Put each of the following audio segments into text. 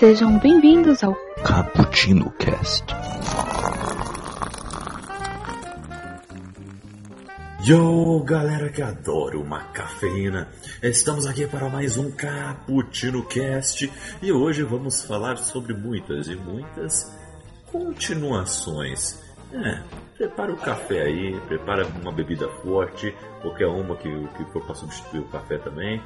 sejam bem-vindos ao Cappuccino Cast. Yo, galera que adora uma cafeína, estamos aqui para mais um Cappuccino Cast e hoje vamos falar sobre muitas e muitas continuações. É, prepara o café aí, prepara uma bebida forte, qualquer uma que, que for para substituir o café também,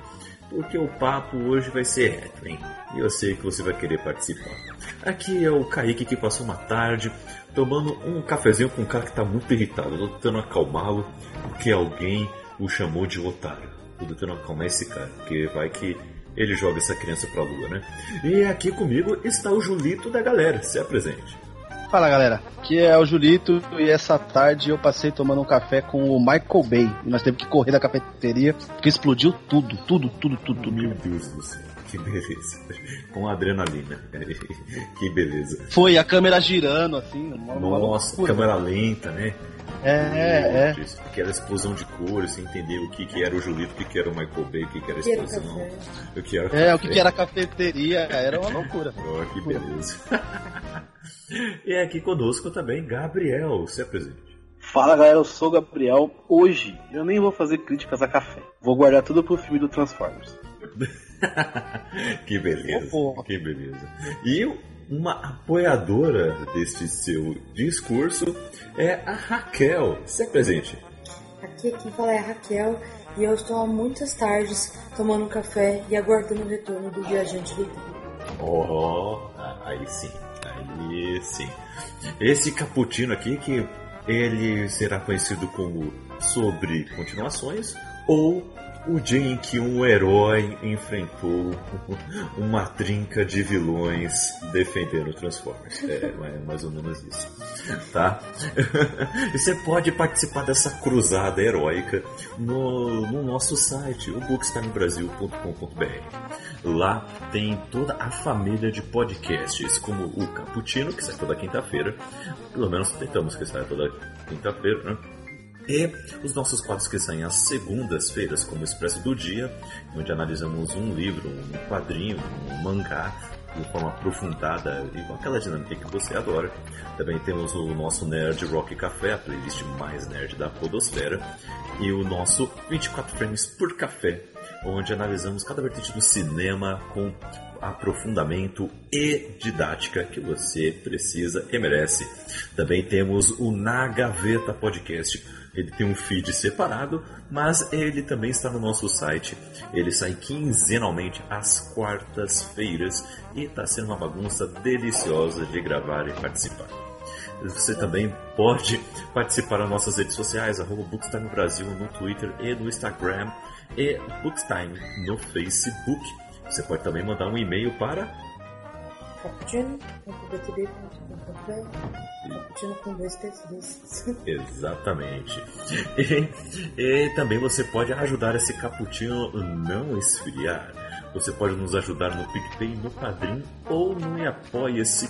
porque o papo hoje vai ser reto, hein? E eu sei que você vai querer participar. Aqui é o Kaique que passou uma tarde tomando um cafezinho com um cara que está muito irritado. Eu tô tentando acalmá-lo porque alguém o chamou de otário. Tô tentando acalmar esse cara, porque vai que ele joga essa criança pra lua, né? E aqui comigo está o Julito da galera. Se apresente. Fala galera, aqui é o Julito e essa tarde eu passei tomando um café com o Michael Bay. E nós temos que correr da cafeteria porque explodiu tudo, tudo, tudo, tudo, tudo. Meu Deus do céu, que beleza. Com adrenalina. que beleza. Foi a câmera girando assim. Uma, Nossa, loucura. câmera lenta, né? É, é, é. Aquela explosão de cores, sem entender o que, que era o Julito, o que, que era o Michael Bay, o que, que era a explosão. O que era o É, o que, que era cafeteria, era uma loucura. Oh, que beleza. e aqui conosco também Gabriel, se apresente. Fala galera, eu sou o Gabriel. Hoje eu nem vou fazer críticas a café. Vou guardar tudo pro filme do Transformers. que beleza, Opa. que beleza. E uma apoiadora deste seu discurso é a Raquel, se apresente. Aqui quem fala é a Raquel e eu estou há muitas tardes tomando um café e aguardando o retorno do viajante do tempo. Oh, aí sim, aí sim. Esse cappuccino aqui que ele será conhecido como sobre continuações ou o dia em que um herói enfrentou uma trinca de vilões defendendo Transformers. É mais- mais ou menos isso, tá? E você pode participar dessa cruzada heróica no, no nosso site, o. Lá tem toda a família de podcasts, como o Cappuccino, que sai toda quinta-feira. Pelo menos tentamos que saia toda quinta-feira, né? E os nossos quadros que saem às segundas-feiras, como Expresso do Dia, onde analisamos um livro, um quadrinho, um mangá, de forma aprofundada e com aquela dinâmica que você adora. Também temos o nosso Nerd Rock Café, a playlist mais nerd da Podosfera, e o nosso 24 Frames por Café, onde analisamos cada vertente do cinema com aprofundamento e didática que você precisa e merece. Também temos o Na Gaveta Podcast. Ele tem um feed separado, mas ele também está no nosso site. Ele sai quinzenalmente às quartas-feiras e está sendo uma bagunça deliciosa de gravar e participar. Você também pode participar das nossas redes sociais, arroba Bookstime Brasil no Twitter e no Instagram e Bookstime no Facebook. Você pode também mandar um e-mail para Cappuccino com dois textos. Exatamente. E, e também você pode ajudar esse cappuccino não esfriar. Você pode nos ajudar no PicPay, no Padrim ou no Apoia-se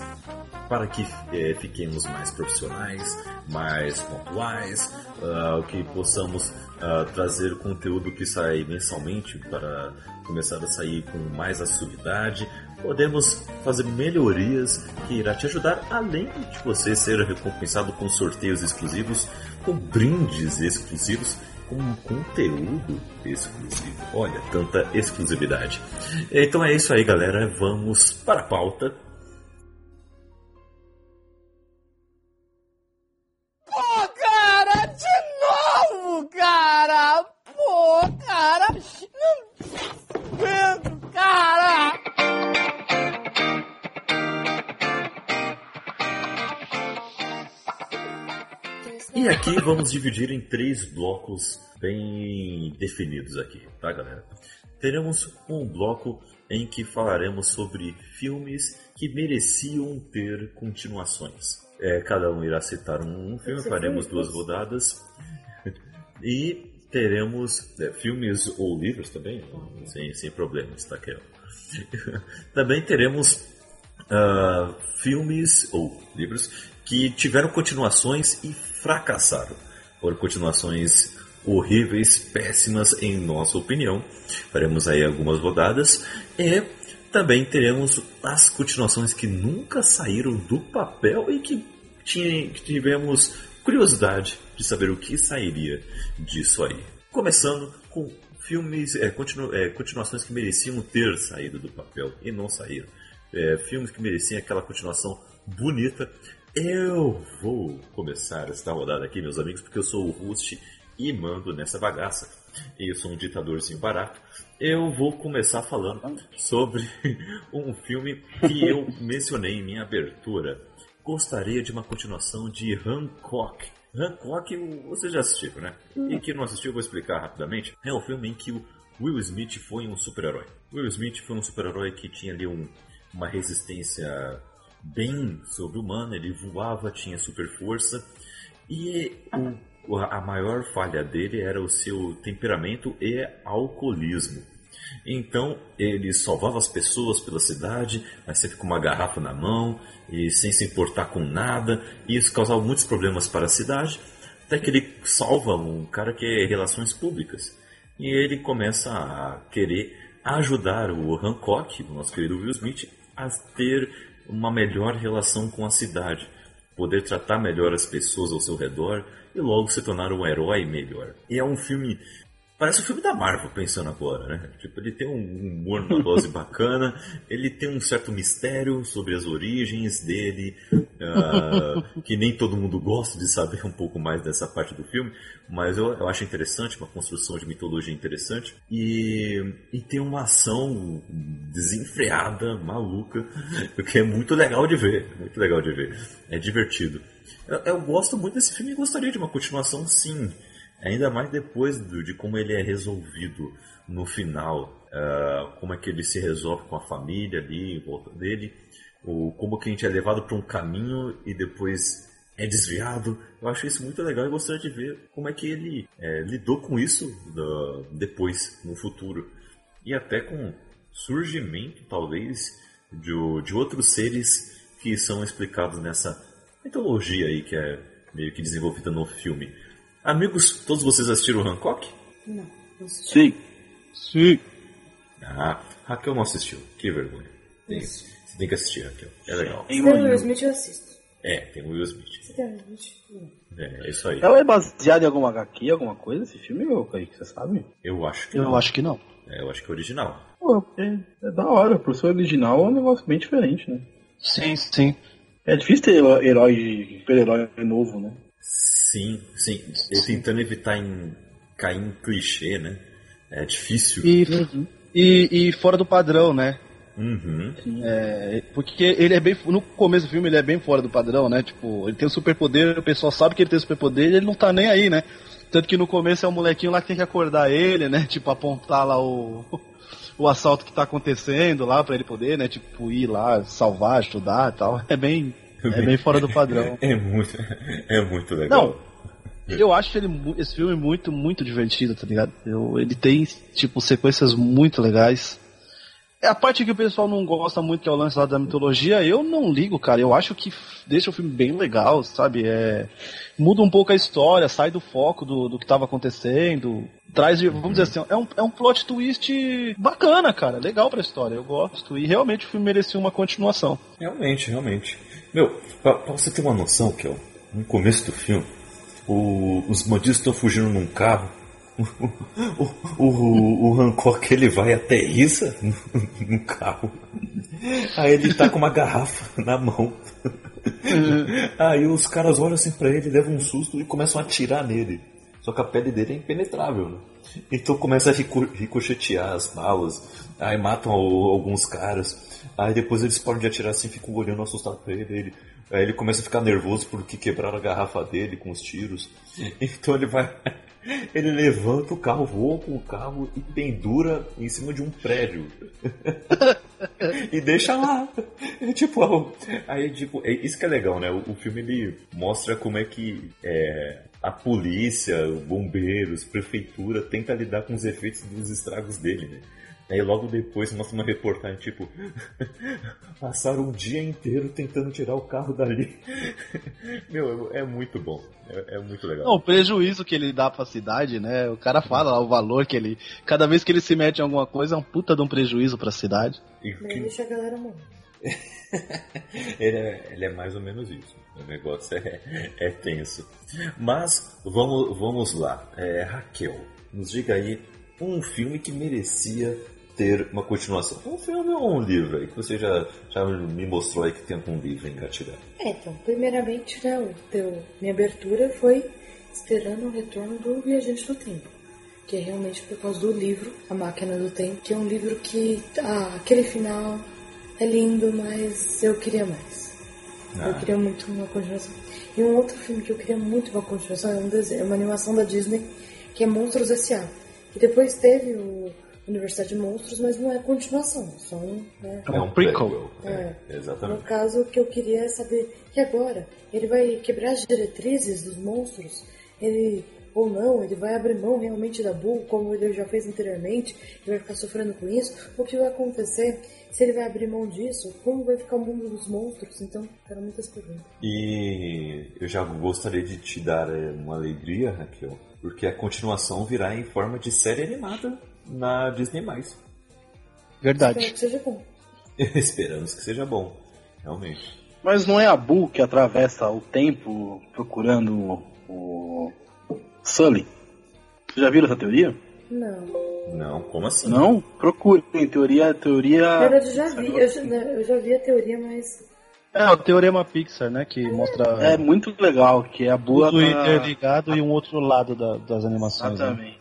para que eh, fiquemos mais profissionais, mais pontuais, ah, que possamos ah, trazer conteúdo que sai mensalmente para começar a sair com mais assiduidade. Podemos fazer melhorias que irá te ajudar, além de você ser recompensado com sorteios exclusivos, com brindes exclusivos, com conteúdo exclusivo. Olha, tanta exclusividade. Então é isso aí, galera. Vamos para a pauta. Vamos dividir em três blocos bem definidos aqui, tá galera? Teremos um bloco em que falaremos sobre filmes que mereciam ter continuações. É, cada um irá citar um filme, faremos duas rodadas. E teremos é, filmes ou livros também, sem, sem problemas, tá, Kel? Também teremos ah, filmes ou livros que tiveram continuações e fracassaram. Foram continuações horríveis, péssimas em nossa opinião. Faremos aí algumas rodadas e também teremos as continuações que nunca saíram do papel e que tivemos curiosidade de saber o que sairia disso aí. Começando com filmes, é, continu, é, continuações que mereciam ter saído do papel e não saíram. É, filmes que mereciam aquela continuação bonita. Eu vou começar esta rodada aqui, meus amigos, porque eu sou o host e mando nessa bagaça. E eu sou um ditadorzinho barato. Eu vou começar falando sobre um filme que eu mencionei em minha abertura. Gostaria de uma continuação de Hancock. Hancock, você já assistiu, né? E quem não assistiu, eu vou explicar rapidamente. É um filme em que o Will Smith foi um super-herói. Will Smith foi um super-herói que tinha ali um, uma resistência bem sobre-humana, ele voava, tinha super força. E o, a maior falha dele era o seu temperamento e alcoolismo. Então ele salvava as pessoas pela cidade, mas sempre com uma garrafa na mão e sem se importar com nada. E isso causava muitos problemas para a cidade. Até que ele salva um cara que é relações públicas. E ele começa a querer ajudar o Hancock, o nosso querido Will Smith, a ter uma melhor relação com a cidade, poder tratar melhor as pessoas ao seu redor e logo se tornar um herói melhor. E é um filme Parece um filme da Marvel, pensando agora, né? Tipo, ele tem um humor numa dose bacana, ele tem um certo mistério sobre as origens dele, uh, que nem todo mundo gosta de saber um pouco mais dessa parte do filme, mas eu, eu acho interessante, uma construção de mitologia interessante, e, e tem uma ação desenfreada, maluca, que é muito legal de ver, muito legal de ver, é divertido. Eu, eu gosto muito desse filme e gostaria de uma continuação, sim. Ainda mais depois do, de como ele é resolvido no final. Uh, como é que ele se resolve com a família ali em volta dele. Ou como que a gente é levado para um caminho e depois é desviado. Eu acho isso muito legal e gostaria de ver como é que ele é, lidou com isso depois, no futuro. E até com surgimento, talvez, de, de outros seres que são explicados nessa mitologia aí que é meio que desenvolvida no filme. Amigos, todos vocês assistiram o Hancock? Não, não assisti. Sim. Sim. Ah, Raquel não assistiu. Que vergonha. Tem, Isso. você tem que assistir, Raquel. É legal. Tem o Will Smith, eu assisto. É, tem o Will Smith. Se tem o Will Smith. É, é isso aí. Ela é baseada em alguma HQ, alguma coisa, esse filme, ô Kaique, você sabe? Eu acho que Eu não. acho que não. É, eu acho que é original. Pô, é, é da hora, por ser original é um negócio bem diferente, né? Sim, sim. É difícil ter herói, super-herói novo, né? Sim, sim. Ele tentando evitar em cair em clichê, né? É difícil. E, e, e fora do padrão, né? Uhum. É, porque ele é bem. No começo do filme ele é bem fora do padrão, né? Tipo, ele tem o superpoder, o pessoal sabe que ele tem o superpoder e ele não tá nem aí, né? Tanto que no começo é o molequinho lá que tem que acordar ele, né? Tipo, apontar lá o. O assalto que tá acontecendo lá pra ele poder, né? Tipo, ir lá, salvar, ajudar e tal. É bem. É bem fora do padrão. É muito, é muito legal. Não, eu acho ele, esse filme muito, muito divertido, tá ligado? Eu- ele tem, tipo, sequências muito legais. É a parte que o pessoal não gosta muito, que é o lance lá da mitologia, eu não ligo, cara. Eu acho que deixa o filme bem legal, sabe? É, muda um pouco a história, sai do foco do, do que tava acontecendo. Traz, vamos dizer assim, é um, é um plot twist bacana, cara. Legal pra história, eu gosto. E realmente o filme merecia uma continuação. Realmente, realmente. Meu, pra, pra você ter uma noção, que no começo do filme, o- os bandidos estão fugindo num carro. O, o, o, o Hancock ele vai até Isa no, carro. Aí ele tá com uma garrafa na mão. Aí os caras olham assim pra ele, levam um susto e começam a atirar nele. Só que a pele dele é impenetrável, né? Então começa a rico- ricochetear as balas. Aí matam al- alguns caras. Aí depois eles param de atirar assim, ficam olhando assustado pra ele. ele. Aí ele começa a ficar nervoso porque quebraram a garrafa dele com os tiros. Então ele vai. Ele levanta o carro, voa com o carro e pendura em cima de um prédio. e deixa lá. Tipo, aí tipo, é isso que é legal, né? O, o filme ele mostra como é que é, a polícia, bombeiros, prefeitura tenta lidar com os efeitos dos estragos dele, né? Aí logo depois mostra uma reportagem tipo passaram o dia inteiro tentando tirar o carro dali. Meu, é, é muito bom. É, é muito legal. Não, o prejuízo que ele dá pra cidade, né? O cara fala lá o valor que ele. Cada vez que ele se mete em alguma coisa é um puta de um prejuízo pra cidade. E que- deixa a galera morrer. ele, é, ele é mais ou menos isso. O negócio é, é tenso. Mas vamos, vamos lá. É, Raquel, nos diga aí um filme que merecia ter uma continuação. Um filme ou um livro aí? Que você já, já me mostrou aí que tem um livro engatilhado. É, então, primeiramente, né, o teu, minha abertura foi esperando o retorno do Viajante do Tempo. Que é realmente por causa do livro, A Máquina do Tempo, que é um livro que, ah, aquele final é lindo, mas eu queria mais. Eu Ah. queria muito uma continuação. E um outro filme que eu queria muito uma continuação é um desenho, é uma animação da Disney, que é Monstros S.A. E depois teve o Universidade de Monstros, mas não é continuação, é só um, né, É um prequel. prequel. É, No exatamente. caso, o que eu queria é saber, e agora? Ele vai quebrar as diretrizes dos monstros? Ele, ou não, ele vai abrir mão realmente da Bull, como ele já fez anteriormente, e vai ficar sofrendo com isso? O que vai acontecer? Se ele vai abrir mão disso, como vai ficar o mundo dos monstros? Então, eram muitas perguntas. E eu já gostaria de te dar eh, uma alegria, Raquel, porque a continuação virá em forma de série animada na Disney+. Espero Verdade. que seja bom. Esperamos que seja bom, realmente. Mas não é a Boo que atravessa o tempo procurando o Sully? Vocês já viram essa teoria? Não. Não, como assim? Não? Procure. Tem teoria, Na teoria. verdade, eu já vi, eu já, né, eu já vi a teoria, mas É, o Teorema Pixar, né? Que mostra É muito legal, que a Boo tudo ela tá... interligado e um outro lado da- das animações. Né?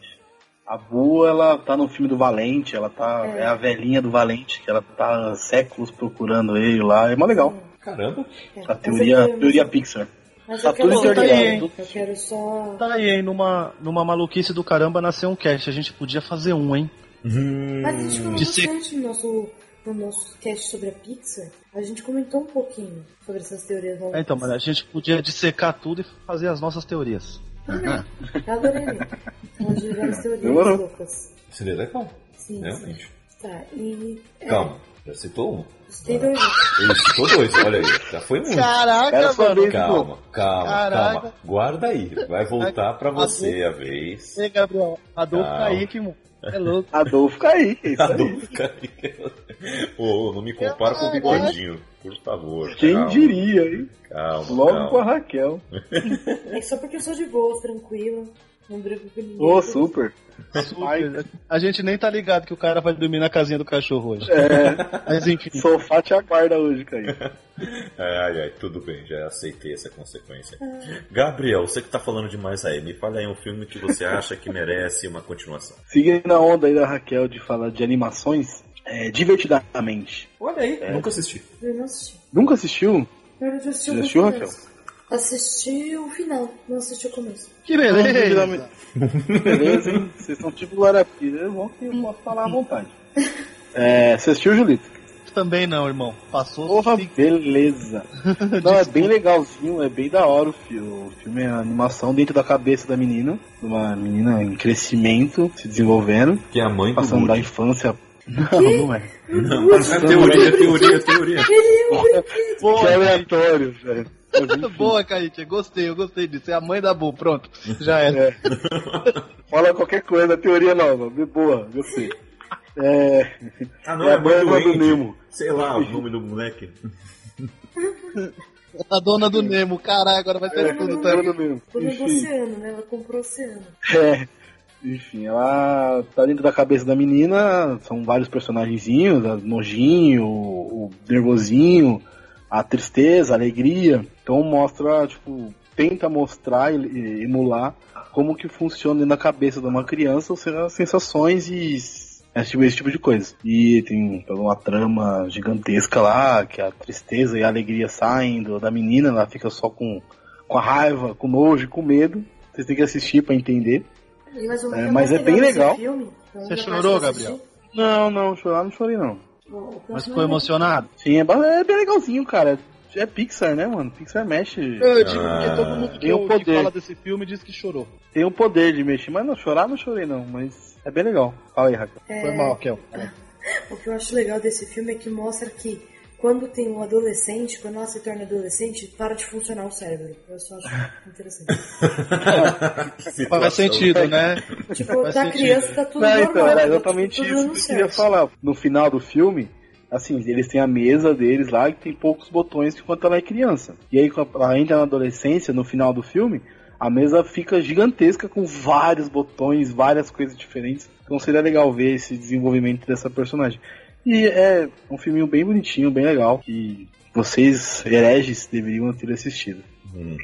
A Boo, ela tá no filme do Valente, ela tá. É. É, a velhinha do Valente, que ela tá há séculos procurando ele lá. É mó legal. Caramba! é, A teoria, quero- teoria Pixar. Mas Tá eu quero tudo só- interligado. Eu quero só Tá aí, hein? Numa, numa maluquice do caramba nasceu um cast. A gente podia fazer um, hein? Mas a gente falou De ser- bastante no nosso, no nosso cast sobre a Pixar. A gente comentou um pouquinho sobre essas teorias É, então, mas a gente podia dissecar tudo e fazer as nossas teorias. Eu adorei. Falar de várias teorias Demorou. loucas. Seria legal, Sim, realmente. sim. Tá, e. é, Calma, já citou um. Tem dois. Ele citou dois, olha aí, já foi muito. Caraca, Era vez, Calma, calma, Caraca. calma. Guarda aí, vai voltar pra você a vez. Ei, Gabriel, Adolfo Calma. Kaique, mano. É louco. Adolfo Caí. Adolfo Carinha. Ô, não me compara com o bigodinho, por favor. Quem calma, diria, hein? Calma, Logo calma. com a Raquel. É só porque eu sou de boa, tranquila. Brigo com ninguém. Ô, super. Super. A gente nem tá ligado que o cara vai dormir na casinha do cachorro hoje. É, Mas enfim. sofá te aguarda hoje, Caí. Ai, ai, tudo bem, já aceitei essa consequência. Gabriel, você que tá falando demais aí, me fala aí um filme que você acha que merece uma continuação. Seguindo a onda aí da Raquel de falar de animações, é, divertidamente. Olha aí, nunca assisti. Eu não assisti. Nunca assistiu? Eu já assisti Já assistiu, começo. Assisti o final, não assisti o começo. Que beleza. Beleza, hein? Vocês são tipo Glória Pires, é bom que eu posso falar à vontade. É, você assistiu, Julito? Também não, irmão. Passou. Porra, beleza. Não, é bem legalzinho, é bem da hora o filme. O filme é a animação dentro da cabeça da menina. Uma menina em crescimento, se desenvolvendo, Que é a mãe do passando da infância. Não, não é. Não, mas é teoria, teoria, teoria. Que é aleatório, velho. Boa, Kaique. Gostei, eu gostei disso. É a mãe da Bu, pronto. Já era. É. Fala qualquer coisa, teoria nova. Boa, gostei. É. Ah, não É é, a mãe do mãe do. Nemo. Sei lá o nome do moleque. A dona do Nemo, caralho, agora vai ter tudo, tá? Tudo. Foi no Enfim. oceano, né? Ela comprou o oceano. É. Enfim, ela tá dentro da cabeça da menina, são vários personagenzinhos, a nojinho, o, o nervosinho, a tristeza, a alegria. Então mostra, tipo, tenta mostrar e emular como que funciona da cabeça de uma criança, ou seja, as sensações e esse tipo, esse tipo de coisa. E tem toda uma trama gigantesca lá, que a tristeza e a alegria saem do- da menina, ela fica só com, com a raiva, com nojo e com medo. Vocês têm que assistir pra entender. Mais um É, é mas é bem legal. Filme, então Você chorou. Gabriel? Não, não, chorar não chorei não. Mas ficou é- emocionado? Sim, é, é bem legalzinho, cara. É Pixar, né, mano? Pixar mexe. Eu digo Ah, porque todo mundo que, tem eu- que poder. fala desse filme diz que chorou. Tem o poder de mexer, mas não chorar, não chorei não, mas é bem legal. Fala aí, Raquel. É, Foi mal, Kel. O que eu acho legal desse filme é que mostra que quando tem um adolescente, quando ela se torna adolescente, para de funcionar o cérebro. Eu só acho interessante. Faz sentido, né? tipo, Faz da sentido. criança tá tudo Não, normal. então, era tá exatamente tudo isso que eu queria falar. No final do filme, assim, eles têm a mesa deles lá que tem poucos botões enquanto ela é criança. E aí, entra na adolescência, no final do filme, a mesa fica gigantesca com vários botões, várias coisas diferentes. Então seria legal ver esse desenvolvimento dessa personagem. E é um filminho bem bonitinho, bem legal, que vocês, hereges, deveriam ter assistido. Hum,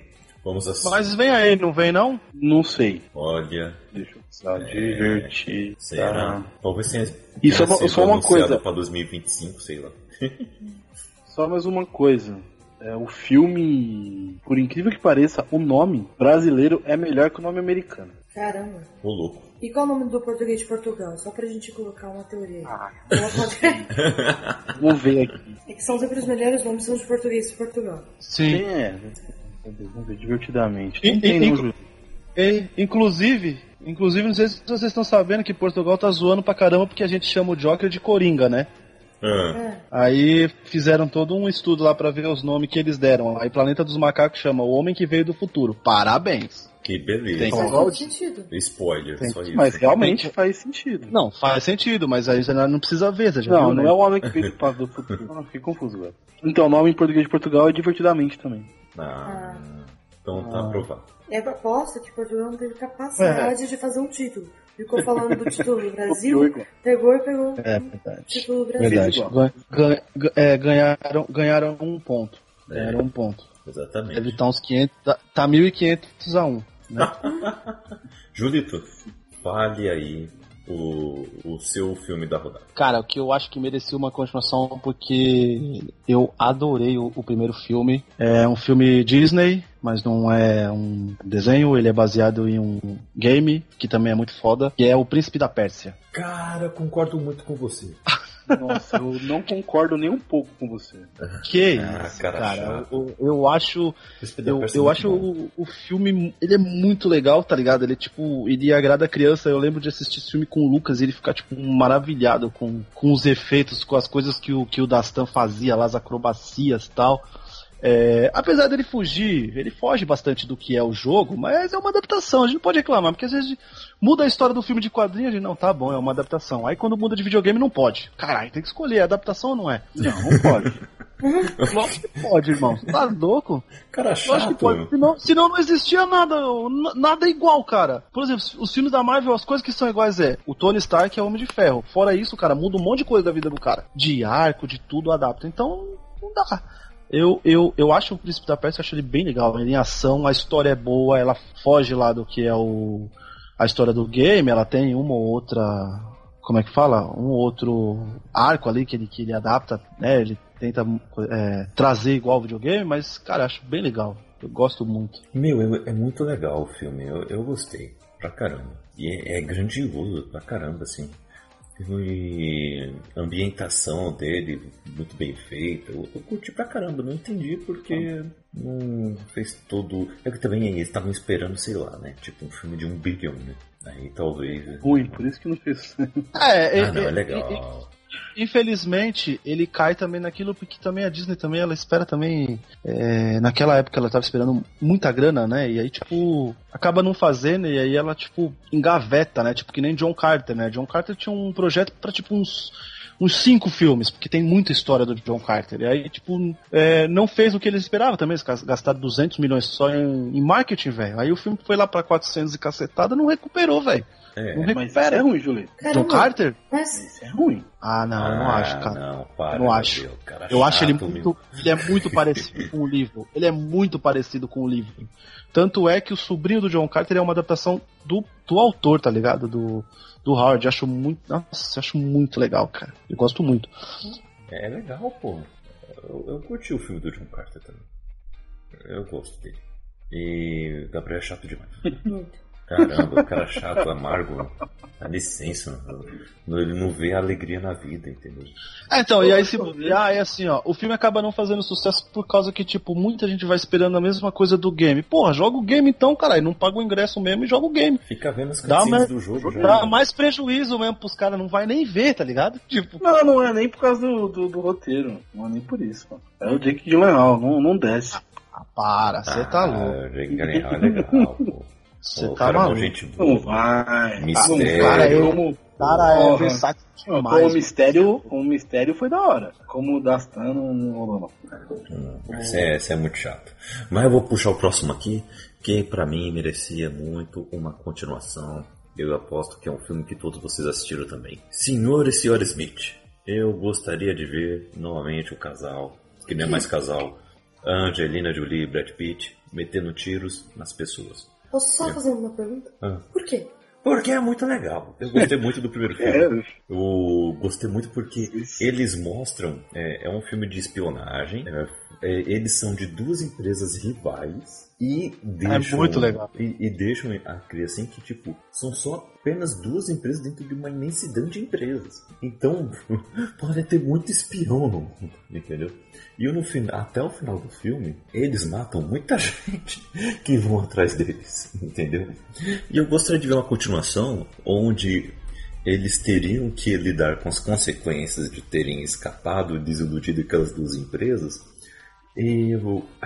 Vamos assistir. Mas vem aí, não vem não? Não sei. Olha, Deixa eu pensar. Divertir. será? Talvez tenha. Isso é só uma coisa. Pra 2025, sei lá. Só mais uma coisa. É, o filme, por incrível que pareça, o nome brasileiro é melhor que o nome americano. Caramba. Ô louco. E qual é o nome do português de Portugal? Só pra gente colocar uma teoria aí. Ah. Vamos ver aqui. é que são sempre os melhores nomes são de português de Portugal. Sim. Quem é? Vamos ver divertidamente. Inclu- Júlio? E, inclusive, inclusive, não sei se vocês estão sabendo que Portugal tá zoando pra caramba porque a gente chama o Joker de Coringa, né? É. Aí fizeram todo um estudo lá pra ver os nomes que eles deram. Aí Planeta dos Macacos chama O Homem que Veio do Futuro. Parabéns. que beleza. Tem Faz sentido. Spoiler, Tem- só isso. Mas realmente Tem- faz sentido. Não, faz sentido, mas aí você não precisa ver, você já Não, viu, não né? é o homem que veio do futuro. Não, fiquei confuso agora. Então, o nome em português de Portugal é divertidamente também. Ah, então tá aprovado. É a proposta que Portugal não teve capacidade de fazer um título. Ficou falando do título do Brasil, pegou e pegou É, o verdade. título do Brasil. Verdade. Gan- gan- gan- é, ganharam, ganharam um ponto. Ganharam um ponto. Exatamente. Deve estar uns 500. Tá, tá 1.500 a 1. Né? Julito, fale aí o, o seu filme da rodada. Cara, o que eu acho que merecia uma continuação porque eu adorei o, o primeiro filme. É um filme Disney, mas não é um desenho, ele é baseado em um game, que também é muito foda, que é O Príncipe da Pérsia. Cara, eu concordo muito com você. Nossa, eu não concordo nem um pouco com você. Que Ah, isso, cara cara. Eu, eu acho Eu, é eu acho o, o filme, ele é muito legal, tá ligado? Ele, tipo, ele agrada a criança. Eu lembro de assistir esse filme com o Lucas e ele ficar, tipo, maravilhado com, com os efeitos, com as coisas que o, que o Dastan fazia lá, as acrobacias e tal. É, apesar dele fugir, ele foge bastante do que é o jogo, mas é uma adaptação, a gente não pode reclamar, porque às vezes muda a história do filme de quadrinho, a gente não, tá bom, é uma adaptação. Aí quando muda de videogame não pode. Caralho, tem que escolher, é adaptação ou não é? Não, não pode. Lógico que pode, irmão. Tá louco? Cara Lógico que chato. pode. Senão, senão não existia nada, nada igual, cara. Por exemplo, os filmes da Marvel, as coisas que são iguais é o Tony Stark é Homem de Ferro. Fora isso, cara, muda um monte de coisa da vida do cara. De arco, de tudo, adapta. Então, não dá. Eu, eu, eu acho o Príncipe da Pérsia, acho ele bem legal. Ele em ação, a história é boa, ela foge lá do que é o a história do game, ela tem uma ou outra. Como é que fala? Um ou outro arco ali que ele, que ele adapta, né? Ele tenta é, trazer igual ao videogame, mas, cara, acho bem legal. Eu gosto muito. Meu, é, é muito legal o filme. Eu, eu gostei. Pra caramba. E é, é grandioso pra caramba, assim. E a ambientação dele muito bem feita. Eu, eu curti pra caramba. Não entendi porque não fez todo. É que também eles estavam esperando, sei lá, né? Tipo um filme de um bilhão, né? Aí talvez. Ruim, por isso que não fez. É, Ah, não, é legal. Infelizmente, ele cai também naquilo porque também a Disney também ela espera também. é, naquela época ela tava esperando muita grana, né? E aí, tipo, acaba não fazendo e aí ela, tipo, engaveta, né? Tipo, que nem John Carter, né? John Carter tinha um projeto pra, tipo, uns. Uns cinco filmes, porque tem muita história do John Carter. E aí, tipo, é, não fez o que eles esperavam também. Eles gas- gastaram 200 milhões só em, em marketing, velho. Aí o filme foi lá pra 400 e cacetada não recuperou, velho. É. Não Mas isso recupera. é ruim, Julito. John Caramba, Carter? mas Isso é ruim. Ah, não, não Ah, acho, cara. Não, para. Eu não acho. Deus, cara Eu acho ele muito, ele é muito parecido com o livro. Ele é muito parecido com o livro. Tanto é que o sobrinho do John Carter é uma adaptação do, do autor, tá ligado? Do, do Howard. Acho muito, nossa, acho muito legal, cara. Eu gosto muito. É legal, pô. Eu, eu curti o filme do John Carter também. Eu gosto dele. E Gabriel é chato demais. Caramba, o cara chato, amargo. Dá licença, mano. ele não vê a alegria na vida, entendeu? Ah, então, e aí se ah, é assim, ó, o filme acaba não fazendo sucesso por causa que, tipo, muita gente vai esperando a mesma coisa do game. Porra, joga o game então, caralho, não paga o ingresso mesmo e joga o game. Fica vendo as Dá mais- do jogo já. Dá mais prejuízo mesmo pros caras, não vai nem ver, tá ligado? Tipo, Não, não é nem por causa do, do, do roteiro. Não é nem por isso, mano. É o Jake Gyllenhaal, não, não desce. ah, para, você tá louco. Ah, legal, legal, pô. Você tá cara é maluco. gente Não boa. vai. Mistério. Cara, Como, Cara, é versátil como o demais. mistério, o mistério foi da hora. Como o Dastan não, rolou, não. Hum, Esse é, esse é muito chato. Mas eu vou puxar o próximo aqui, que pra mim merecia muito uma continuação. Eu aposto que é um filme que todos vocês assistiram também. Senhor e Senhora Smith. Eu gostaria de ver novamente o casal, que não é mais casal, Angelina Jolie e Brad Pitt, metendo tiros nas pessoas. Posso só fazer uma pergunta? Ah. Por quê? Porque é muito legal. Eu gostei muito do primeiro filme. É, Eu gostei muito porque eles mostram. É, é um filme de espionagem. é, é, eles são de duas empresas rivais e deixam. É muito legal. E, e deixam a criar assim que, tipo, são só apenas duas empresas dentro de uma imensidão de empresas. Então, pode ter muito espião no mundo, entendeu? E eu, no final, até o final do filme, eles matam muita gente que vão atrás deles, entendeu? E eu gostaria de ver uma continuação onde eles teriam que lidar com as consequências de terem escapado e desiludido aquelas duas empresas e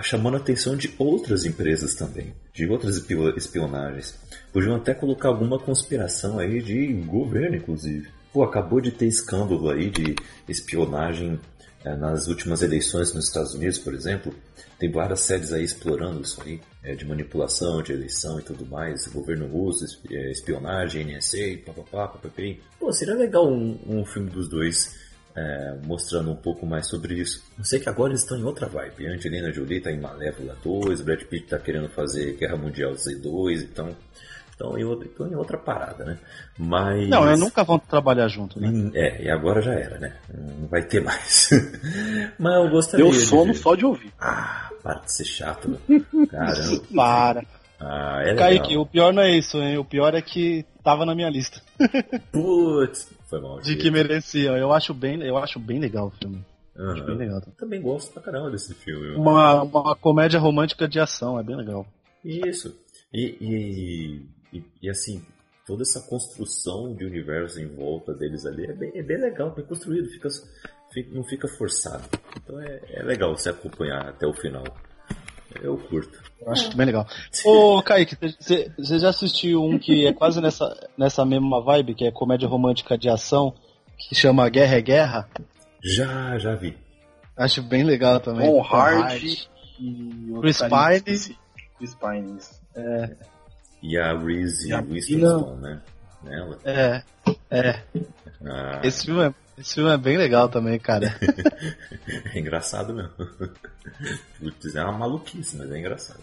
chamando a atenção de outras empresas também, de outras espio- espionagens. Podiam até colocar alguma conspiração aí de governo, inclusive. Pô, acabou de ter escândalo aí de espionagem eh, nas últimas eleições nos Estados Unidos, por exemplo. Tem várias séries aí explorando isso aí, eh, de manipulação, de eleição e tudo mais, governo russo, eh, espionagem, NSA, papapá, papapá. Pô, seria legal um, um filme dos dois é, mostrando um pouco mais sobre isso. Eu sei que agora eles estão em outra vibe. A Angelina Jolie está em Malévola 2, Brad Pitt está querendo fazer Guerra Mundial Z2, então estão em, outra, estão em outra parada, né? Mas... Não, eles nunca vão trabalhar junto, né? Hum, É, e agora já era, né? Não vai ter mais. Mas eu gostaria Deu de sono ver. só de ouvir. Ah, para de ser chato, meu. Caramba. Para. Ah, é. Kaique, o pior não é isso, hein? O pior é que tava na minha lista. Putz, foi mal. De que merecia. Eu acho bem, eu acho bem legal o filme. Acho bem legal. Também gosto pra caramba desse filme. Uma, uma comédia romântica de ação, é bem legal. Isso. E, e, e, e, assim, toda essa construção de universo em volta deles ali é bem, é bem legal, bem construído, fica, fica- não fica forçado. Então é, é legal você acompanhar até o final. Eu curto. Eu acho bem legal. Ô, Kaique, você já assistiu um que é quase nessa, nessa mesma vibe, que é comédia romântica de ação, que chama Guerra é Guerra? Já, já vi. Acho bem legal também. Tom Tom Hardy e o Chris Pine. Chris Pine, isso. E a Reese E a Witherspoon, né? Nela. É, é. Ah, Esse filme é, esse filme é bem legal também, cara. é engraçado mesmo. Putz, é uma maluquice, mas é engraçado.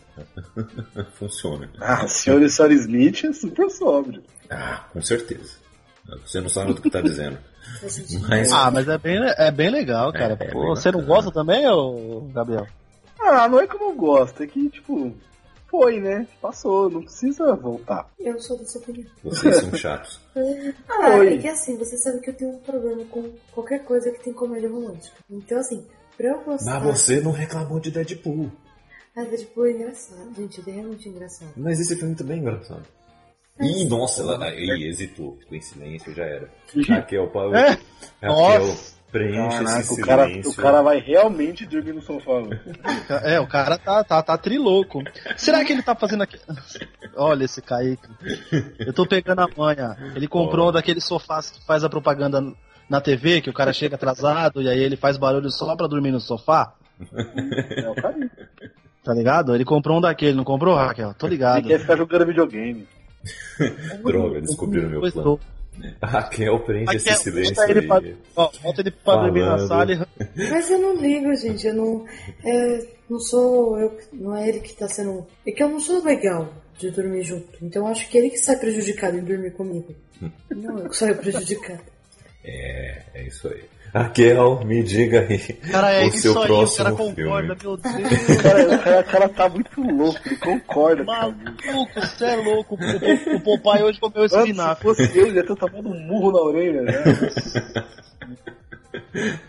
Funciona. Ah, senhor e senhora Smith é super sóbrio. Ah, com certeza. Você não sabe do que tá dizendo. Mas Ah, mas é bem, é bem legal, cara. É, é Pô, bem você não bacana. gosta também, ô Gabriel? Ah, não é que eu não gosto, é que, tipo, foi, né? Passou, não precisa voltar. Eu sou dessa opinião. vocês são chatos. Ah, Oi. é que assim, você sabe que eu tenho um problema com qualquer coisa que tem comédia romântica. Então, assim, pra eu gostar. Mas você não reclamou de Deadpool. Ah, Deadpool é engraçado, gente, ele é realmente engraçado. Mas esse filme também é engraçado. Ih, nossa, ela ih, hesitou. Ficou em silêncio, já era. Raquel, Paulo. É? Raquel, Nossa. Preencha Caraca, esse o cara, o cara vai realmente dormir no sofá. É, o cara tá, tá, tá trilouco. Será que ele tá fazendo aqui? Olha esse Kaique. Eu tô pegando a manha. Ele comprou um daqueles sofás que faz a propaganda na TV, que o cara chega atrasado e aí ele faz barulho só pra dormir no sofá. É o carinho. Tá ligado? Ele comprou um daquele, não comprou, Raquel? Tô Ele ligado. quer ficar jogando videogame. Droga, descobriram meu plano. tô. Raquel, preenche esse Raquel, silêncio bota ele pra- Ó, bota ele pra dormir na sala e Mas eu não ligo, gente. Eu não. É, não sou eu. Não é ele que tá sendo. É que eu não sou legal de dormir junto. Então eu acho que ele que sai prejudicado em dormir comigo. Não, eu que saio prejudicado. É, é isso aí. Raquel, me diga aí Cara, é o isso seu aí, o próximo cara filme. concorda, meu Deus. O cara, o cara- cara tá muito louco, ele concorda. Maluco, você é louco. O, o Popeye hoje comeu Antes, se espinafre. fosse eu, já tô tomando um murro na orelha, né?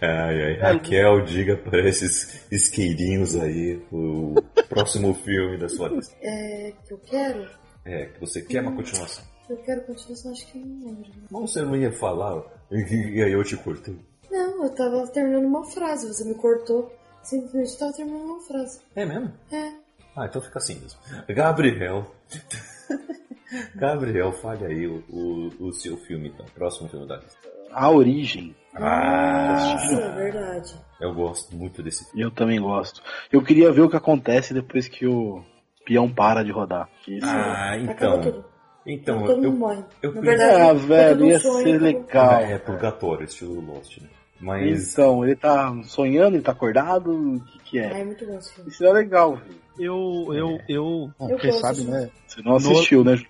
Ai, ai, Raquel, diga para esses isqueirinhos aí o próximo filme da sua lista. É, que eu quero? É, que você quer uma continuação. Eu quero continuação, acho que eu não lembro. Não, você não ia falar, e aí eu te cortei. Não, eu tava terminando uma frase, você me cortou. Simplesmente tava terminando uma frase. É mesmo? É. Ah, então fica assim mesmo. Gabriel. Gabriel, fale aí o, o, o seu filme, então. Próximo filme da lista. A origem. Ah, Nossa, é verdade. eu gosto muito desse filme. Eu também gosto. Eu queria ver o que acontece depois que o peão para de rodar. Isso. Ah, Acaba então. Então, eu. morre. eu Na queria- verdade, ah, é velho, ia sonho, ser legal. É, purgatório, estilo Lost, né? Mas. Então, ele tá sonhando, ele tá acordado, o que que Ah, é? é muito bom esse filme. Isso é legal, velho. Eu, eu, eu, bom, Eu quem sabe, né? Você não assistiu, né?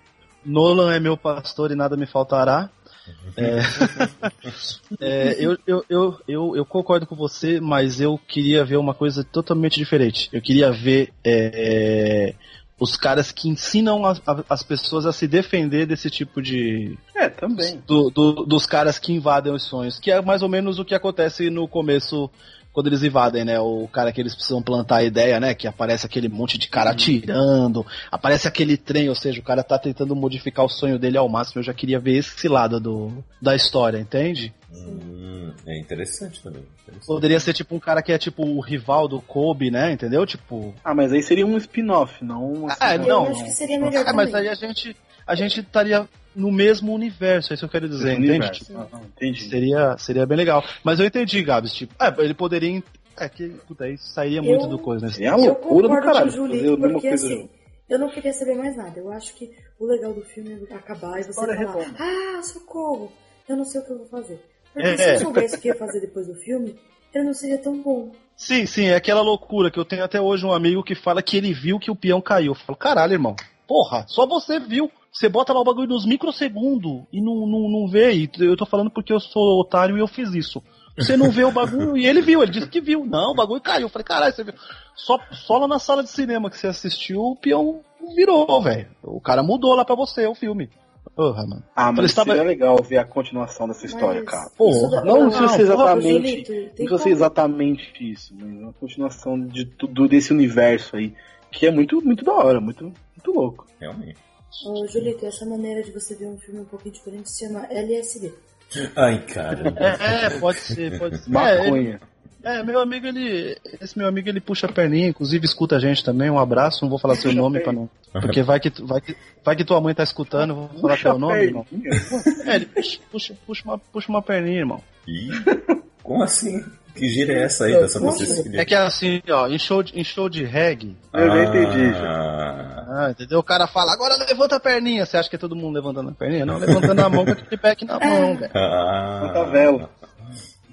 Nolan é meu pastor e nada me faltará. É, É, eu, eu, eu, eu, eu concordo com você, mas eu queria ver uma coisa totalmente diferente. Eu queria ver é, os caras que ensinam as, a- as pessoas a se defender desse tipo de. É, também. do- do- dos caras que invadem os sonhos. Que é mais ou menos o que acontece no começo. Quando eles invadem, né? O cara que eles precisam plantar a ideia, né? Que aparece aquele monte de cara atirando, aparece aquele trem, ou seja, o cara tá tentando modificar o sonho dele ao máximo. Eu já queria ver esse lado do, da história, entende? Hum, é interessante também. interessante. Poderia ser tipo um cara que é tipo o rival do Kobe, né? Entendeu? Tipo. Ah, mas aí seria um spin-off, não assim, Ah, Eu não. acho que seria melhor Ah, mas aí a gente, a gente estaria no mesmo universo, é isso que eu quero dizer, Esse entende? universo. Tipo, Ah, entendi. seria, seria bem legal. Mas eu entendi, Gabs, tipo, é, ele poderia. É que, puta, isso sairia muito Eu- do coisa, né? É a Eu loucura do concordo caralho. com o fazer porque coisa assim, eu não queria saber mais nada. Eu acho que o legal do filme é acabar e você falar, ah, socorro, eu não sei o que eu vou fazer. Porque É. se eu soubesse o que ia fazer depois do filme, ele não seria tão bom. Sim, sim, é aquela loucura que eu tenho até hoje um amigo que fala que ele viu que o peão caiu. Eu falo, caralho, irmão, porra, só você viu. Você bota lá o bagulho nos microsegundos e não, não, não vê. E eu tô falando porque eu sou otário e eu fiz isso. Você não vê o bagulho e ele viu, ele disse que viu. Não, o bagulho caiu. Eu falei, caralho, você viu. Só, só lá na sala de cinema que você assistiu, o peão virou, velho. O cara mudou lá pra você o filme. Porra, mano. Ah, mas você tava- seria legal ver a continuação dessa história, Mas cara. Porra. Não não, precisa ser porra, exatamente. Tem Não como- exatamente isso, mas uma continuação de tudo desse universo aí. Que é muito, muito da hora, muito, muito louco. Realmente. Ô, Julito, essa maneira de você ver um filme um pouquinho diferente se chama LSD. Ai, cara. É, é, pode ser, pode ser. É, Maconha. É, meu amigo, ele. Esse meu amigo ele puxa a perninha, inclusive escuta a gente também. Um abraço, não vou falar seu nome a pra não. Porque vai que, vai que, vai que tua mãe tá escutando, eu vou falar Puxa teu nome, irmão. perninha. É, ele puxa, puxa, puxa, uma, puxa uma perninha, irmão. Ih, como assim? Que gira é essa aí dessa. Cecília? É que é assim, ó, em show de, em show de reggae, Eu já entendi, já. Ah, ah, entendeu? O cara fala, agora levanta a perninha. Você acha que é todo mundo levantando a perninha? Não, levantando a mão com aquele pack na mão, velho. ah, Santa Vela.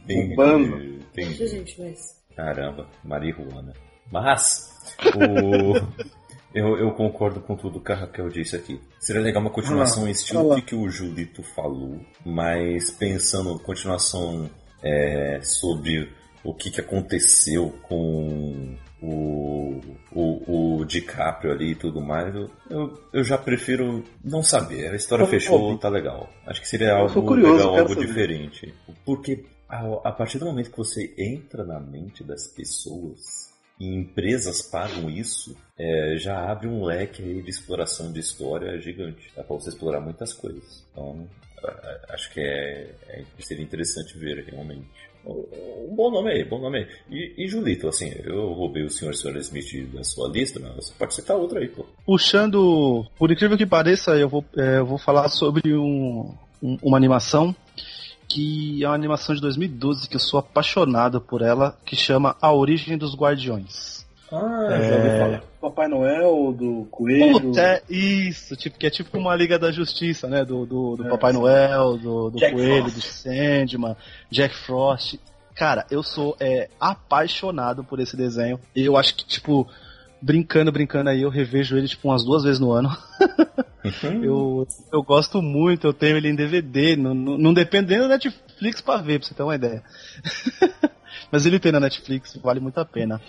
Entendi, entendi. gente, mas... Caramba, marihuana. Mas, o... eu, eu concordo com tudo que a Raquel disse aqui. Seria legal uma continuação em estilo do que o Julito falou, mas pensando continuação é, sobre o que, que aconteceu com o, o, o DiCaprio ali e tudo mais, eu, eu, eu já prefiro não saber. A história Eu- fechou, eu- tá legal. Acho que seria algo curioso, legal, algo saber. diferente. Porque a, a partir do momento que você entra na mente das pessoas e empresas pagam isso, é, já abre um leque aí de exploração de história gigante. Dá pra você explorar muitas coisas. Então, acho que é, é- seria interessante ver realmente. Um bom nome aí, bom nome aí. E, e Julito, assim, eu roubei o Sr. Sr. Smith da sua lista, mas você pode citar outro aí, pô. Puxando, por incrível que pareça, eu vou, é, eu vou falar sobre um- um- uma animação que é uma animação de 2012 que eu sou apaixonado por ela, que chama A Origem dos Guardiões. Ah, É. já ouvi falar. Papai Noel, do Coelho. Puta, é isso, tipo, que é tipo uma Liga da Justiça, né? Do, do, do É, Papai sim. Noel, do, do Jack Coelho, Frost. do Sandman, Jack Frost. Cara, eu sou é, apaixonado por esse desenho. Eu acho que, tipo, brincando, brincando aí, eu revejo ele tipo umas duas vezes no ano. eu, eu gosto muito, eu tenho ele em DVD, não, não, não dependendo da Netflix pra ver, pra você ter uma ideia. Mas ele tem na Netflix, vale muito a pena.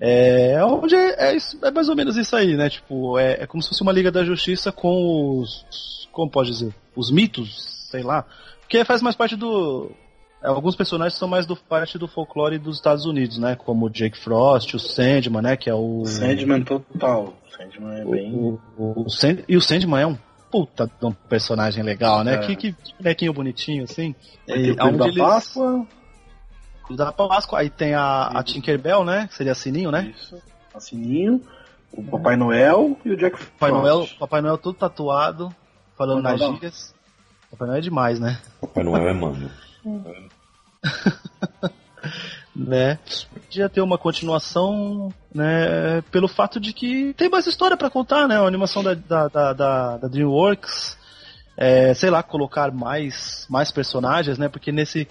É, onde é, é, é mais ou menos isso aí, né? Tipo, é, é como se fosse uma Liga da Justiça com os. Como pode dizer? Os mitos, sei lá. Porque faz mais parte do. é, Alguns personagens são mais do parte do folclore dos Estados Unidos, né? Como o Jake Frost, o Sandman, né? Que é o. Sandman total. Sandman é bem. O, o, o Sand- e o Sandman é um puta de um personagem legal, né? É. Que, que bonequinho bonitinho, assim. O E aonde da eles- Páscoa. Da Páscoa, aí tem a, a Tinkerbell, né? Que seria Sininho, né? Isso. A Sininho, o Papai Noel e o Jack Papai Frost. Noel, Papai Noel todo tatuado, falando Papai nas gírias. Papai Noel é demais, né? Papai Noel é mano. né? Podia ter uma continuação, né? Pelo fato de que tem mais história pra contar, né? A animação da, da, da, da- da DreamWorks, é, sei lá, colocar mais, mais personagens, né? Porque nesse,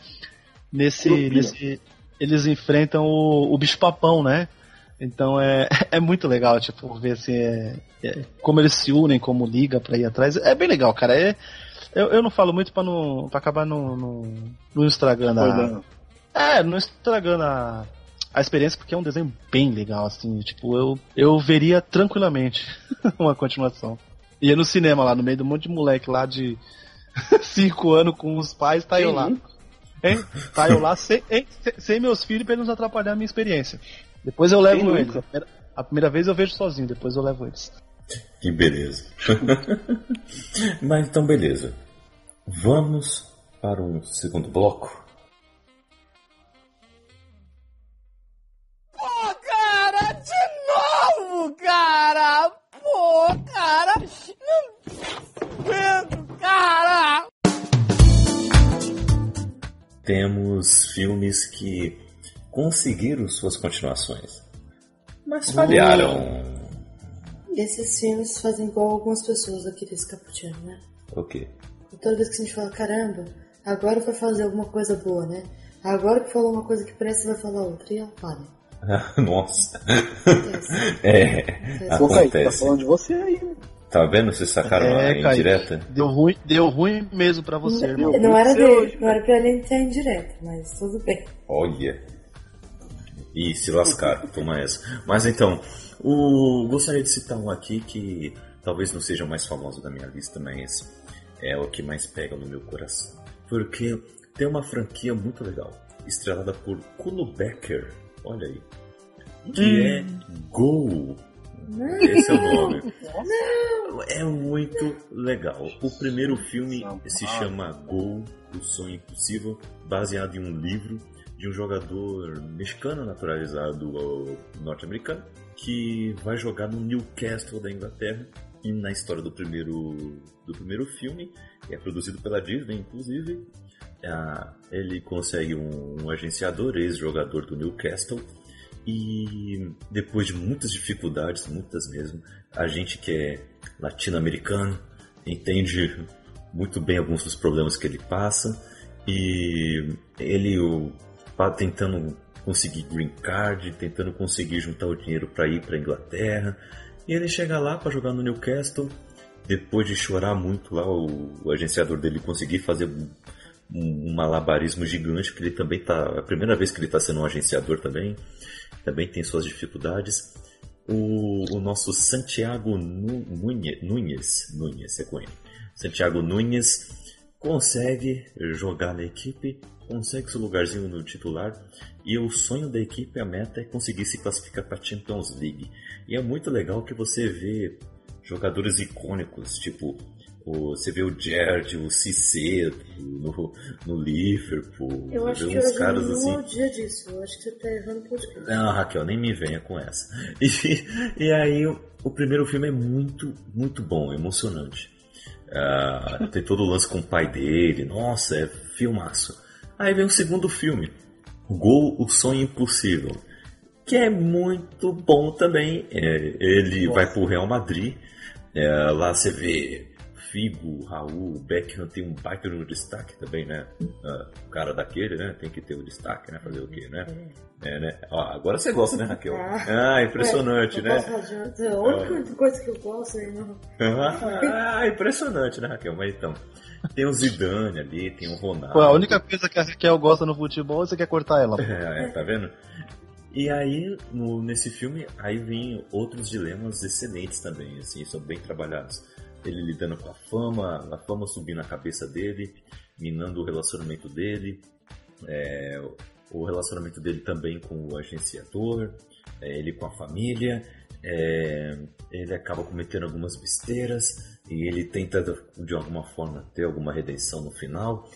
nesse, nesse eles enfrentam o, o bicho papão, né? Então é, é muito legal, tipo, ver assim, é, é, como eles se unem, como liga pra ir atrás. É bem legal, cara. É, eu, eu não falo muito pra, não, pra acabar não, não, não estragando a, é, não estragando a, a experiência, porque é um desenho bem legal, assim. Tipo, eu, eu veria tranquilamente uma continuação. Ia no cinema lá, no meio de um monte de moleque lá de 5 anos com os pais, tá eu lá. Hein? Tá eu lá sem, hein? sem, meus filhos pra eles não atrapalhar a minha experiência. Depois eu levo Quem eles. A primeira, a primeira vez eu vejo sozinho, depois eu levo eles. Que beleza. Mas então, beleza. Vamos para um segundo bloco. Temos filmes que conseguiram suas continuações, mas falharam. Esses filmes fazem igual algumas pessoas aqui desse cappuccino, né? O quê? E toda vez que a gente fala, caramba, agora vai fazer alguma coisa boa, né? Agora que falou uma coisa que presta, vai falar outra. E ela fala. Nossa. Acontece. É, Pô, Kaique, tá acontece. falando de você aí, né? Tá vendo? Vocês sacaram É, a indireta? Deu ruim, deu ruim mesmo pra você, irmão. Não era dele, hoje, não era pra ele entrar em direto, mas tudo bem. Olha. Ih, se lascaram, toma essa. Mas então, o... gostaria de citar um aqui que talvez não seja o mais famoso da minha lista, mas é o que mais pega no meu coração. Porque tem uma franquia muito legal, estrelada por Kuno Becker, olha aí, que é Go. Esse é o nome. É muito legal. O primeiro filme se chama Go, O Sonho Impossível, baseado em um livro de um jogador mexicano naturalizado norte-americano que vai jogar no Newcastle da Inglaterra. E na história do primeiro, do primeiro filme, que é produzido pela Disney, inclusive, ah, ele consegue um, um agenciador, ex-jogador do Newcastle, e depois de muitas dificuldades, muitas mesmo, a gente que é latino-americano entende muito bem alguns dos problemas que ele passa. E ele o, tentando conseguir green card, tentando conseguir juntar o dinheiro para ir para Inglaterra. E ele chega lá para jogar no Newcastle. Depois de chorar muito lá o, o agenciador dele conseguir fazer um, um malabarismo gigante que ele também tá a primeira vez que ele está sendo um agenciador também também tem suas dificuldades. O, o nosso Santiago Nu- Nunes, Nunes, Nunes é com ele. Santiago Nunes consegue jogar na equipe, consegue seu lugarzinho no titular e o sonho da equipe, a meta é conseguir se classificar para a Champions League. E é muito legal que você vê jogadores icônicos, tipo o, você vê o Gerd, o Cissé no, no Liverpool, Eu acho vê que uns hoje caras não assim. é o dia disso. Eu acho que você tá errando o podcast. Não, Raquel, nem me venha com essa. E, e aí, o, o primeiro filme é muito, muito bom, emocionante. Ah, tem todo o lance com o pai dele, nossa, é filmaço. Aí vem o segundo filme, Gol, o Sonho Impossível, que é muito bom também. É, ele vai pro Real Madrid, é, lá você vê Figo, Raul, o Beckham tem um baita no destaque também, né? Ah, o cara daquele, né? Tem que ter o destaque, né? Fazer o quê, né? É, né? Ó, agora você gosta, né, Raquel? Ah, impressionante, eu né? falar de- A única coisa que eu gosto é não. Ah, impressionante, né, Raquel? Mas então, tem o Zidane ali, tem o Ronaldo. Pô, a única coisa que a Raquel gosta no futebol, você quer cortar ela. É, é, tá vendo? E aí, no- nesse filme, aí vem outros dilemas excelentes também, assim, são bem trabalhados. Ele lidando com a fama, a fama subindo na cabeça dele, minando o relacionamento dele, é, o relacionamento dele também com o agenciador, é, ele com a família, é, ele acaba cometendo algumas besteiras e ele tenta de alguma forma ter alguma redenção no final.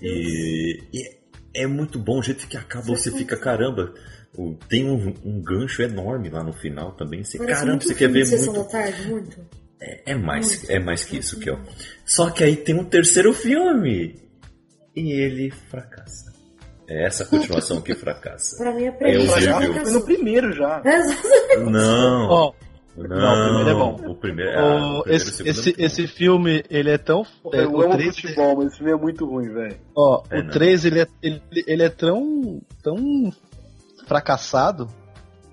E, e é muito bom o jeito que acaba, você fica caramba. Tem um, um gancho enorme lá no final também. Você, Parece caramba, você quer ver muito. tarde, muito. É, é mais, é mais que isso, Kel. Só que aí tem um terceiro filme. E ele fracassa. É essa continuação que fracassa. Pra mim é É premissa. horrível. Já foi no primeiro já. Não. Ó, não, não, o primeiro é bom. O primeiro, ah, o o- primeiro o esse, é esse, bom. esse filme, ele é tão. é, eu o amo 3, futebol, mas esse filme é muito ruim, velho. ó, É, o não. 3 ele é, ele, ele é tão, tão fracassado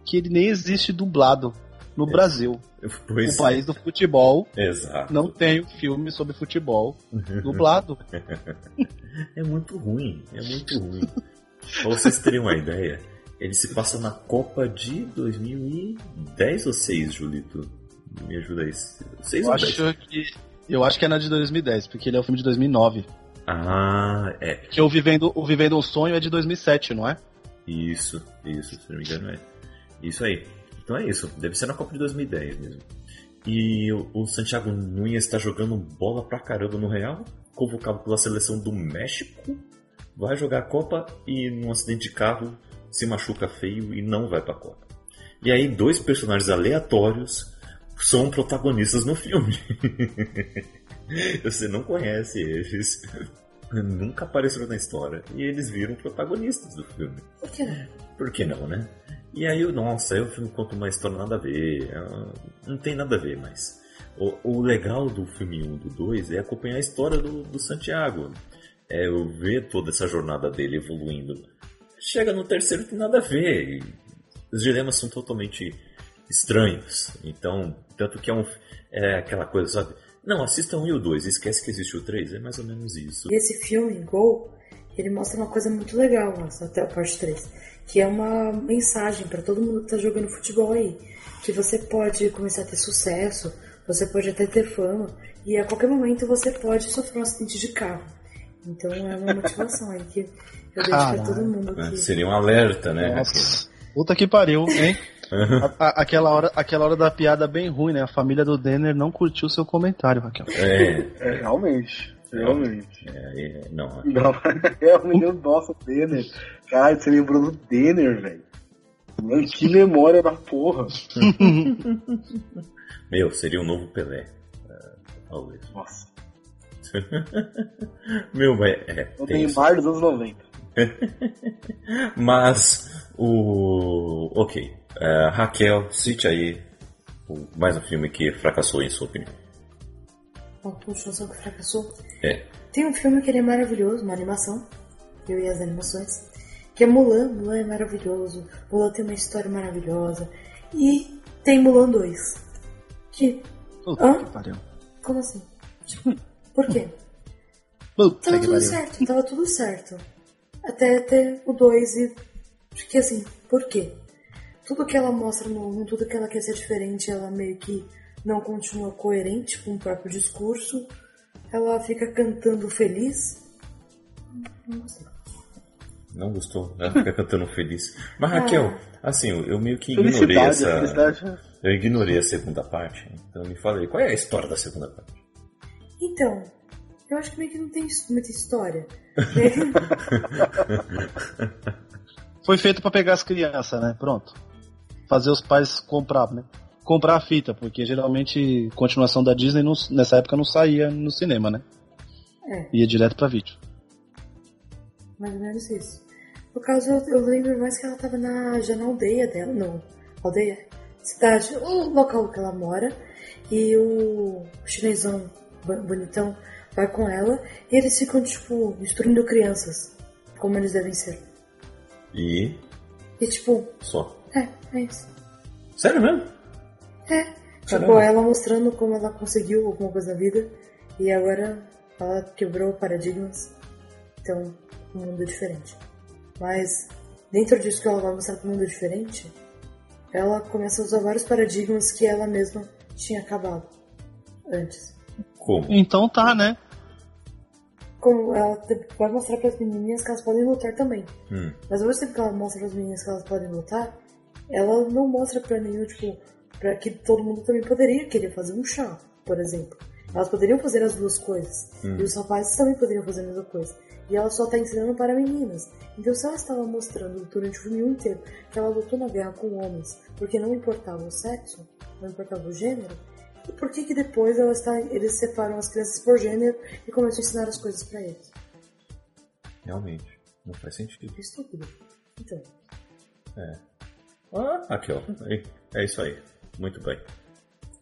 que ele nem existe dublado no Brasil. Pois O país do futebol é, Exato. não tem um filme sobre futebol dublado. É muito ruim, é muito ruim. pra vocês terem uma ideia, ele se passa na Copa de 2010 ou 6, Julito? Me ajuda aí. 6 Eu ou 10? acho que. Eu acho que é na de 2010, porque ele é o filme de 2009. Ah, é. Que o Vivendo, o Vivendo um Sonho é de 2007, não é? Isso, isso, se não me engano é. Isso aí. Então é isso, deve ser na Copa de 2010 mesmo. E o, Santiago Nunes está jogando bola pra caramba no Real, convocado pela seleção do México, vai jogar a Copa e num acidente de carro se machuca feio e não vai pra Copa. E aí dois personagens aleatórios são protagonistas no filme. Você não conhece eles, nunca apareceram na história e eles viram protagonistas do filme. Por que não? Por que não, né? E aí, nossa, aí o filme conta uma história nada a ver, é, não tem nada a ver, mas o, o legal do filme 1 do 2 é acompanhar a história do, do Santiago. É eu ver toda essa jornada dele evoluindo. Chega no terceiro tem nada a ver. os dilemas são totalmente estranhos. Então, tanto que é um é aquela coisa, sabe? Não, assista um e o 2, esquece que existe o 3, é mais ou menos isso. E esse filme, Gol, ele mostra uma coisa muito legal, nossa, até a parte 3, que é uma mensagem pra todo mundo que tá jogando futebol aí, que você pode começar a ter sucesso, você pode até ter fama, e a qualquer momento você pode sofrer um acidente de carro. Então é uma motivação aí que eu deixo pra Caralho. todo mundo né? que... Seria um alerta, né? Nossa. Puta que pariu, hein? A- a- aquela, hora, aquela hora da piada bem ruim, né? A família do Denner não curtiu seu comentário, Raquel. É, É, realmente. Realmente. é, é, não, Não, realmente, nossa, Denner. Cara, você lembrou do Denner, velho. Mano, que memória da porra. Meu, seria um novo Pelé. É, talvez. Nossa. Meu, mas é. O tem. Neymar dos anos 90. Mas o. Ok. É, Raquel, cite aí o- mais um filme que fracassou em sua opinião. Uma continuação que fracassou. É. Tem um filme que ele é maravilhoso, uma animação, eu e as animações, que é Mulan. Mulan é maravilhoso, Mulan tem uma história maravilhosa. E tem Mulan 2. Que. Puta Hã? que pariu. Como assim? Por quê? Puta Tava tudo pariu. certo, tava tudo certo. Até ter o 2 e. Porque assim, por quê? Tudo que ela mostra no 1, tudo que ela quer ser diferente, ela meio que não continua coerente com o próprio discurso. Ela fica cantando feliz. Não gostei. Não gostou? Ela fica cantando feliz. Mas Raquel, assim, eu, meio que ignorei Felicidade, essa. a felicidade. Eu ignorei a segunda parte. Então me falei, qual é a história da segunda parte? Então, eu acho que meio que não tem muita história. Foi feito pra pegar as crianças, né? Pronto. Fazer os pais comprar, né? Comprar a fita, porque geralmente continuação da Disney não- nessa época não saía no cinema, né? é, Ia direto pra vídeo. mais ou menos isso. No caso, eu, eu lembro mais que ela tava na, já na aldeia dela, não, aldeia, cidade, o local que ela mora, e o chinesão bo- bonitão, vai com ela e eles ficam, tipo, destruindo crianças, como eles devem ser. E. E, tipo, só. é, é isso. Sério mesmo? É. Tipo, ela mostrando como ela conseguiu alguma coisa na vida e agora ela quebrou paradigmas. Então, um mundo diferente. Mas, dentro disso que ela vai mostrar que o mundo é diferente, ela começa a usar vários paradigmas que ela mesma tinha acabado antes. Como? Então tá, né? Como ela vai mostrar para as menininhas que elas podem lutar também. Hum. Mas ao mesmo tempo que ela mostra para as meninas que elas podem lutar, ela não mostra pra nenhum, tipo, pra que todo mundo também poderia querer fazer um chá, por exemplo. Elas poderiam fazer as duas coisas. Hum. E os rapazes também poderiam fazer a mesma coisa. E ela só tá ensinando para meninas. Então se ela estava mostrando durante o filme inteiro que ela lutou na guerra com homens porque não importava o sexo, não importava o gênero, e por que que depois ela está, eles separam as crianças por gênero e começam a ensinar as coisas pra eles? Realmente. Não faz sentido. É estúpido. Então, Ah, aqui ó. É- É isso aí. Muito bem.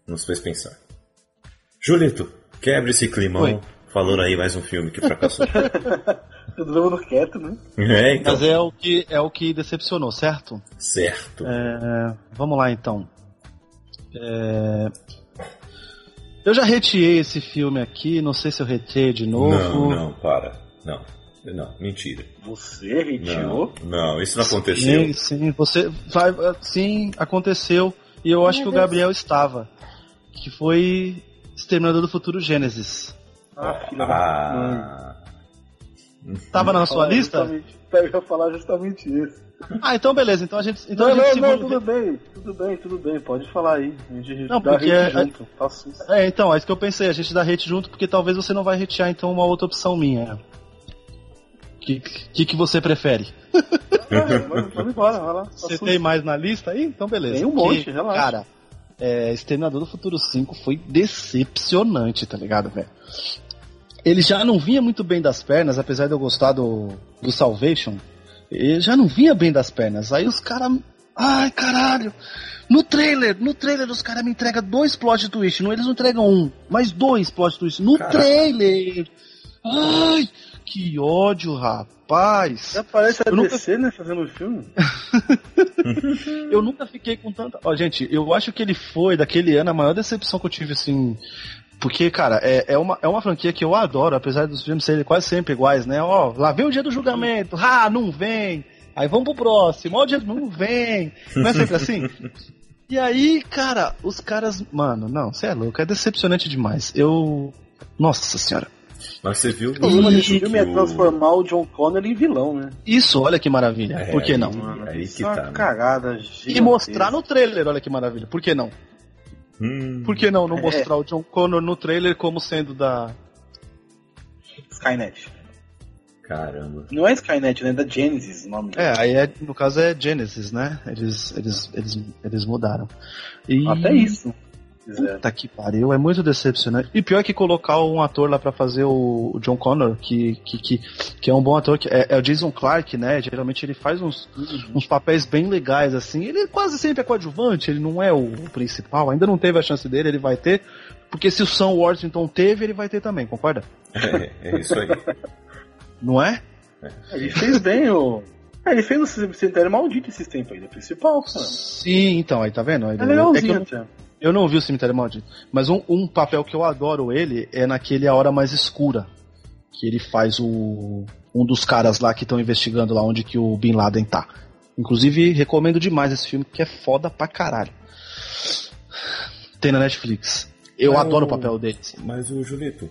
Nos fez pensar. Julito, quebre esse climão. Oi. Falando aí mais um filme que fracassou. Todo mundo quieto, né? é, então. Mas é o que é o que decepcionou, certo? Certo. É, vamos lá então. É, eu já reteei esse filme aqui, não sei se eu reteei de novo. Não, não, para. Não. Não, mentira. Você Não, retirou? não, isso não aconteceu. Sim, sim, você vai, sim, aconteceu e eu acho Meu que o. Gabriel estava, que foi Exterminador do Futuro Gênesis. Ah, filha. Ah. Tava na sua lista? justamente- Eu ia falar justamente isso. Ah, então beleza, então a gente, então não, a gente não, se não, tudo bem, tudo bem, tudo bem, pode falar aí. A gente Não, dá porque rede é- junto, tá. É, então, é isso que eu pensei, a gente dá hate junto, porque talvez você não vai hatear, então, uma outra opção minha. O que, que, que você prefere? Vamos vamos embora, vai lá. Você susto. tem mais na lista aí? Então beleza. Tem um monte, relaxa. Cara, é, Exterminador do Futuro 5 foi decepcionante, tá ligado, velho? Ele já não vinha muito bem das pernas, apesar de eu gostar do, do Salvation. Ele já não vinha bem das pernas. Aí os caras. Ai, caralho! No trailer, no trailer os caras me entregam dois plot twist. Não, eles não entregam um, mas dois plot twist no Caraca. trailer. Ai, que ódio, rapaz. Já parece a Eu nunca- DC, né, fazendo filme? Eu nunca fiquei com tanta. Ó, gente, eu acho que ele foi, daquele ano, a maior decepção que eu tive, assim. Porque, cara, é, é, uma, é uma franquia que eu adoro, apesar dos filmes serem quase sempre iguais, né? Ó, lá vem o dia do julgamento, ah, não vem. Aí vamos pro próximo, ó, o dia do- não vem. Não é sempre assim? E aí, cara, os caras. Mano, não, você é louco, é decepcionante demais. Eu. Nossa senhora. Mas você viu O desse que filme é transformar o John Connor em vilão, né? Isso, olha que maravilha. É, Por que não? Aí que é tá, né? cagada E mostrar no trailer, olha que maravilha. Por que não? Hum, Por que não, não É. mostrar o John Connor no trailer como sendo da. Skynet. Caramba. Não é Skynet, né? É da Genesis o nome. É, aí é, no caso é Genesis, né? Eles, eles, eles, eles mudaram. E... Até isso. Fizeram. Puta que pariu, é muito decepcionante. E pior que colocar um ator lá pra fazer o, John Connor, que, que, que, que é um bom ator, que é, é o Jason Clark, né? Geralmente ele faz uns, uns papéis bem legais, assim. Ele quase sempre é coadjuvante, ele não é o principal. Ainda não teve a chance dele, ele vai ter. Porque se o Sam Worthington teve, ele vai ter também, concorda? É, é isso aí. Não é? Ele fez bem o. É, ele fez o Cemitério Maldito esses tempos aí, do principal, cara. Sim, então, aí tá vendo? Ele- É é que eu legalzinho. Eu não vi o Cemitério Maldito. Mas um, um papel que eu adoro ele é naquele A Hora Mais Escura. Que ele faz o. Um dos caras lá que estão investigando lá onde que o Bin Laden tá. Inclusive, recomendo demais esse filme, que é foda pra caralho. Tem na Netflix. Eu adoro o- o papel dele. Mas o Julito,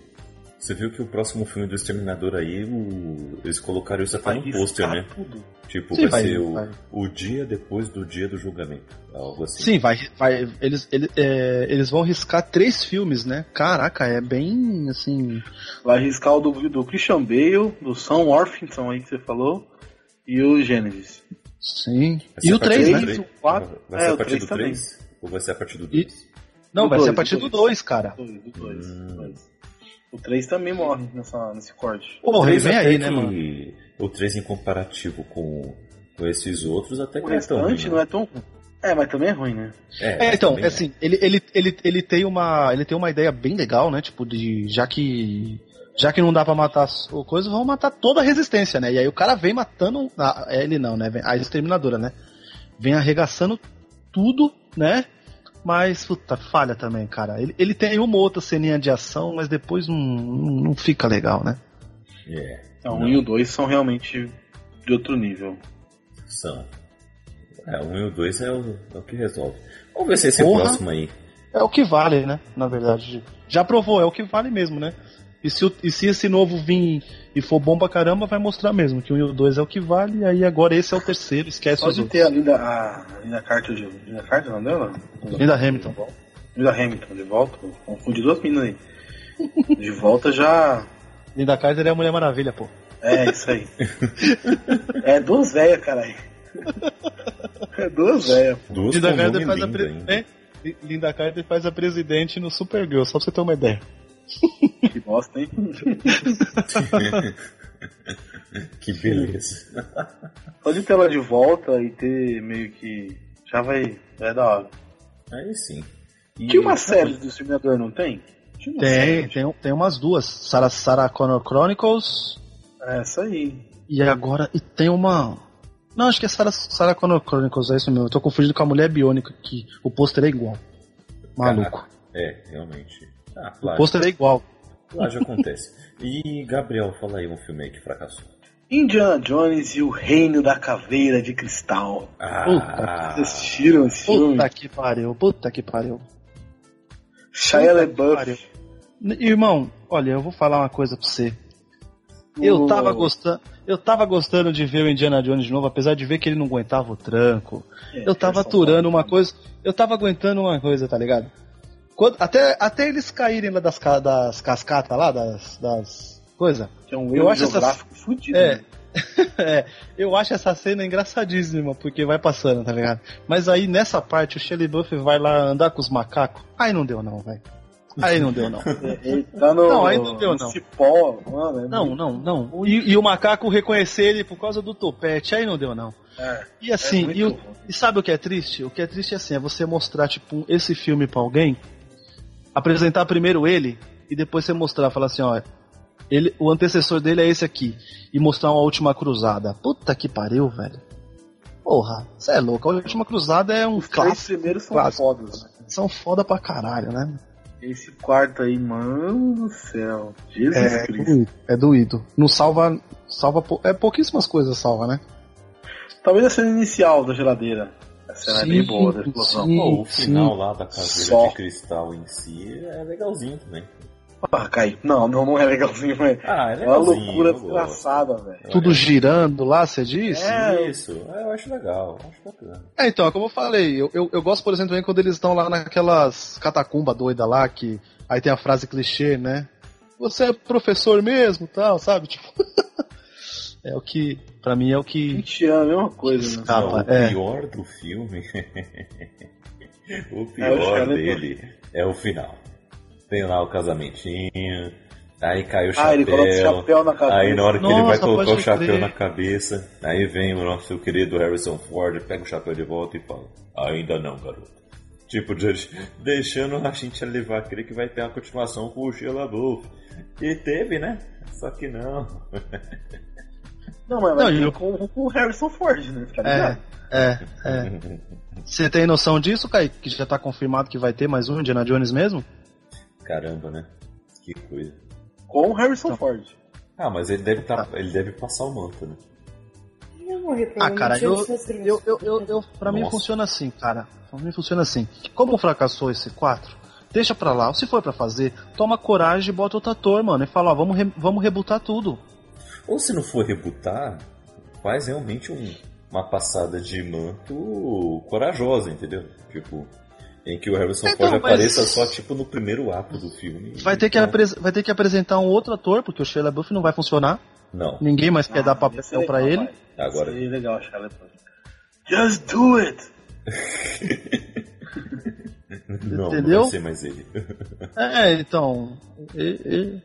você viu que o próximo filme do Exterminador aí, o- eles colocaram isso até no pôster, riscar né? tudo. Tipo, Sim, vai, vai- ser o, vai. o dia depois do dia do julgamento. Algo assim. Sim, vai. vai eles, ele- é, eles vão riscar três filmes, né? Caraca, é bem assim. Vai arriscar o do, do Christian Bale, do Sam Worthington aí que você falou, e o Genesis. Sim. E a o partir 3, do né? três, três? o quatro. Vai É, ser a o partir três do também. 3? Ou vai ser a partir do E- 2? Não, Do vai ser a partir do do dois. 2, cara. Do dois, Hum. O 3 também morre nessa, nesse corte. Porra, ele vem até aí, né, que mano? O 3 em comparativo com, com esses outros até O que não é tão ruim, restante não é tão. É, mas também é ruim, né? É, então, também é assim, ele, ele, ele, ele, tem uma, ele tem uma ideia bem legal, né? Tipo, de. Já que. Já que não dá pra matar as o coisa, vamos matar toda a resistência, né? E aí o cara vem matando. A, ele não, né? A exterminadora, né? Vem arregaçando tudo, né? Mas, puta, falha também, cara. Ele, ele tem uma ou outra ceninha de ação, mas depois não, não, fica legal, né? É, Então, um e o dois são realmente de outro nível. são. É, o 1 e o 2 é o, é o que resolve. Vamos ver se esse Porra. próximo aí. É o que vale, né? Na verdade. Já provou, é o que vale mesmo, né? E se, o- e se esse novo vir e for bom pra caramba, vai mostrar mesmo que o 1 e o 2 é o que vale, e aí agora esse é o terceiro, esquece Só os outros. ter a Linda, a Linda Carter de. Linda Carter, não dela? Linda Hamilton. Linda Hamilton de volta. Confundi duas meninas aí. De volta já. Linda Carter é a Mulher Maravilha, pô. É, isso aí. É duas velhas, caralho. É duas velhas. Duas Linda Carter faz a lindo ainda. presidente. Linda Carter faz a presidente no Supergirl, só pra você ter uma ideia. Que bosta, hein? Que beleza. Só de ter ela de volta e ter meio que. Já vai. É da hora. Aí sim. E- Tinha uma série do Exterminador, não tem? Tem, série. tem, tem umas duas. Sarah, Sarah Connor Chronicles É, essa aí. e agora. E tem uma. Não, acho que é Sarah, Sarah Connor Chronicles, é isso mesmo. Eu tô confundindo com a Mulher Biônica, que o pôster é igual. Maluco. É, realmente. Ah, O pôster é igual. Plágio acontece. E, Gabriel, fala aí um filme aí que fracassou. Indiana Jones e o Reino da Caveira de Cristal. Ah, Vocês assistiram esse filme? Puta que pariu, puta que pariu. Shia Puta. LaBeouf. Irmão, olha, eu vou falar uma coisa pra você. Eu tava gostando, eu tava gostando de ver o Indiana Jones de novo, apesar de ver que ele não aguentava o tranco. É, Eu tava aturando uma coisa, eu tava aguentando uma coisa, tá ligado? Quando- até, até eles caírem lá das, das cascatas lá, das, das coisas. Que é um Eu acho essa- fudido. É. né? é, eu acho essa cena engraçadíssima, porque vai passando, tá ligado? Mas aí nessa parte o Shelley Buff vai lá andar com os macacos. Aí não deu não, velho. Aí não deu não. É, Ele tá no, Não, aí não deu, não. cipó, mano. é Não, muito- não, não. E, e o macaco reconhecer ele por causa do topete, aí não deu não. É, E assim, é e, o- e sabe o que é triste? O que é triste é assim, é você mostrar tipo esse filme pra alguém, apresentar primeiro ele e depois você mostrar, falar assim, ó, ele, o antecessor dele é esse aqui e mostrar uma última cruzada. Puta que pariu, velho. Porra, você é louco. A última cruzada é um Os clássico. primeiros são clássico. fodas. né? São foda pra caralho, né? Esse quarto aí, mano do céu. Jesus É Cristo. doído. É doído. Não salva. Salva. É pouquíssimas coisas salva, né? Talvez a cena inicial da geladeira. A cena é bem boa da explosão. sim. Pô, o final lá da caveira Só. de cristal em si é legalzinho também. Ah, Kai. Não, não, não é legalzinho, mas Ah, é é uma legalzinho. loucura gosto. desgraçada, velho. Tudo girando lá, você disse? É. Isso, é, eu acho legal, acho bacana. É, então, é como eu falei, eu, eu, eu gosto, por exemplo, também quando eles estão lá naquelas catacumba doida lá, que aí tem a frase clichê, né? Você é professor mesmo tal, sabe? Tipo. é o que. Pra mim é o que. 20 anos, mesma coisa, né? Ah, Não, o é. pior do filme. o É, pior dele é o final. Tem lá o casamentinho, aí cai o chapéu. Ah, ele coloca o chapéu na cabeça. Aí na hora que ele vai Nossa, colocar o chapéu crer. na cabeça, aí vem o nosso querido Harrison Ford, pega o chapéu de volta e fala: Ainda não, garoto. Tipo, de- deixando a gente levar a crer que vai ter uma continuação com o Buff. E teve, né? Só que não. Não, mas vai Não, ter eu- com, com o Harrison Ford, né? Tá É, ligado? é, é. Você tem noção disso, Kaique? Que já tá confirmado que vai ter mais um Indiana Jones mesmo? Caramba, né? Que coisa. Com o Harrison Então. Ford. Ah, mas ele deve, tá, ele deve passar o manto, né? Morrer, Ah, cara, eu, eu, eu, eu, eu- pra mim Nossa. funciona assim, cara. Pra mim funciona assim. Como fracassou esse 4, deixa pra lá. Se for pra fazer, toma coragem e bota outro ator, mano. E fala, ó, vamos, re- vamos rebutar tudo. Ou se não for rebutar, faz realmente um- uma passada de manto corajosa, entendeu? Tipo, em que o Harrison Então, Ford mas- apareça só tipo no primeiro ato do filme. Vai ter, que Então, apres- vai ter que apresentar um outro ator, porque o Shia LaBeouf não vai funcionar. Não, Ninguém mais quer dar Ah, papel pra legal, ele. vai. agora. Seria legal, Shia LaBeouf. Just do it! Não, não Entendeu? vai ser mais ele. É, então. E, e-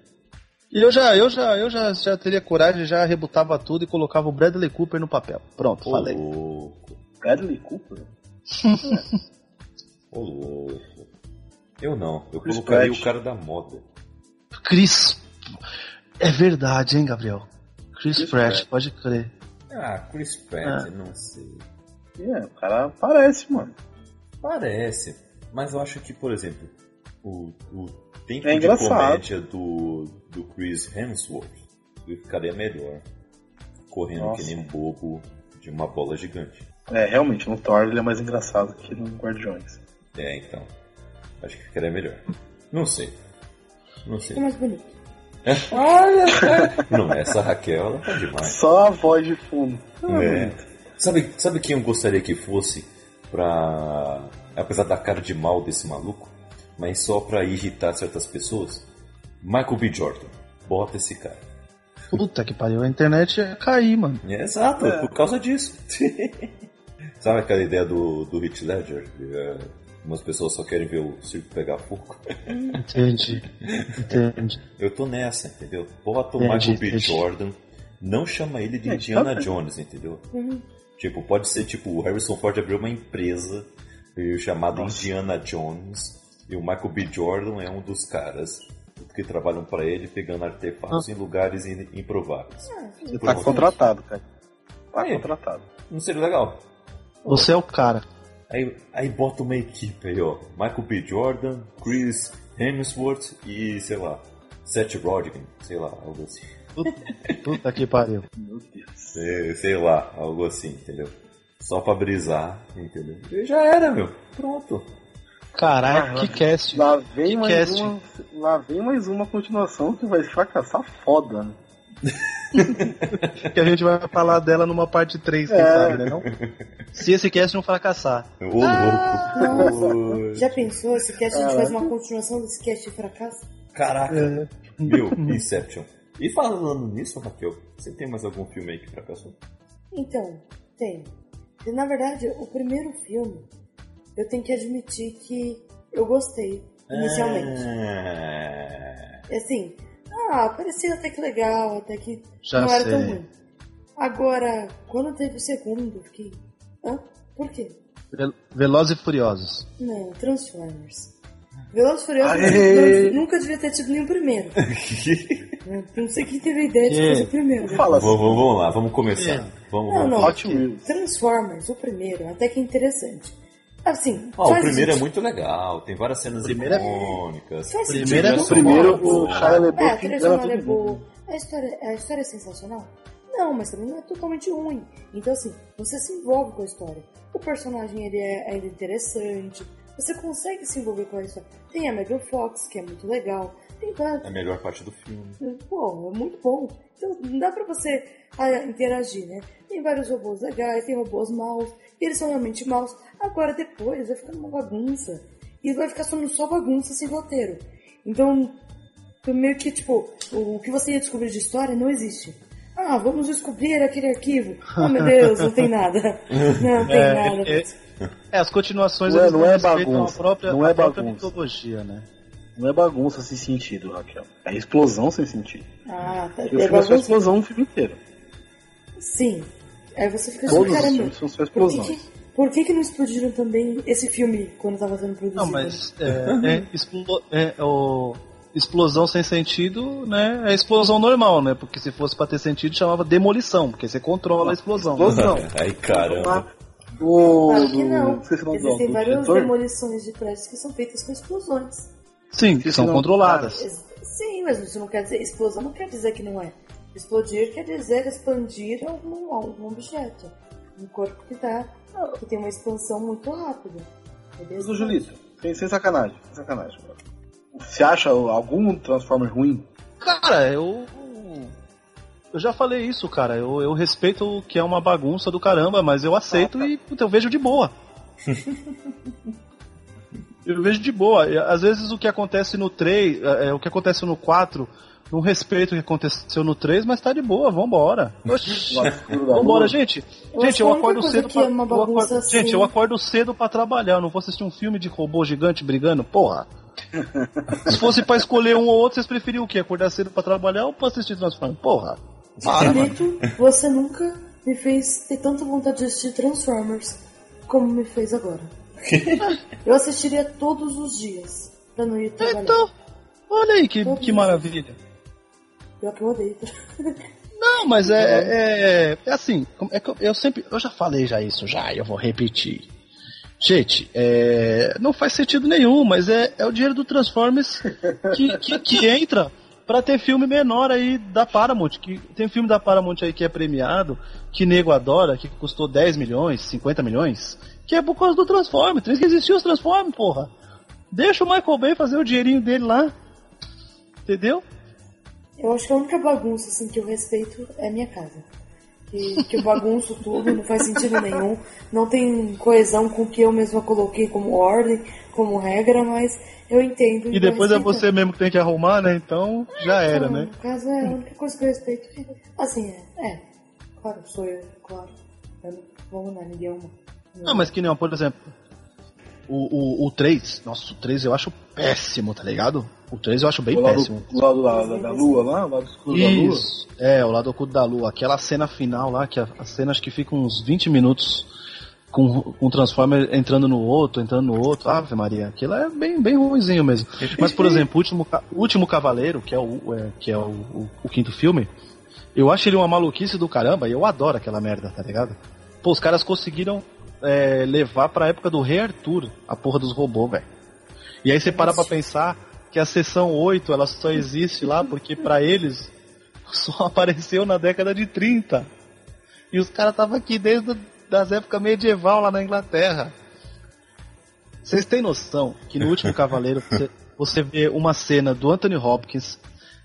e eu já, eu já, eu já, já teria coragem, já rebutava tudo e colocava o Bradley Cooper no papel. Pronto, Ô, falei. louco. Bradley Cooper? Ô louco. Eu não, eu Chris colocaria Pratt. o cara da moda. Chris. É verdade, hein, Gabriel? Chris, Chris Pratt, Pratt. pode crer. Ah, Chris Pratt, Ah. não sei. É, o cara parece, mano. Parece. Mas eu acho que, por exemplo, o, o tempo É de comédia do, do Chris Hemsworth ele ficaria melhor correndo Nossa. que nem um bobo de uma bola gigante. É, realmente, no Thor ele é mais engraçado que no Guardiões. É, então. Acho que ficaria melhor. Não sei. Não sei. Fica mais bonito. Não, essa Raquel, ela tá demais. Só a voz de fundo. É. Sabe, sabe quem eu gostaria que fosse pra. Apesar da cara de mal desse maluco, mas só pra irritar certas pessoas? Michael B. Jordan. Bota esse cara. Puta que pariu, a internet ia cair, mano. É, exato, É. por causa disso. sabe aquela ideia do, do Heath Ledger? É, umas pessoas só querem ver o circo pegar fogo. Entendi. Entendi. Eu tô nessa, entendeu? Bota o Entendi, Michael B. entendi. Jordan, não chama ele de É, Indiana. Jones, entendeu? Uhum. Tipo, pode ser tipo, o Harrison Ford abriu uma empresa chamada Nossa. Indiana Jones e o Michael B. Jordan é um dos caras que trabalham pra ele pegando artefatos em lugares in- improváveis. Você tá contratado, cara. Tá Aí. contratado. Não seria legal? Você é o cara. Aí, aí bota uma equipe aí, ó. Michael B. Jordan, Chris Hemsworth e, sei lá, Seth Rogen, sei lá, algo assim. Puta, puta que pariu. Meu Deus. Sei, sei lá, algo assim, entendeu? Só pra brisar, entendeu? E já era, meu. Pronto. Caralho, que cast. Lá vem, Que mais cast. uma, lá vem mais uma continuação que vai fracassar foda, né? Que a gente vai falar dela numa parte 3, quem É. sabe, né? Não? Se esse cast não fracassar. Ô, Ah, louco. Já pensou esse cast? A gente Ah. faz uma continuação desse cast de fracasso? Caraca. É. Meu, Inception. E falando nisso, Raquel, você tem mais algum filme aí que fracassou? Então, tem. Na verdade, o primeiro filme, eu tenho que admitir que eu gostei inicialmente. Ah, Assim, ah, parecia até que legal, até que Já não era sei. tão ruim. Agora, quando teve o segundo, fiquei. Hã? Por quê? Vel- Velozes e Furiosos. Não, Transformers. Velozes e Furiosos Aê! nunca devia ter tido nem o primeiro. Não sei quem teve a ideia de Que? fazer o primeiro. Fala assim. vamos, vamos, vamos lá, vamos começar. Vamos, Não, vamos. não. Transformers, o primeiro, até que interessante. Assim, Ó, o primeiro é sentido. muito legal, tem várias cenas Primeiro é- icônicas. Faz Primeiro é primeiro, o Shia É, a LaBeouf trilha engana sonora é todo mundo. boa. A história, a história é sensacional? Não, mas também não é totalmente ruim. Então, assim, você se envolve com a história. O personagem ele é ainda interessante. Você consegue se envolver com a história. Tem a Megan Fox, que é muito legal. Tem várias. É a melhor parte do filme. Pô, é muito bom. Então, não dá pra você ah, interagir, né? Tem vários robôs legais, tem robôs maus. E eles são realmente maus. Agora, depois, vai ficando uma bagunça. E vai ficar sendo só bagunça sem roteiro. Então, meio que, tipo, o que você ia descobrir de história não existe. Ah, vamos descobrir aquele arquivo. Oh, meu Deus, não tem nada. Não tem É, nada. é- É, as continuações Não é- eles não é bagunça, a própria, não é a própria bagunça. mitologia, né? Não é bagunça sem sentido, Raquel. É explosão sem sentido. Ah, tá. E o É filme é só explosão o filme inteiro. Sim. Aí você fica assim, Todos caramba. filmes são só Por que, explosões. que, por que que não explodiram também esse filme quando tava sendo produzido? Não, mas é, é, explo- é, o- explosão sem sentido, né? É explosão normal, né? Porque se fosse pra ter sentido, chamava demolição, porque você controla a explosão. Explosão. Ai, caramba. Do, Claro que não. Existem do várias demolições de prédios que são feitas com explosões. Sim, que são não- controladas. Sim, mas isso não quer dizer. Explosão não quer dizer que não é. Explodir quer dizer expandir algum, algum objeto. Um corpo que tá. que tem uma expansão muito rápida. Mas, ô, Julito, sem, sem sacanagem, sem sacanagem. Você acha algum Transformer ruim? Cara, eu. Eu já falei isso, cara. Eu, eu respeito o que é uma bagunça do caramba, mas eu aceito e puta, eu vejo de boa. eu vejo de boa. Às vezes o que acontece no 3, é, é, o que acontece no 4, não respeito o que aconteceu no 3, mas tá de boa, vambora. Vambora, gente. Eu gente, eu acordo cedo pra. é eu acordo- assim- Gente, eu acordo cedo pra trabalhar. Eu não vou assistir um filme de robô gigante brigando, porra. Se fosse pra escolher um ou outro, vocês preferiam o quê? Acordar cedo pra trabalhar ou pra assistir Transformers? Porra. Para. Julito, você nunca me fez ter tanta vontade de assistir Transformers. como me fez agora. Eu assistiria todos os dias pra não ir trabalhar. Então, olha aí que, que maravilha. Pior que eu odeio. Não, mas é, é, é assim, é que eu- eu sempre, eu já falei já isso, já, e eu vou repetir. Gente, é, não faz sentido nenhum, mas é, é o dinheiro do Transformers que, que, que entra pra ter filme menor aí da Paramount. Que, tem filme da Paramount aí que é premiado, que nego adora, que custou 10 milhões, 50 milhões, que é por causa do Transformers. Tem que existir os Transformers, porra. Deixa o Michael Bay fazer o dinheirinho dele lá. Entendeu? Eu acho que a única bagunça assim, que eu respeito é a minha casa. Que, que eu bagunço tudo, não faz sentido nenhum. Não tem coesão com o que eu mesma coloquei como ordem, como regra, mas eu entendo. E depois é respeitando. você mesmo que tem que arrumar, né? Então já era, Então, né? No caso, é a única coisa que eu respeito. Assim, é. é claro, sou eu, claro. Eu não vou mandar ninguém uma. Não, mas que nem, ó, por exemplo, o, o, o 3, nossa, o 3 eu acho péssimo, tá ligado? O 3 eu acho bem O lado, péssimo. o lado da, da, da lua lá, o lado escuro da lua. Isso, é, o lado oculto da lua. Aquela cena final lá, que a, a cena acho que fica uns 20 minutos com, o Transformer entrando no outro, entrando no outro. Ave Maria, aquilo é bem, bem ruimzinho mesmo. Mas, por exemplo, o último, último Cavaleiro, que é, o, é, que é o, o, o quinto filme, eu acho ele uma maluquice do caramba e eu adoro aquela merda, tá ligado? Pô, os caras conseguiram é, levar pra época do Rei Arthur a porra dos robôs, velho. E aí você para pra pensar que a seção 8 ela só existe lá porque pra eles só apareceu na década de 30. E os caras estavam aqui desde as épocas medieval lá na Inglaterra. Vocês têm noção que no último Cavaleiro você, você vê uma cena do Anthony Hopkins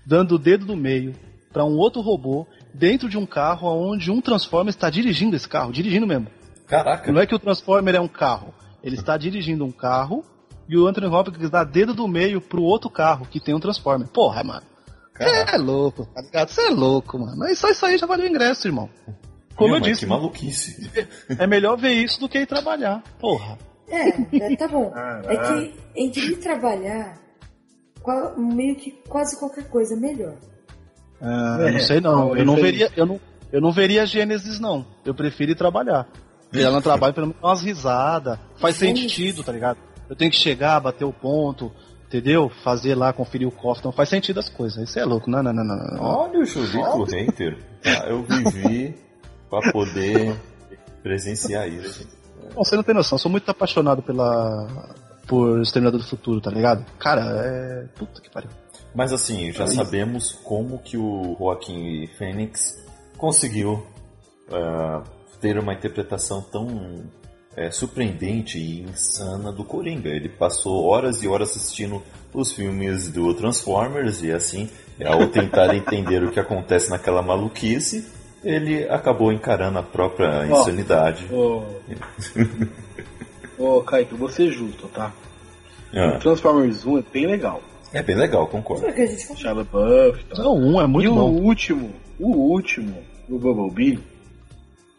dando o dedo do meio pra um outro robô dentro de um carro onde um Transformer está dirigindo esse carro, dirigindo mesmo. Caraca. Não é que o Transformer é um carro. Ele está dirigindo um carro e o Anthony Hopkins dá dedo do meio pro outro carro que tem um Transformer. Porra, mano. Você é louco, tá ligado? Você é louco, mano. Isso, isso aí já valeu o ingresso, irmão. Como Meu, eu mas disse, Que maluquice. é melhor ver isso do que ir trabalhar. Porra. É, é, tá bom. Ah, É que entre ir trabalhar, meio que quase qualquer coisa é melhor. Ah, É, não sei não. Eu não veria, eu não, eu não veria Gênesis não. Eu prefiro ir trabalhar. E ela não trabalha pelo menos umas risadas. Faz sentido, tá ligado? Eu tenho que chegar, bater o ponto, entendeu? Fazer lá, conferir o cofre. Então faz sentido as coisas. Isso é louco. Não, não, não, não. não. Olha o Julito Renter. Ah, eu vivi pra poder presenciar isso. Não, você não tem noção. Eu sou muito apaixonado pela por Exterminador do Futuro, tá ligado? Cara, é puta que pariu. Mas assim, já sabemos como que o Joaquim Fênix conseguiu ah, ter uma interpretação tão eh, surpreendente e insana do Coringa. Ele passou horas e horas assistindo os filmes do Transformers e assim, ao tentar entender o que acontece naquela maluquice, ele acabou encarando a própria Ó. insanidade. Ô, ô Kaique, eu vou ser justo, tá? Ah, O Transformers 1 é bem legal. é bem legal, concordo. Shia LaBeouf e tal. Não, um é muito e o bom. último, o último, o Bumblebee,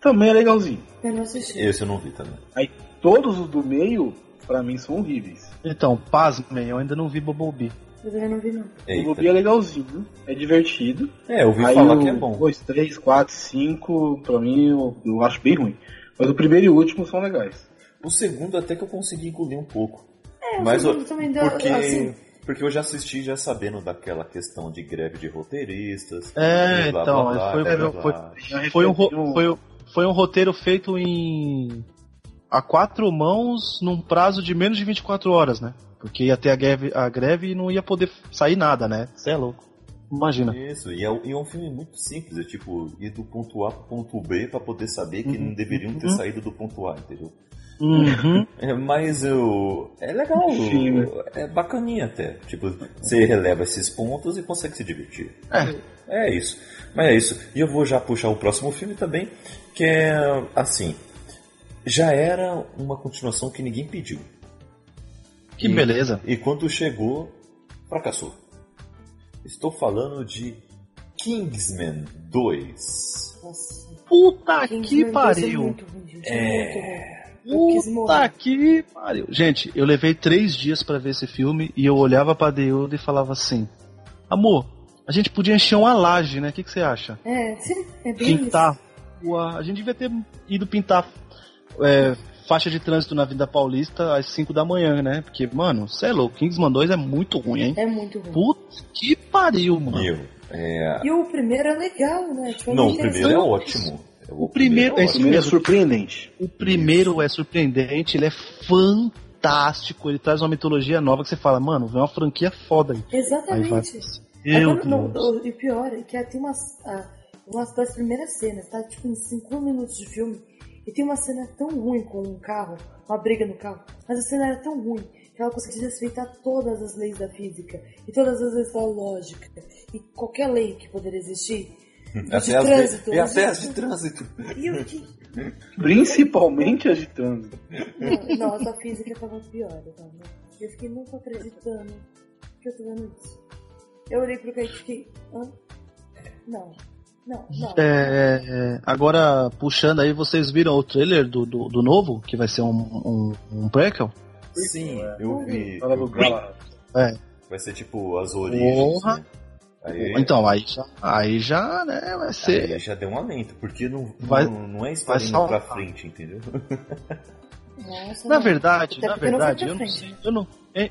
também é legalzinho. Eu não assisti. Esse eu não vi também. Aí todos os do meio, pra mim, são horríveis. Então, pasmem, eu ainda não vi Bumblebee. Eu também não vi, não. O Eita. Bumblebee é legalzinho, é divertido. É, eu ouvi Aí falar o que é bom. 2, 3, 4, 5, pra mim, eu, eu acho bem ruim. Mas o primeiro e o último são legais. O segundo até que eu consegui engolir um pouco. É, o Mas segundo eu- também deu, porque, assim, porque eu já assisti já sabendo daquela questão de greve de roteiristas. É, blá, então, blá, blá, foi- blá, foi- blá, foi- um, foi, foi um roteiro feito em. a quatro mãos num prazo de menos de 24 horas, né? Porque ia ter a greve, a greve e não ia poder sair nada, né? Você é louco. Imagina. Isso, e é, e é um filme muito simples, é tipo ir do ponto A pro ponto B pra poder saber que não deveriam ter Uhum. saído do ponto A, entendeu? Uhum. É, mas eu. É legal, Sim, né? é bacaninha até. Tipo, você releva esses pontos e consegue se divertir. É. É isso. Mas é isso. E eu vou já puxar o próximo filme também, que é assim. Já era uma continuação que ninguém pediu. Que E- beleza. E quando chegou, fracassou. Estou falando de Kingsman 2. nossa. Puta Kingsman que É pariu. é quis Puta que pariu. Gente, eu levei três dias pra ver esse filme e eu olhava pra Deuda e falava assim: Amor, a gente podia encher uma laje, né? O que, que você acha? É, sim, é bem pintar rua. A gente devia ter ido pintar é, faixa de trânsito na Vida Paulista às 5 da manhã, né? Porque, mano, cê é louco, Kingsman 2 é muito ruim, hein? É muito ruim. Putz, que pariu, mano. Meu, é... E o primeiro é legal, né? Tipo, é Não, o primeiro é ótimo. O primeiro é O primeiro é mesmo. surpreendente. O primeiro é surpreendente, ele é fantástico, ele traz uma mitologia nova que você fala, mano, vem uma franquia foda aí. Aí vai. Exatamente. Agora, não, o- e o pior é que tem umas, ah, umas das primeiras cenas, tá? Tipo, em 5 minutos de filme. E tem uma cena tão ruim com um carro, uma briga no carro. Mas a cena era tão ruim que ela conseguia respeitar todas as leis da física e todas as leis da lógica e qualquer lei que poderia existir. Até de as, trânsito. e até as de trânsito. E eu fiquei, Principalmente as de trânsito. não, nossa, a física tava pior. Tava. Eu fiquei, não tô acreditando que eu tô vendo isso. Eu olhei pro Kaique e fiquei, hã? Não, não, não. É, agora, puxando aí, vocês viram o trailer do, do, do novo, que vai ser um, um, um prequel? Sim, eu vi. Eu vi. É. Vai ser tipo as origens. Porra. né? Aí, Então, aí já, aí já, né, vai ser... aí já deu um alento, porque não, Vai- não, não é história indo pra frente, entendeu? Nossa, Na não. verdade, na verdade, eu não, sei, eu, não,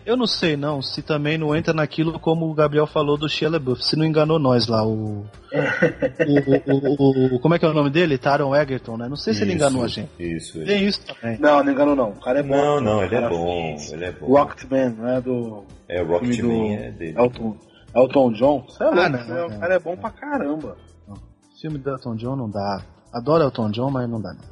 eu não sei não se também não entra naquilo como o Gabriel falou do Shia LaBeouf, se não enganou nós lá, o, o, o, o- Como é que é o nome dele? Taron Egerton, né? Não sei se ele Isso, enganou a gente. Isso. ele- Tem isso também. Não, não engano não. O cara é bom. Não, não, ele é bom. fez Ele é bom. Rocketman, né? Do É, o filme Rocketman do é dele. Elton, Elton John. É louco, não, né? não. O cara é bom pra caramba. Filme do Elton John não dá. Adoro Elton John, mas não dá não.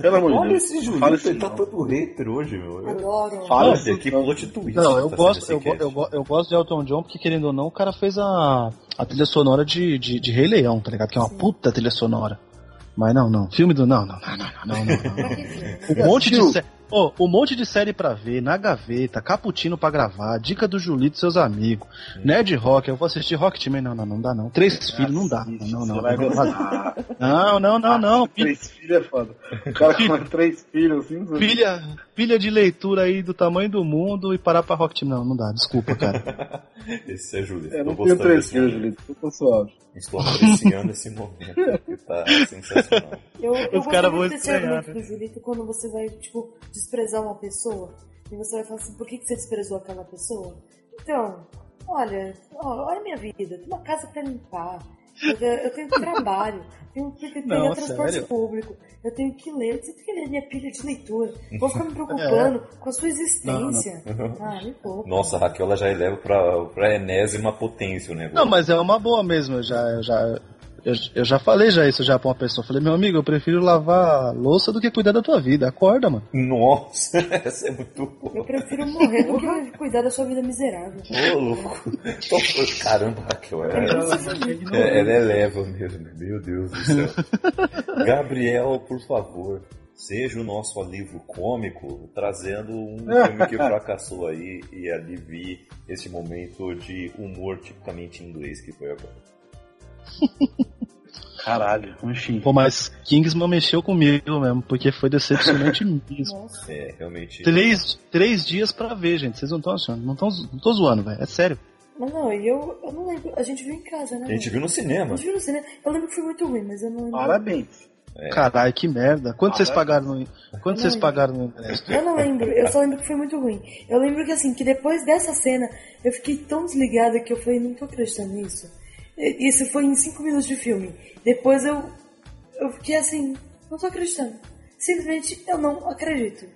Pelo amor de Olha Deus. esse não Julito, fala isso ele tá não. todo hater hoje, meu. Adoro. Fala Olha, isso que não. plot twist. Não, eu tá gosto, eu, esse go- eu, go- eu gosto de Elton John porque, querendo ou não, o cara fez a, a trilha sonora de, de, de Rei Leão, tá ligado? Que é uma puta trilha sonora. Mas não, não. Filme do. Não, não, não, não, não, não. não. Um monte de assistiu? série. Ô, um monte de série pra ver, na gaveta, cappuccino pra gravar, dica do Julito e seus amigos, Nerd Rock, eu vou assistir Rocketman, não, não, não dá não. Três filhos, não dá. Não, você não, vai não. gostar. Não, não, não, não. Filha, Três filhos é foda. O cara com três filhos assim. pilha, pilha de leitura aí do tamanho do mundo e parar pra Rocketman. Não, não dá, desculpa, cara. Esse é Julito. Eu Tô não tenho três filhos. Julito. Eu tô suave. Estou apreciando esse momento, que tá sensacional. Eu, eu Os caras vão estranhar, do Julito quando você vai, tipo, desprezar uma pessoa. E você vai falar assim, por que, que você desprezou aquela pessoa? Então, olha, ó, olha a minha vida, eu tenho uma casa pra limpar. Eu, eu tenho trabalho, tenho que pegar Não, transporte sério? público, eu tenho que ler, você tem que ler minha pilha de leitura. Vou ficar me preocupando com a sua existência. Ah, me poupa. Nossa, a Raquel ela já eleva pra, pra enésima potência o negócio. Não, mas é uma boa mesmo. Eu já, eu já, eu, eu já falei já isso já pra uma pessoa. Falei, meu amigo, eu prefiro lavar louça do que cuidar da tua vida. Acorda, mano. Nossa, essa é muito boa. Eu prefiro morrer do que cuidar da sua vida miserável. Ô, louco. Então, Caramba, Raquel, ela, é- ela eleva mesmo. Meu Deus do céu. Gabriel, por favor, seja o nosso alívio cômico, trazendo um filme que fracassou aí e alivie esse momento de humor tipicamente inglês que foi agora. Caralho, enfim. Pô, mas Kingsman mexeu comigo mesmo, porque foi decepcionante mesmo. Nossa. É, realmente. Três, três dias pra ver, gente. Vocês não estão achando. Não, tão, não tô zoando, velho. É sério. Mas não, e eu, eu não lembro. A gente viu em casa, né? A gente viu no A cinema. gente viu no cinema. Eu lembro que foi muito ruim, mas eu não lembro. Parabéns. É. Caralho, que merda. Quanto vocês Caralho. pagaram no, quanto Não, vocês não. pagaram no ingresso? Eu não lembro, eu só lembro que foi muito ruim. Eu lembro que assim, que depois dessa cena, eu fiquei tão desligada que eu falei, não tô acreditando nisso. Isso foi em cinco minutos de filme. Depois eu, eu fiquei assim, não tô acreditando. Simplesmente eu não acredito.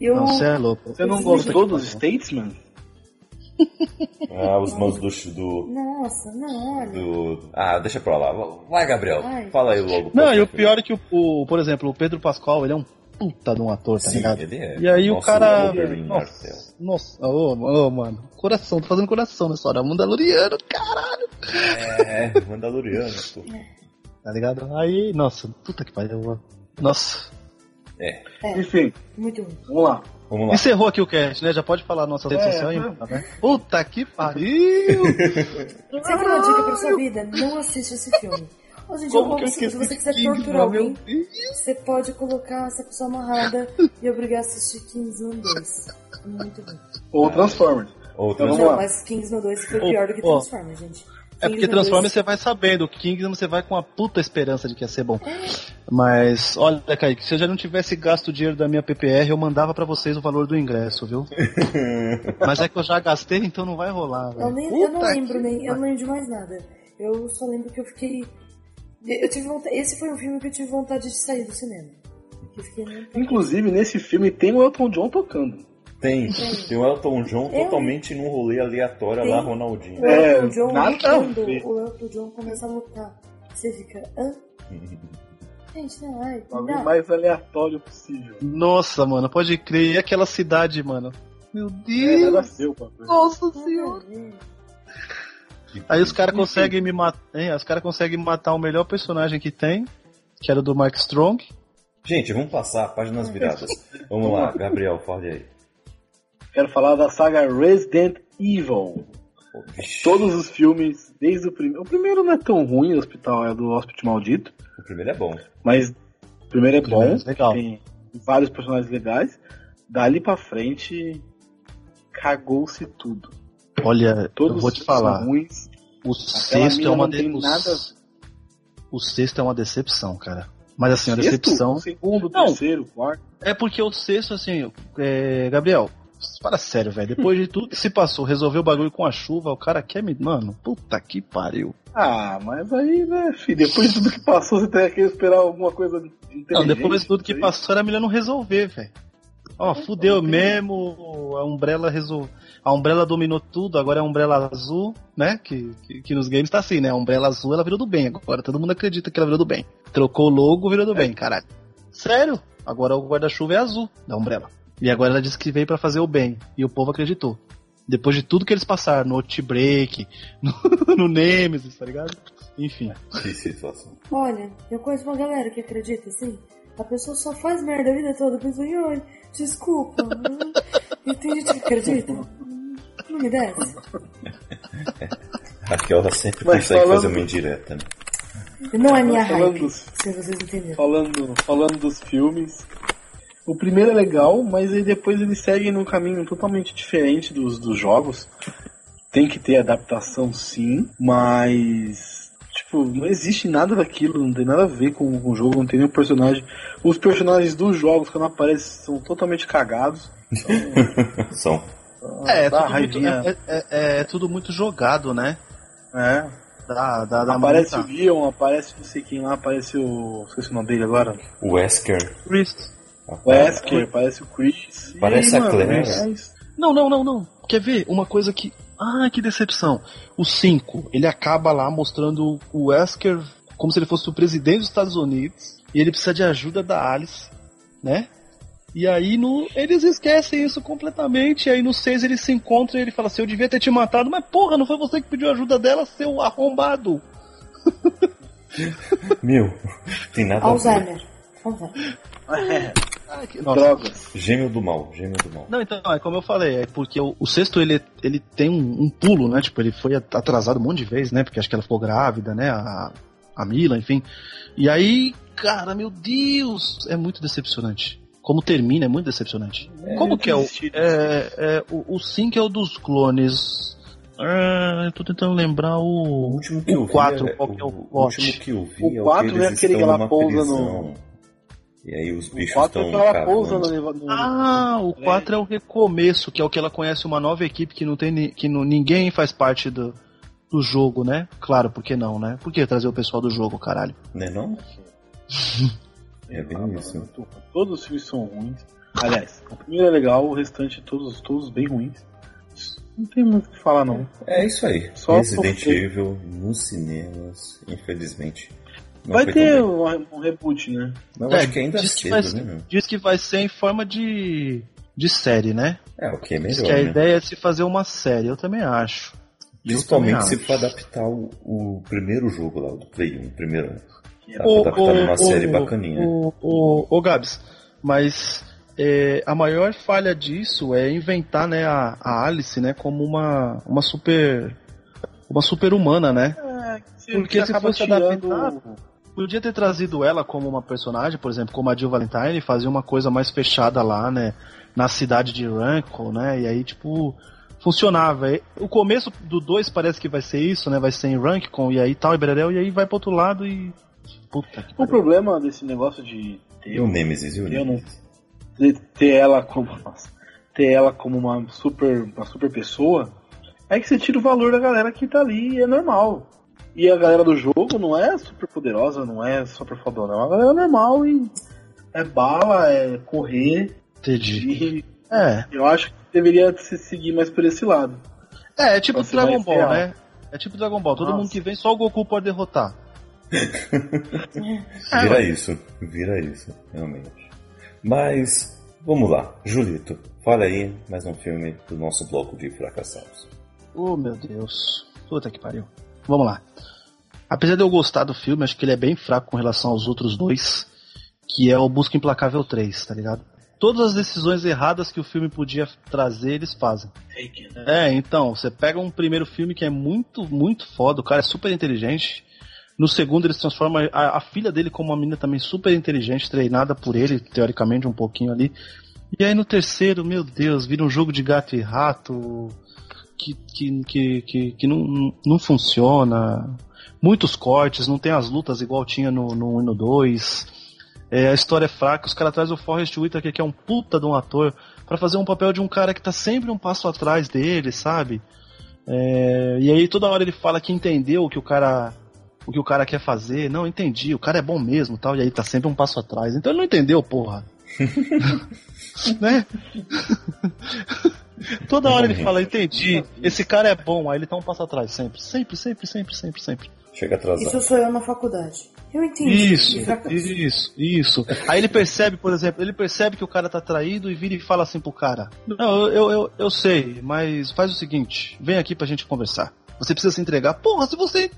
Eu, Não, você é louco. Você não gostou dos. Statesman? Ah, os mãos do, do, Nossa, não, olha. do- Ah, deixa pra lá. Vai, Gabriel. Ai. Fala aí logo. Não, e o foi. pior é que, o, o- por exemplo, o Pedro Pascal, ele é um puta de um ator, tá Sim, ligado? ele é. E aí o Nosso cara. Wolverine Nossa, Martel. nossa, ô, ô, mano. Coração, tô fazendo coração nessa hora. Mandaloriano, caralho. É, Mandaloriano. pô. Tá ligado? Aí, nossa, puta que pariu. Nossa. É, Enfim, Muito ruim. vamos lá. vamos lá. Encerrou aqui o cast, né? Já pode falar nossa rede É, social aí, é. tá vendo? Puta que pariu! Você quer uma dica pra sua vida? Não assiste esse filme. Ou, gente, Como ou que eu se, você quiser torturar alguém, você pode colocar essa pessoa amarrada e obrigar a assistir Kingsman 2. Muito bom. Ou Transformers. Outro Então, Não, vamos lá. mas Kingsman 2 foi pior do que. Transformers, gente. É porque Transformers você vai sabendo, o Kingdom você vai com a puta esperança de que ia ser bom. Mas, olha, Kaique, se eu já não tivesse gasto o dinheiro da minha PPR, eu mandava pra vocês o valor do ingresso, viu? Mas é que eu já gastei, então não vai rolar, Eu, velho. nem, eu não lembro nem, eu não lembro de mais nada. Eu só lembro que eu fiquei. Eu tive vontade, esse foi um filme que eu tive vontade de sair do cinema. Que eu fiquei muito- Inclusive, nesse filme tem o Elton John tocando. Tem. Tem o Elton John Eu- totalmente num rolê aleatório Tem. lá, Ronaldinho. O É, Elton John, nada e quando a ver. o Elton John começa a lutar, você fica. Hã? Gente, não, ai, O mais aleatório possível. Nossa, mano, pode crer. E aquela cidade, mano? Meu É, Deus! nada seu, papai. Nossa Nada senhora! Aí os caras conseguem me matar. Os caras conseguem matar o melhor personagem que tem, que era o do Mark Strong. Gente, vamos passar páginas viradas. Vamos lá, Gabriel, fale aí. Quero falar da saga Resident Evil. Todos os filmes, desde o primeiro. O primeiro não é tão ruim, o hospital é do Hospital Maldito. O primeiro é bom. Mas o primeiro é primeiro bom. é legal. Tem vários personagens legais. Dali pra frente, cagou-se tudo. Olha, Todos eu vou te falar. ruins. O Aquela sexto é uma de... nada- O sexto é uma decepção, cara. Mas assim, a decepção. Segundo, Não. terceiro, quarto. É porque o sexto, assim, é... Gabriel, para sério, velho. Depois de tudo que se passou, resolveu o bagulho com a chuva, o cara quer me. Mano, puta que pariu. Ah, mas aí, né, filho, depois de tudo que passou, você tem que esperar alguma coisa inteligente. Não, depois de tudo que passou, era melhor não resolver, velho. Ó, fudeu mesmo, a Umbrella resol... A Umbrella dominou tudo, agora é a Umbrella azul, né? Que, que, que nos games tá assim, né? A Umbrella azul, ela virou do bem agora. Todo mundo acredita que ela virou do bem. Trocou o logo, virou do bem, caralho. Sério? Agora o guarda-chuva é azul da Umbrella. E agora ela disse que veio pra fazer o bem. E o povo acreditou. Depois de tudo que eles passaram no Outbreak, no, no Nemesis, tá ligado? Enfim. Que situação. Olha, eu conheço uma galera que acredita assim. A pessoa só faz merda a vida toda, pensa, ai, desculpa. hum." e tem gente que acredita. Não me desce. Aquela sempre Mas consegue falando- fazer uma indireta, né? Não é minha Falando hype, dos- se vocês entenderam. falando, falando dos filmes. O primeiro é legal, mas aí depois eles seguem num caminho totalmente diferente dos, dos jogos. Tem que ter adaptação sim, mas. Tipo, não existe nada daquilo, não tem nada a ver com, com o jogo, não tem nenhum personagem. Os personagens dos jogos, quando aparecem, são totalmente cagados. São. É, é dá tudo, muito, raivinha. é, é- é- é tudo muito jogado, né? É. Dá, dá, dá Aparece muita- o Leon, aparece não sei quem lá, aparece o. Esqueci o nome dele agora. O Wesker. Chris. O Wesker, aparece o Chris. Parece a Claire. é. Não, não, não, não. Quer ver? Uma coisa que. Ah, que decepção. O 5, ele acaba lá mostrando o Wesker como se ele fosse o presidente dos Estados Unidos. E ele precisa de ajuda da Alice, né? E aí no, eles esquecem isso completamente. E aí no 6 eles se encontram e ele fala assim: Eu devia ter te matado, mas porra, não foi você que pediu ajuda dela, seu arrombado. Meu, tem nada a ver. Alzheimer. Alzheimer. Ah, que- nossa. Drogas. Gêmeo do mal, gêmeo do mal. Não, então, é como eu falei, é porque o, o sexto ele, ele tem um, um pulo, né? Tipo, ele foi atrasado um monte de vezes, né? Porque acho que ela ficou grávida, né? A, a Mila, enfim. E aí, cara, meu Deus, é muito decepcionante. Como termina é muito decepcionante. como que é o. É, é, o, o 5 é o dos clones. Ah, eu tô tentando lembrar O o. último que eu O vi. 4, é- qual que é o o último que eu vi O é o quatro que é eles aquele que ela pousa prisão. E aí os O bichos 4 é estão que ela pousa no, no, Ah, o 4 é o recomeço, que é o que ela conhece uma nova equipe que não tem que não- ninguém faz parte do, do jogo, né? Claro, por que não, né? Por que trazer o pessoal do jogo, caralho? Né não? É bem isso. Todos os filmes são ruins. Aliás, o primeiro é legal, o restante todos, todos bem ruins. Não tem muito o que falar, não. É isso aí. Só Resident sofrer. Evil nos cinemas, infelizmente. Não Vai ter um, um reboot, né? Eu É, acho que ainda é diz que cedo, vai né? Diz que vai ser em forma de, de série, né? É, o que é Diz melhor, que a né? ideia é se fazer uma série, eu também acho. Principalmente também se acho. for adaptar o, o primeiro jogo lá, o do Play 1, o primeiro. Ô, pra adaptar ô, numa ô, série bacaninha. Ô, ô, ô, Gabs, mas é, a maior falha disso é inventar né, a, a Alice né, como uma, uma super. Uma super humana, né? Porque Você se acaba fosse tirando- adaptado, podia ter trazido ela como uma personagem, por exemplo, como a Jill Valentine, e fazer uma coisa mais fechada lá, né? Na cidade de Rankle, né? E aí, tipo, funcionava. O começo do 2 parece que vai ser isso, né? Vai ser em rank com e aí tal, e bererel, e aí vai pro outro lado e. Puta que O problema desse negócio de ter, o Nemesis, o Eu não- ter ela como nossa, ter ela como uma super uma super pessoa é que você tira o valor da galera que tá ali e é normal. E a galera do jogo não é super poderosa, não é super fodona, é uma galera normal e é bala, é correr Entendi. e É. eu acho que deveria se seguir mais por esse lado. É, é tipo Dragon Ball, né? É tipo Dragon Ball. Todo Nossa. mundo que vem, só o Goku pode derrotar. É, Vira isso, vira isso, realmente. Mas, vamos lá. Julito, fala aí mais um filme do nosso bloco de fracassados. Oh, meu Deus. Puta que pariu. Vamos lá. Apesar de eu gostar do filme, acho que ele é bem fraco com relação aos outros dois, que é o Busca Implacável 3, tá ligado? Todas as decisões erradas que o filme podia trazer, eles fazem. É, então, você pega um primeiro filme que é muito, muito foda, o cara é super inteligente. No segundo, eles transformam a, a filha dele como uma menina também super inteligente, treinada por ele, teoricamente, um pouquinho ali. E aí no terceiro, meu Deus, vira um jogo de gato e rato que, que, que, que, que não, não funciona. Muitos cortes, não tem as lutas igual tinha no 1 no, e no 2. É, a história é fraca, os caras trazem o Forrest Whitaker, que é um puta de um ator, pra fazer um papel de um cara que tá sempre um passo atrás dele, sabe? É, e aí toda hora ele fala que entendeu que o cara o que o cara quer fazer. Não, entendi, o cara é bom mesmo, tal, e aí tá sempre um passo atrás. Então ele não entendeu, porra. né? Toda hora ele fala, entendi, esse cara é bom, aí ele tá um passo atrás, sempre, sempre, sempre, sempre, sempre, sempre. Chega atrasado. Isso sou eu na faculdade. Eu entendi. Isso, isso, isso. Aí ele percebe, por exemplo, ele percebe que o cara tá traído e vira e fala assim pro cara: Não, eu, eu, eu, eu sei, mas faz o seguinte, vem aqui pra gente conversar. Você precisa se entregar. Porra, se você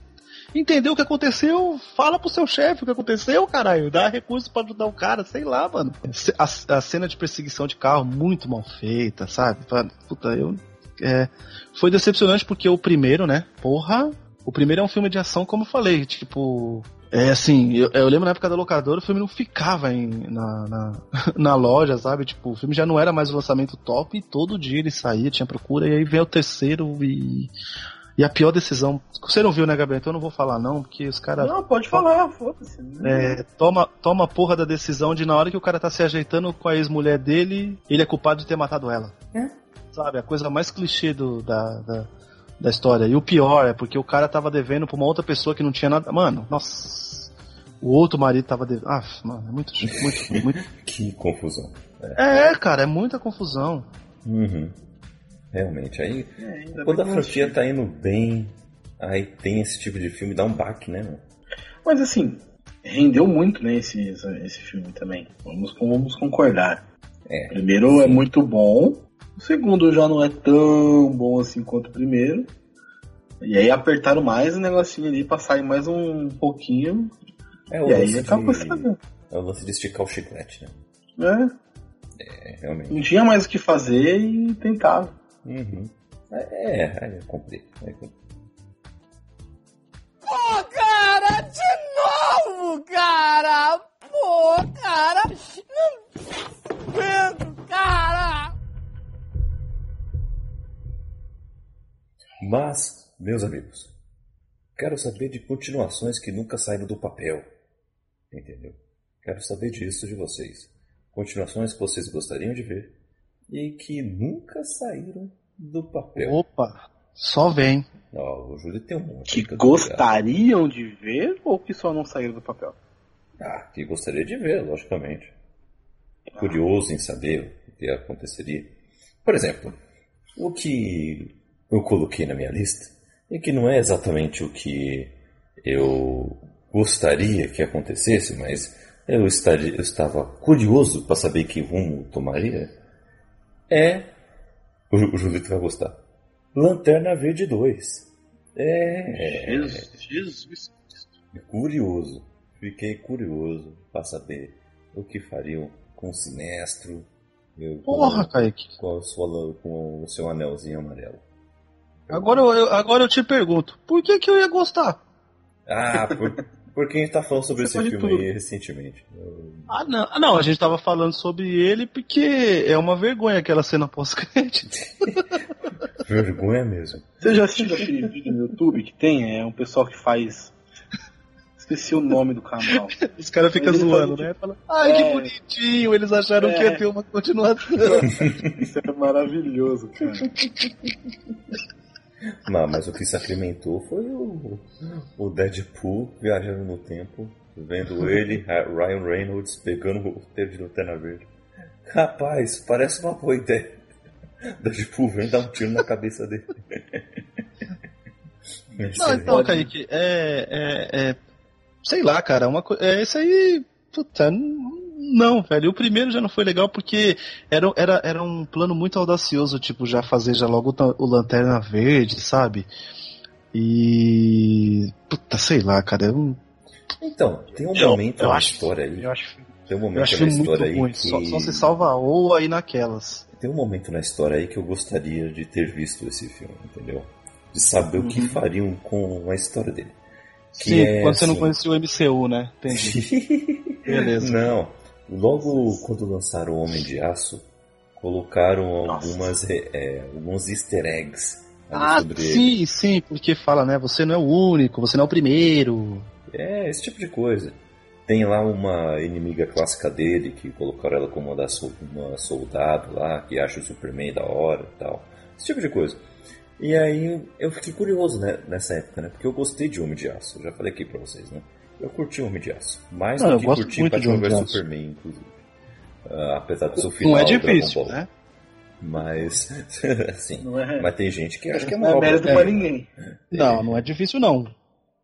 entendeu o que aconteceu, fala pro seu chefe o que aconteceu, caralho. Dá recurso pra ajudar o cara, sei lá, mano. A, a cena de perseguição de carro muito mal feita, sabe? Puta, eu. É, foi decepcionante porque o primeiro, né? Porra, o primeiro é um filme de ação, como eu falei, tipo. É assim, eu, eu lembro na época da locadora, o filme não ficava em, na, na, na, loja, sabe? Tipo, o filme já não era mais o lançamento top e todo dia ele saía, tinha procura, e aí veio o terceiro e. E a pior decisão. Você não viu, né, Gabriel? Então eu não vou falar, não, porque os caras. Não, pode falar, foda-se. É, toma, toma a porra da decisão de na hora que o cara tá se ajeitando com a ex-mulher dele, ele é culpado de ter matado ela. É? Sabe? A coisa mais clichê do, da, da da história. E o pior é porque o cara tava devendo pra uma outra pessoa que não tinha nada. Mano, nossa. O outro marido tava devendo. Ah, mano, é muito. muito, muito... que confusão. É. é, cara, é muita confusão. Uhum. Realmente. Aí, é, quando a franquia tá indo bem, aí tem esse tipo de filme, dá um baque, né, mano? Mas assim, rendeu muito, né, esse, esse filme também. Vamos, vamos concordar. É, o primeiro sim. é muito bom, o segundo já não é tão bom assim quanto o primeiro. E aí apertaram mais o negocinho ali pra sair mais um pouquinho. É e aí acabou de... É o lance de esticar o chiclete, né? É. É, realmente. Não tinha mais o que fazer e tentava. Uhum. É, é, comprei. É, comprei. Pô, cara, de novo, cara! Pô, cara! Não aguento, cara! Mas, meus amigos, quero saber de continuações que nunca saíram do papel. Entendeu? Quero saber disso de vocês. Continuações que vocês gostariam de ver e que nunca saíram do papel. Opa, só vem. Ó, o Júlio tem um monte. Que gostariam de ver ou que só não saíram do papel? Ah, que gostaria de ver, logicamente. Curioso em saber o que aconteceria. Por exemplo, o que eu coloquei na minha lista e que não é exatamente o que eu gostaria que acontecesse, mas eu, estaria, eu estava curioso para saber que rumo tomaria, é. O, o Julito vai gostar. Lanterna Verde 2. É. Jesus, Jesus. Curioso. Fiquei curioso para saber o que fariam com o Sinestro. Eu, Porra, com, Kaique. Com, sua, com o seu anelzinho amarelo. Agora eu, agora eu te pergunto, por que, que eu ia gostar? Ah, por, porque a gente tá falando sobre Você esse filme tudo. aí recentemente. Ah não, ah, não, a gente tava falando sobre ele porque é uma vergonha aquela cena pós-crédito. Vergonha mesmo. Você já assistiu aquele vídeo no YouTube que tem? É um pessoal que faz. Esqueci o nome do canal. Os caras ficam zoando, né? Fala, Ai, que É. bonitinho, eles acharam que É. ia ter uma continuação. Isso é maravilhoso, cara. Não, mas o que sacramentou foi o, o Deadpool viajando no tempo, vendo ele, Ryan Reynolds, pegando o roteiro de Lanterna Verde. Rapaz, parece uma boa ideia. Deadpool vem dar um tiro na cabeça dele. Não, então, Kaique, é, é, é. Sei lá, cara, uma coisa. É, esse aí. Puta, n- não, velho. O primeiro já não foi legal porque era, era, era um plano muito audacioso, tipo, já fazer já logo o, Lanterna Verde, sabe? E. Puta, sei lá, cara. Eu, Então, tem um Eu- momento eu na acho- história aí. eu acho, Tem um eu momento acho na muito história aí ruim. que. Só, só se salva ou aí naquelas. Tem um momento na história aí que eu gostaria de ter visto esse filme, entendeu? De saber o que fariam com a história dele. Que Sim, é quando você não assim- conhecia o MCU, né? Entendi. Beleza. Não. Logo quando lançaram o Homem de Aço, colocaram algumas, é, alguns easter eggs Ah, sobre ele. sim, sim, porque fala, né? Você não é o único, você não é o primeiro. É, esse tipo de coisa. Tem lá uma inimiga clássica dele, que colocaram ela como uma, da sol- uma soldado lá, que acha o Superman da hora e tal. Esse tipo de coisa. E aí eu fiquei curioso né, nessa época, né? Porque eu gostei de Homem de Aço. Já falei aqui pra vocês, né? Eu curti Homem de Aço. Mais Não, do que curti Batman vs. Superman, inclusive. Ah, apesar do seu final Não é difícil, né? Mas, assim, Não é, mas tem gente que acha que é não é obra mérito é. pra ninguém. Não, não é difícil não.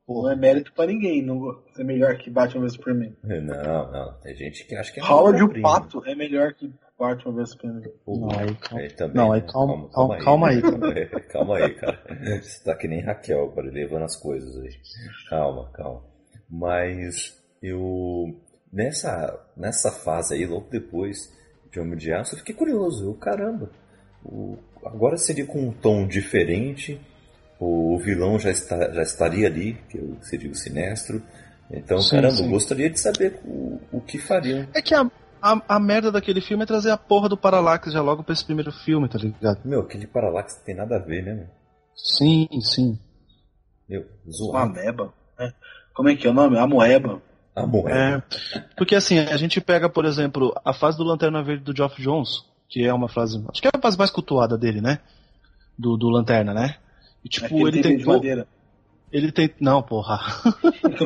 Não é mérito pra ninguém não ser melhor que Batman vs Superman. Não, não, tem gente que acha que é Howard o. Pato é melhor que Batman vs Superman. Não, aí calma. aí também, Não, aí calma- calma- calma aí, É, calma aí, cara. Você tá que nem Raquel, agora, levando as coisas aí. Calma, calma. Mas eu. Nessa, nessa fase aí, logo depois de Homem de Aço, eu fiquei curioso. Eu, caramba, o- agora seria com um tom diferente. O vilão já, está, já estaria ali, que eu- seria o Sinestro. Então, Sim, caramba, sim. eu gostaria de saber o, o que fariam. É que a, a, a merda daquele filme é trazer a porra do Parallax já logo pra esse primeiro filme, tá ligado? Meu, aquele Parallax não tem nada a ver, né, meu? Sim, sim. Meu, Uma zoado. ameba. Como é que é o nome? A moeba. A moeda. É, porque assim, a gente pega, por exemplo, a fase do Lanterna Verde do Geoff Jones, que é uma frase, acho que é a fase mais cultuada dele, né? Do, do Lanterna, né? E tipo, Aquele ele tem de tentou. madeira. Ele tem. Não, porra.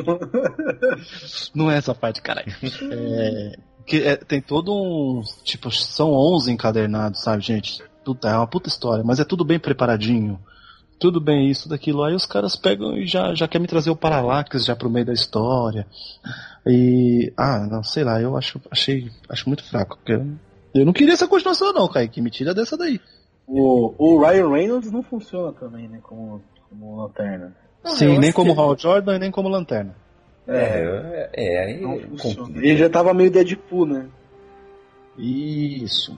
Não é essa parte, caralho. É, que é- tem todo um. Tipo, são 11 encadernados, sabe, gente? Puta, é uma puta história, mas é tudo bem preparadinho. Tudo bem isso, daquilo. Aí os caras pegam e já, já querem me trazer o Parallax já pro meio da história. E. Ah, não, sei lá, eu acho, achei, acho muito fraco. porque Eu, não queria essa continuação, não, Kaique. Me tira dessa daí. o, o Ryan Reynolds não funciona também, né? Como, como lanterna. Sim, nem como que- Hal Jordan e nem como Lanterna. É, é, é, aí Não funciona. complica. Ele já tava meio Deadpool, né? Isso.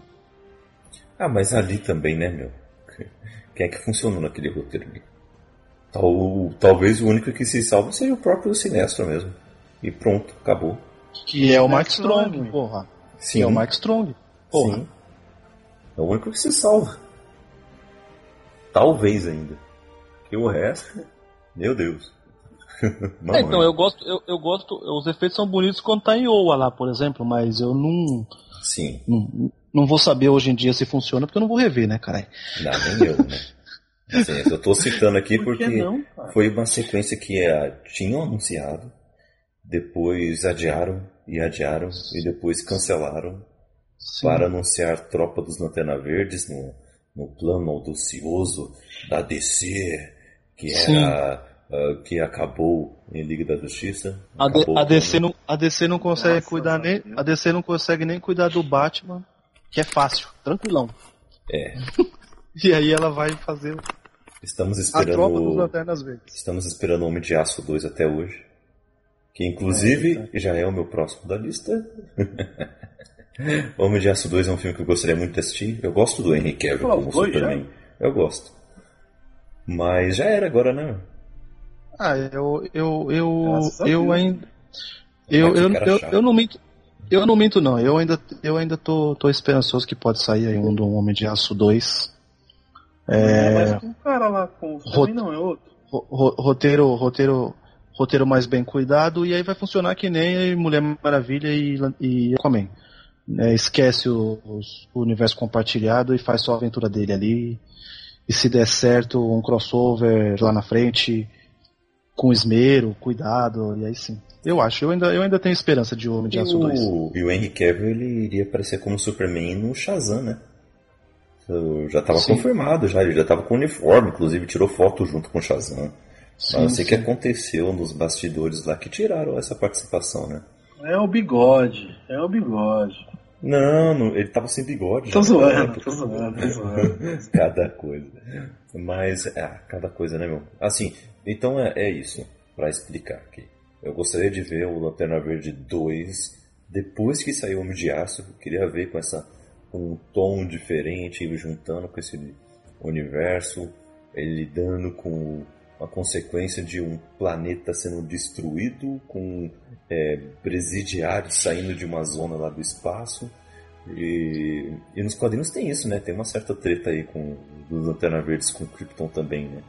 Ah, mas ali também, né, meu? Quem é que funcionou naquele roteiro ali? Tal, talvez o único que se salva seja o próprio Sinestro mesmo. E pronto, acabou. Que é o Mark Mark Strong, Strong. porra. Sim, Que é o Mark Strong. Porra. sim. É o único que se salva. Talvez ainda. Porque o resto, meu Deus. É, então, eu gosto, eu, eu gosto, os efeitos são bonitos quando tá em Oa lá, por exemplo, mas eu não, Sim, não, não vou saber hoje em dia se funciona, porque eu não vou rever, né, caralho? não, nem eu, né? Assim, eu tô citando aqui Por que porque não, cara? foi uma sequência que eh, tinham anunciado, depois adiaram e adiaram e depois cancelaram Sim. para anunciar Tropa dos Lanterna Verdes no, no plano audacioso da DC, que era ah, que acabou em Liga da Justiça. A, D- Acabou a DC não, a DC não consegue Nossa, cuidar nem, a DC não consegue nem cuidar do Batman, que é fácil, tranquilão. É, E aí ela vai fazer estamos a tropa dos esperando Lanternas Verdes. estamos esperando Homem de Aço 2 até hoje. Que inclusive já é o meu próximo da lista. Homem de Aço 2 é um filme que eu gostaria muito de assistir. Eu gosto do Henry Cavill Pô, como foi Superman. Eu gosto. Mas já era agora, né? Ah, eu, eu, eu, eu ainda, eu, eu, eu, eu não minto, eu não minto não, eu ainda, eu ainda tô, tô esperançoso que pode sair aí um do Homem de Aço 2. É, mas o cara lá, com Rot- não, é outro. ro- ro- roteiro, roteiro, roteiro mais bem cuidado e aí vai funcionar que nem Mulher Maravilha e, e Aquaman. É, esquece o, o universo compartilhado e faz só a aventura dele ali. E se der certo, um crossover lá na frente, com esmero, cuidado, e aí sim. Eu acho, eu ainda, eu ainda tenho esperança de Homem de E Aço 2. o, e o Henry Cavill ele iria aparecer como Superman no Shazam, né? Isso Já estava Sim. confirmado, já, ele já estava com o uniforme, inclusive tirou foto junto com o Shazam. Sim, Não sei o que sim. aconteceu nos bastidores lá que tiraram essa participação, né? É o bigode, é o bigode. Não, não, ele tava sem bigode. Tô zoando, tô zoando, tô zoando. cada coisa. Mas, é, cada coisa, né, meu? Assim, então é, é isso, pra explicar aqui. Eu gostaria de ver o Lanterna Verde 2 depois que saiu o Homem de Aço. Eu queria ver com essa com um tom diferente, juntando com esse universo, ele lidando com a consequência de um planeta sendo destruído, com é, presidiários saindo de uma zona lá do espaço. E, e nos quadrinhos tem isso, né? Tem uma certa treta aí com dos Lanterna Verdes com Krypton também, né?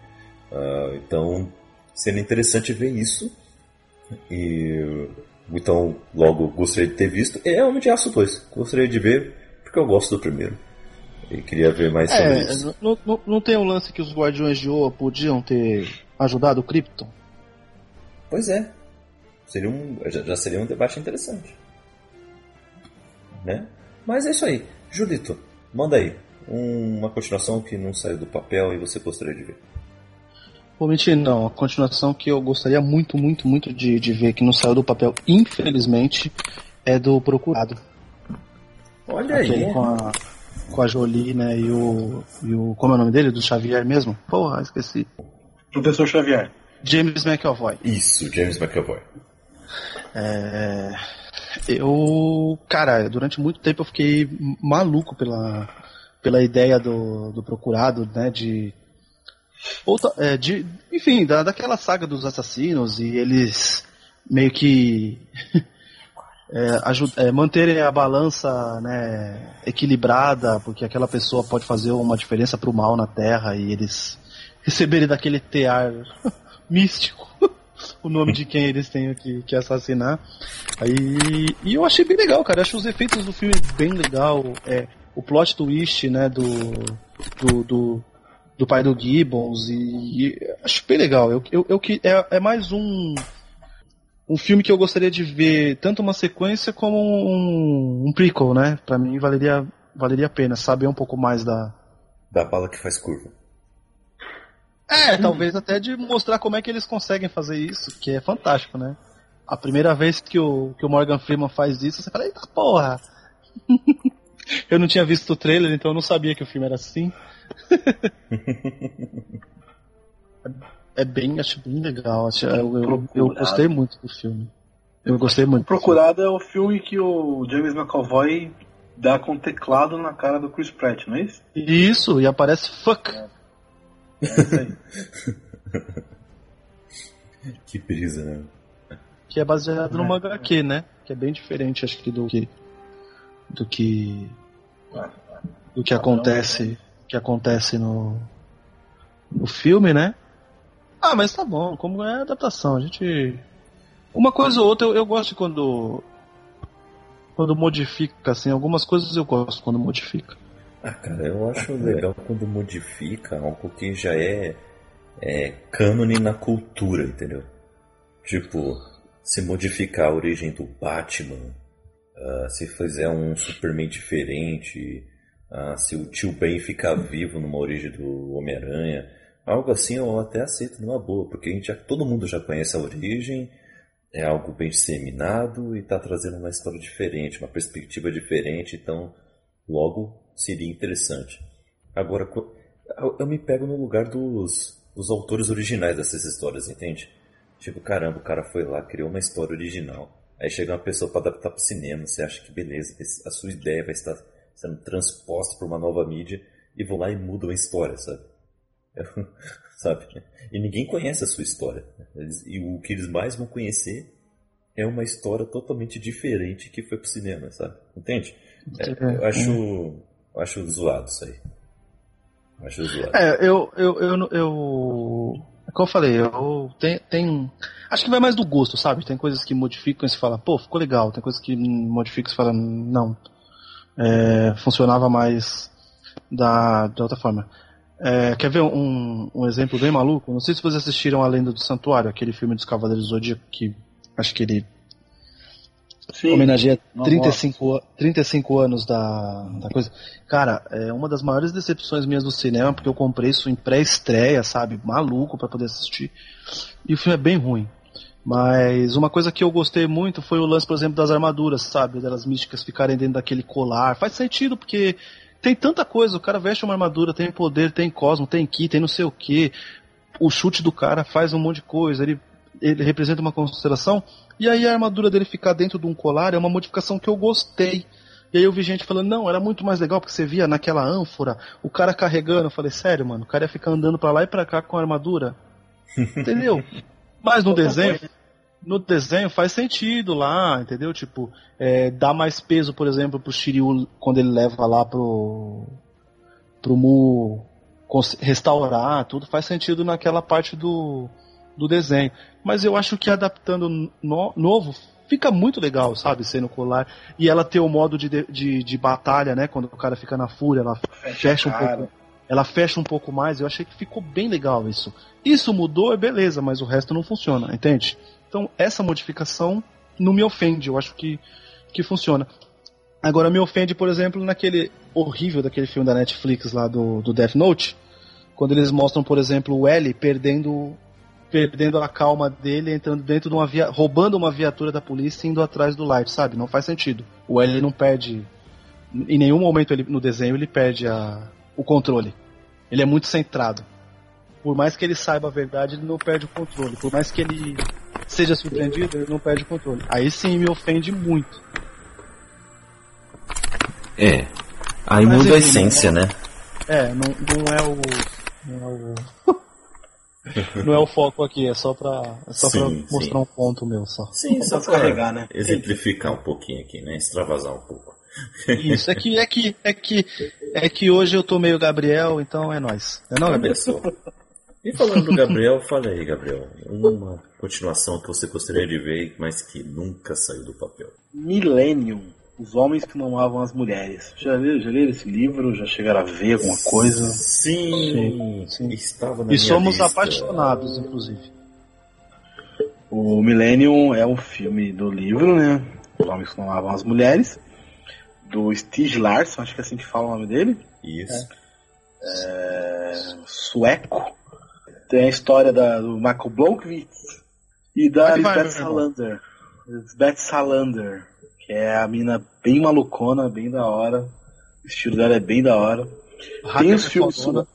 Ah, então, seria interessante ver isso. E então, logo gostaria de ter visto. É Homem de Aço 2. Gostaria de ver, porque eu gosto do primeiro. E queria ver mais sobre É, isso. não, não, não tem um lance que os Guardiões de Oa podiam ter ajudado o Krypton? Pois é. Seria um, já, já seria um debate interessante. Né? Mas é isso aí. Julito, manda aí. Um- uma continuação que não saiu do papel e você gostaria de ver. Vou mentir, não. A continuação que eu gostaria muito, muito, muito de, de ver, que não saiu do papel, infelizmente, é do Procurado. Olha Aquele aí. com a, com a Jolie, né, e o, e o... Como é o nome dele? Do Xavier mesmo? Porra, esqueci. Professor Xavier. James McAvoy. Isso, James McAvoy. É, eu, cara, durante muito tempo eu fiquei maluco pela, pela ideia do, do procurado, né, de, outra, é, de enfim, da, daquela saga dos assassinos e eles meio que é, aju- é, manterem a balança, né, equilibrada, porque aquela pessoa pode fazer uma diferença pro mal na Terra e eles receberem daquele tear místico o nome de quem eles têm que, que assassinar. Aí, e eu achei bem legal, cara. Eu acho os efeitos do filme bem legal. É, o plot twist, né, do, do, do, do pai do Gibbons. E, e acho bem legal. Eu, eu, eu, que- é, é mais um, um filme que eu gostaria de ver tanto uma sequência como um, um prequel, né? Pra mim valeria, valeria a pena saber um pouco mais da, Da bala que faz curva. É, talvez até de mostrar como é que eles conseguem fazer isso, que é fantástico, né? A primeira vez que o, que o Morgan Freeman faz isso, você fala, eita porra! eu não tinha visto o trailer, então eu não sabia que o filme era assim. É bem, acho bem legal. Acho, eu, eu, eu Procurado. gostei muito do filme. Eu gostei muito. O Procurado é o filme que o James McAvoy dá com teclado na cara do Chris Pratt, não é isso? Isso, e aparece fuck. É isso aí. Que brisa, né? que é baseado numa HQ, né? Que é bem diferente, acho que do que do que do que acontece que acontece no no filme, né? Ah, mas tá bom, como é adaptação, a gente uma coisa ou outra eu, eu gosto quando quando modifica assim, algumas coisas eu gosto quando modifica. Ah, cara, eu acho legal quando modifica algo que já é, é cânone na cultura, entendeu? Tipo, se modificar a origem do Batman, ah, se fizer um Superman diferente, ah, se o tio Ben ficar vivo numa origem do Homem-Aranha, algo assim eu até aceito numa boa, porque a gente já, todo mundo já conhece a origem, é algo bem disseminado e está trazendo uma história diferente, uma perspectiva diferente, então logo seria interessante. Agora, eu, me pego no lugar dos, dos autores originais dessas histórias, entende? Tipo, caramba, o cara foi lá, criou uma história original. Aí chega uma pessoa para adaptar para cinema, você acha que beleza, a sua ideia vai estar sendo transposta para uma nova mídia e vão lá e mudam a história, sabe? Eu- sabe? E ninguém conhece a sua história. Eles- e o que eles mais vão conhecer é uma história totalmente diferente que foi pro cinema, sabe? Entende? É, eu acho, acho zoado isso aí. Acho zoado. É, eu, eu, eu, eu, é como eu falei, eu tem, tem, acho que vai mais do gosto, sabe? Tem coisas que modificam e se fala, pô, ficou legal. Tem coisas que modificam e se fala, não, é, funcionava mais da, da outra forma. É, quer ver um, um exemplo bem maluco? Não sei se vocês assistiram A Lenda do Santuário, aquele filme dos Cavaleiros do Zodíaco que acho que ele Sim. homenageia Não 35, a- 35 anos da, da coisa. Cara, é uma das maiores decepções minhas do cinema, porque eu comprei isso em pré-estreia, sabe? Maluco pra poder assistir. E o filme é bem ruim. Mas uma coisa que eu gostei muito foi o lance, por exemplo, das armaduras, sabe? Delas místicas ficarem dentro daquele colar. Faz sentido, porque tem tanta coisa. O cara veste uma armadura, tem poder, tem cosmo, tem ki, tem não sei o que. O chute do cara faz um monte de coisa. Ele, ele representa uma constelação. E aí a armadura dele ficar dentro de um colar é uma modificação que eu gostei. E aí eu vi gente falando, não, era muito mais legal porque você via naquela ânfora o cara carregando. Eu falei, sério, mano, o cara ia ficar andando pra lá e pra cá com a armadura. Entendeu? Mas no desenho, no desenho faz sentido lá, entendeu? Tipo, é, dá mais peso, por exemplo, pro Shiryu quando ele leva lá pro. pro Mu restaurar, tudo faz sentido naquela parte do, do desenho. Mas eu acho que adaptando no- novo fica muito legal, sabe? Sendo colar. E ela ter o modo de, de, de, batalha, né? Quando o cara fica na fúria, ela fecha um cara. pouco. Ela fecha um pouco mais, eu achei que ficou bem legal isso. Isso mudou, é beleza, mas o resto não funciona, entende? Então, essa modificação não me ofende, eu acho que, que funciona. Agora, me ofende, por exemplo, naquele horrível daquele filme da Netflix lá do, do Death Note, quando eles mostram, por exemplo, o L perdendo perdendo a calma dele, entrando dentro de uma via, roubando uma viatura da polícia e indo atrás do Light, sabe? Não faz sentido. O L não perde em nenhum momento ele, no desenho ele perde a, o controle. Ele é muito centrado. Por mais que ele saiba a verdade, ele não perde o controle. Por mais que ele seja surpreendido, ele não perde o controle. Aí sim me ofende muito. É. Aí Mas muda a essência, né? É, não, não é o. Não é o. não é o foco aqui, é só pra, é só pra Sim, mostrar sim. um ponto meu só. Sim, só pra carregar, né? Exemplificar um pouquinho aqui, né? Extravasar um pouco. Isso, é que, é que, é que, é que hoje eu tô meio Gabriel, então é nóis. Não é não, Gabriel? E falando do Gabriel, fala aí, Gabriel. Uma continuação que você gostaria de ver, mas que nunca saiu do papel. Millennium. Os homens que não amavam as mulheres. Já leram, já leram esse livro? Já chegaram a ver alguma coisa? Sim, Sim. estava na E minha somos lista. apaixonados, inclusive. O Millennium é um filme do livro, né? Os homens que não amavam as mulheres. Do Stig Larsson, acho que é assim que fala o nome dele. Isso. É, sueco. Tem a história da, do Michael Blomkvist e da Lisbeth irmão. Salander. Lisbeth Salander, que é a mina bem malucona, bem da hora. O estilo dela é bem da hora. Tem Hacker os filmes fodona,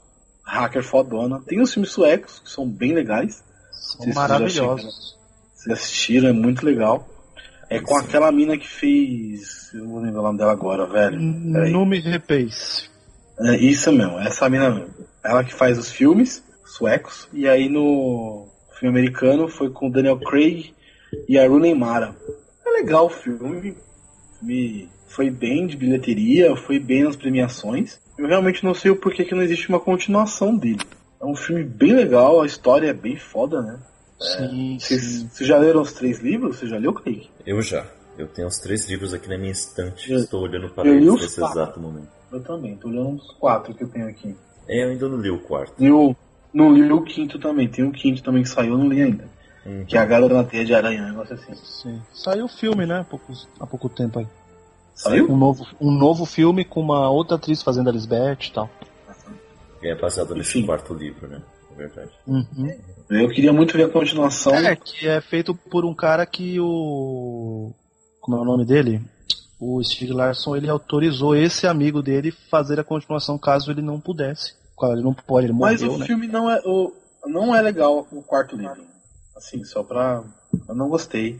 Hacker fodona. Tem os filmes suecos, que são bem legais. são maravilhosos. Vocês assistiram, é muito legal. É com aquela mina que fez. Eu vou lembrar o nome dela agora, velho. Peraí. Não me repeis. É isso mesmo, essa mina mesmo. Ela que faz os filmes suecos. E aí no filme americano foi com o Daniel Craig e a Rooney Mara. É legal o filme. Filme foi bem de bilheteria, foi bem nas premiações. Eu realmente não sei o porquê que não existe uma continuação dele. É um filme bem legal, a história é bem foda, né? Sim, vocês já leram os três livros? Você já leu, Craig? Eu já. Eu tenho os três livros aqui na minha estante. Eu- Estou olhando para eu eles nesse quatro. exato momento. Eu também, tô olhando os quatro que eu tenho aqui. É, eu ainda não li o quarto. E o, não li o quinto também, tem um quinto também que saiu, eu não li ainda. Hum. Que é a Garota na Teia de Aranha, um negócio assim. Sim. Saiu o filme, né? Há pouco, há pouco tempo aí. Saiu? Um novo, um novo filme com uma outra atriz fazendo a Lisbeth e tal. É baseado nesse Enfim. quarto livro, né? Verdade. Uhum. Eu queria muito ver a continuação. É, que é feito por um cara que o. Como é o nome dele? O Stig Larsson ele autorizou esse amigo dele fazer a continuação caso ele não pudesse. Claro, ele não pode, ele mas morreu, o né? filme não é, o, não é legal o quarto livro. Assim, só pra. Eu não gostei.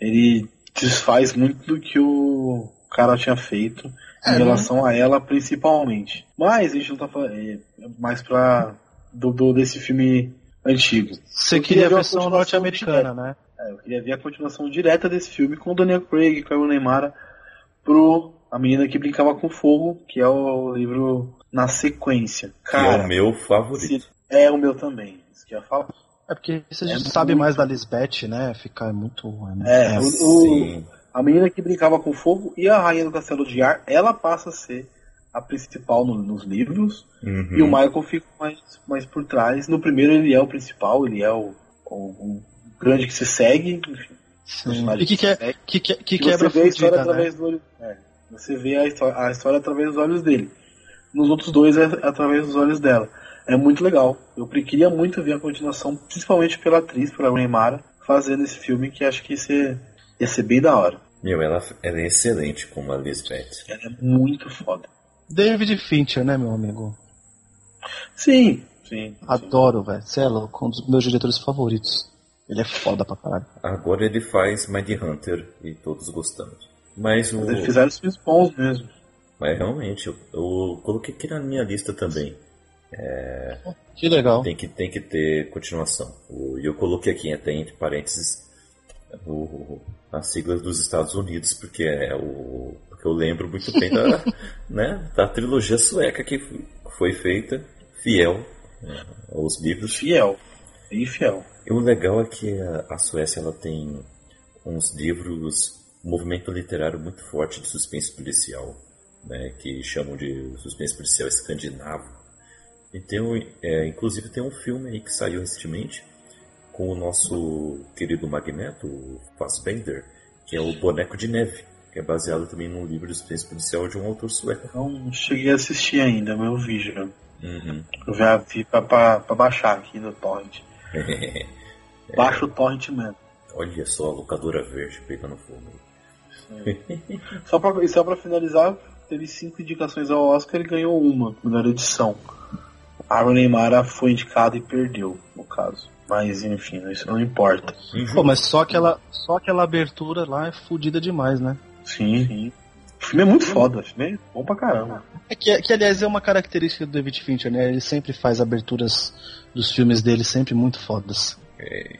Ele desfaz muito do que o cara tinha feito em É, relação a ela, principalmente. Mas a gente não tá falando. É é mais pra. Do, do- desse filme antigo. Você queria queria a versão continuação norte-americana, né? É, eu queria ver a continuação direta desse filme com o Daniel Craig, com a Neymar, pro A Menina que Brincava com Fogo, que é o livro na sequência. Que Cara, é o meu favorito. se- é o meu também. Isso que eu ia falar. É porque você É muito- sabe mais da Lisbeth, né? Ficar muito. É, é, o- Sim. A menina que brincava com fogo e a rainha do castelo de ar, ela passa a ser a principal no- nos livros. Uhum. E o Michael fica mais, mais por trás. No primeiro ele é o principal, ele é o, o, o grande que se segue. Enfim, E que, que, é, segue. que, que, que E quebra você vê a história né? através do olho. é, você vê a história, a história através dos olhos dele. Nos outros dois é através dos olhos dela. É muito legal. Eu queria muito ver a continuação, principalmente pela atriz, pela Neymara, fazendo esse filme que acho que ia ser, ia ser bem da hora. Meu, ela, ela é excelente como a Lisbeth. Ela é muito foda. David Fincher, né, meu amigo? Sim, sim. Adoro, velho. Você é louco, um dos meus diretores favoritos. Ele é foda pra caralho. Agora ele faz Mind Hunter e todos gostamos. Mas o. Eles fizeram os filmes bons mesmo. Mas realmente, eu, eu coloquei aqui na minha lista também. Que legal. Tem que, tem que ter continuação. E eu coloquei aqui até entre parênteses o, as siglas dos Estados Unidos, porque é o. Eu lembro muito bem da, né, da trilogia sueca que foi feita, fiel né, aos livros. Fiel. Bem fiel. E o legal é que a, a Suécia ela tem uns livros, um movimento literário muito forte de suspense policial, né, que chamam de suspense policial escandinavo. E um- é, inclusive tem um filme aí que saiu recentemente com o nosso querido Magneto, o Fassbender, que é o Boneco de Neve, que é baseado também num livro de suspense policial de um autor sueco. Não cheguei a assistir ainda, mas eu vi já. Uhum. Eu já vi pra, pra, pra baixar aqui no Torrent. Baixa o Torrent mesmo. Olha só a locadora verde pegando fogo. Só pra, só pra finalizar, teve cinco indicações ao Oscar e ganhou uma, melhor edição. A Neymar foi indicada e perdeu, no caso. Mas enfim, isso não importa. Pô, mas só aquela, só aquela abertura lá é fodida demais, né? Sim. Sim. O filme é muito foda, o filme é bom pra caramba. É que, que, aliás, é uma característica do David Fincher, né? Ele sempre faz aberturas dos filmes dele sempre muito fodas.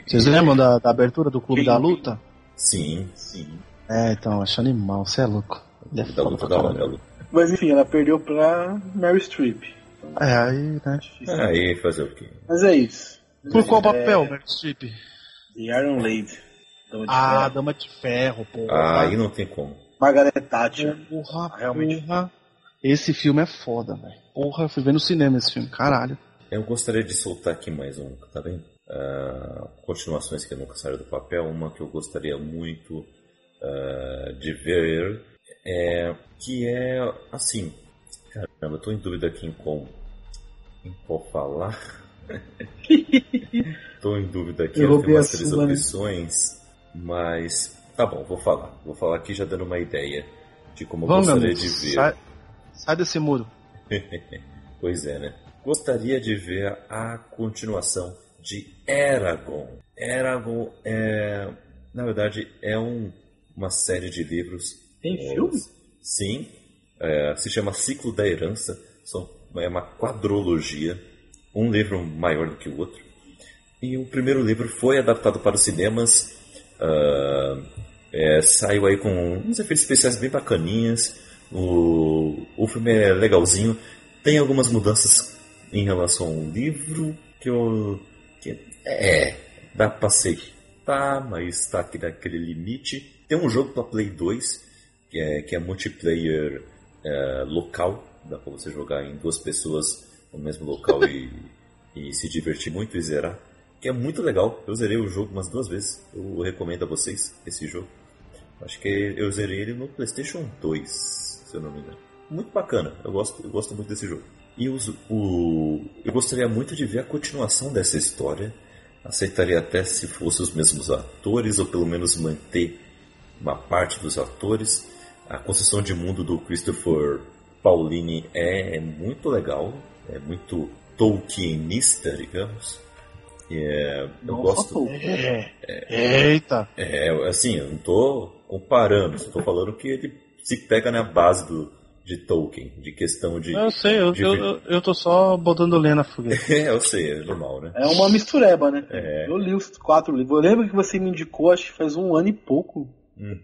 Vocês lembram da, da abertura do Clube Sim. da Luta? Sim, sim. É, então, acho animal, você é louco. Ele é Da foda luta da hora. Mas enfim, ela perdeu pra Mary Streep. É, aí, né? Difícil. Aí fazer o quê? Mas é isso. Por qual É, papel, Meryl Streep? The Iron Lady. Dama de Ah, Ferro. Dama de Ferro, pô. Ah, aí não tem como. Margaret Thatcher. Porra, Realmente. porra. Esse filme é foda, velho. Porra, eu fui ver no cinema esse filme, caralho. Eu gostaria de soltar aqui mais um, tá vendo? Ah, continuações que nunca saíram do papel. Uma que eu gostaria muito ah, de ver é que é assim. Caramba, eu tô em dúvida aqui em qual, em qual falar. tô em dúvida aqui, Eu tenho umas três né? opções, mas tá bom, vou falar. Vou falar aqui já dando uma ideia de como eu Vamos, gostaria amigo. de ver. Sai, sai desse muro. Pois é, né? Gostaria de ver a continuação de Eragon. Eragon é, na verdade, é um- uma série de livros. Tem É, filme? Sim. É, se chama Ciclo da Herança. São, é uma quadrologia. Um livro maior do que o outro. E o primeiro livro foi adaptado para os cinemas. Ah, é, saiu aí com uns efeitos especiais bem bacaninhas. O, o filme é legalzinho. Tem algumas mudanças em relação ao livro que eu. Que, é, dá pra aceitar, mas tá aqui naquele limite. Tem um jogo para Play 2 que é, que é multiplayer é, local. Dá pra você jogar em duas pessoas no mesmo local e, e se divertir muito e zerar. Que é muito legal. Eu zerei o jogo umas duas vezes. Eu recomendo a vocês esse jogo. Acho que eu zerei ele no PlayStation 2, se eu não me engano. Muito bacana, eu gosto, eu gosto muito desse jogo. E os- o, eu gostaria muito de ver a continuação dessa história. Aceitaria até se fossem os mesmos atores, ou pelo menos manter uma parte dos atores. A construção de mundo do Christopher Paulini é muito legal, é muito Tolkienista, digamos. É, eu Nossa, gosto. Tolkien. É. Eita. É, assim, eu não tô comparando, só tô falando que ele se pega na base do, de Tolkien, de questão de. Eu sei, eu, de- eu, eu- eu tô só botando lenha na fogueira. É, eu sei, é normal, né? É uma mistureba, né? É. Eu li os quatro livros. Eu lembro que você me indicou, acho que faz um ano e pouco. Hum,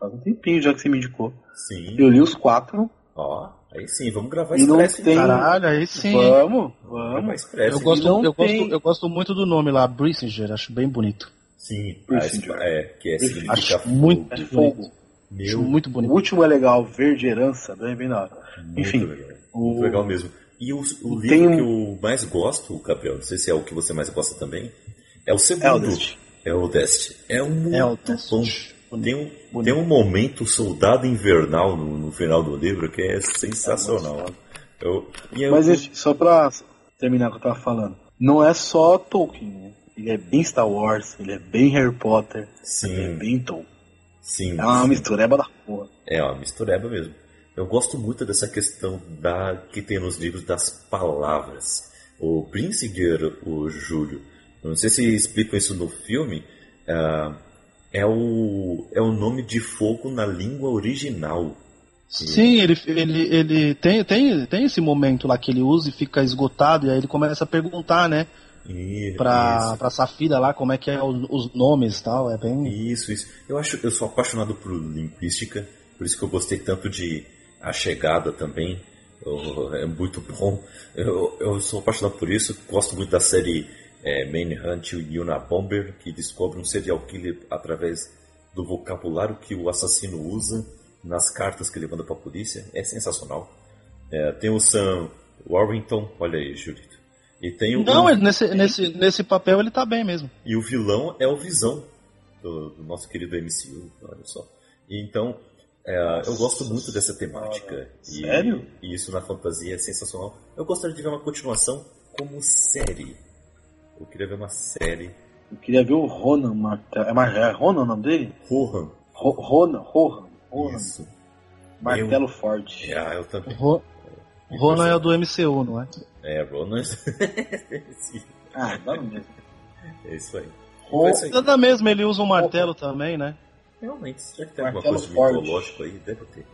Faz um tempinho já que você me indicou. sim. Eu li os quatro. Ó, Aí sim, vamos gravar E Express. tem- Caralho, aí sim. Vamos, vamos. Express. Eu gosto, eu, gosto, tem. eu gosto muito do nome lá, Brissinger, acho bem bonito. Sim, Brissinger. ah, é, que é, significa Acho fogo. muito É bonito. fogo. Acho Meu, muito O bonito. último é legal, Verde Herança, é bem da hora. muito Enfim, legal. o- Muito legal mesmo. E o, o Tem livro um- que eu mais gosto, Gabriel, não sei se é o que você mais gosta também, é o segundo. Eldest. É o Dest. É um muito Eldest. bom. Tem um, tem um momento soldado invernal no, no final do livro que é sensacional. Eu, e eu- Mas esse, só pra terminar o que eu tava falando, não é só Tolkien, né? Ele é bem Star Wars, ele é bem Harry Potter, ele é sim, bem Tolkien. sim. É uma sim. mistureba da porra. É uma mistureba mesmo. Eu gosto muito dessa questão da que tem nos livros das palavras. O Prinziger, o Júlio, não sei se explicam isso no filme, ah, é, o, é o nome de fogo na língua original. Sim, ele, ele, ele tem, tem, tem esse momento lá que ele usa e fica esgotado, e aí ele começa a perguntar, né, pra, isso. pra Safira lá como é que é os, os nomes e tal, é bem... Isso, isso. Eu acho, eu sou apaixonado por linguística, por isso que eu gostei tanto de A Chegada também. Eu- é muito bom. Eu, eu sou apaixonado por isso. Gosto muito da série é, Manhunt e Unabomber, que descobre um serial killer através do vocabulário que o assassino usa nas cartas que ele manda para a polícia. É sensacional. É, tem o Sam Warrington, olha aí, Julito. E tem o, Não, nesse, nesse, nesse papel ele tá bem mesmo. e o vilão é o Visão, do, do nosso querido MCU, olha só. E então, é, eu gosto muito dessa temática. E, Sério? E isso na fantasia é sensacional. Eu gostaria de ver uma continuação como série. Eu queria ver uma série. Eu queria ver o Ronan Martel. É, Mar- é Ronan o nome dele? Rohan. Ro- Ronan, Rohan, Ronan. Isso. Martelo Forte. Ah, eu também. Ro- Ronan é o do MCU, não é? É, Ronan. Sim, Ah, dá no mesmo. é isso aí. Ro-. Nada mesmo, ele usa um martelo também, né? Realmente, já que tem alguma Martelo coisa de forte. mitológico aí, deve ter.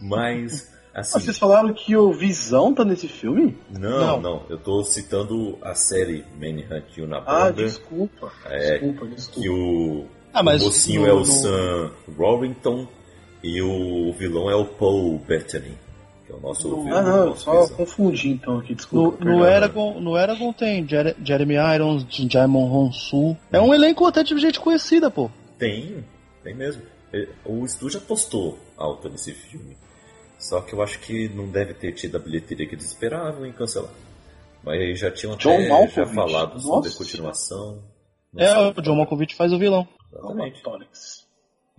Mas, assim. vocês falaram que o Visão tá nesse filme? Não, Não. não, eu tô citando a série Manhunt e na Ah, Banda, desculpa. É, Desculpa, que desculpa. o, Ah, mas o mocinho no- é o no- Sam Warrington e o vilão é o Paul Bettany, que é o nosso vilão. Ah, não, nosso só visão. confundi então aqui, No, desculpa. no, perdão. Eragon, no Eragon tem Jer Jeremy Irons, Jaimon Honsu. É um elenco até de gente conhecida, pô. Tem, tem mesmo. É, O estúdio apostou alto nesse filme. Só que eu acho que não deve ter tido a bilheteria que eles esperavam e cancelar. Mas já tinham John até já Malkovich. falado sobre a Nossa. continuação. Não É, o John Malkovich faz o vilão. Exatamente.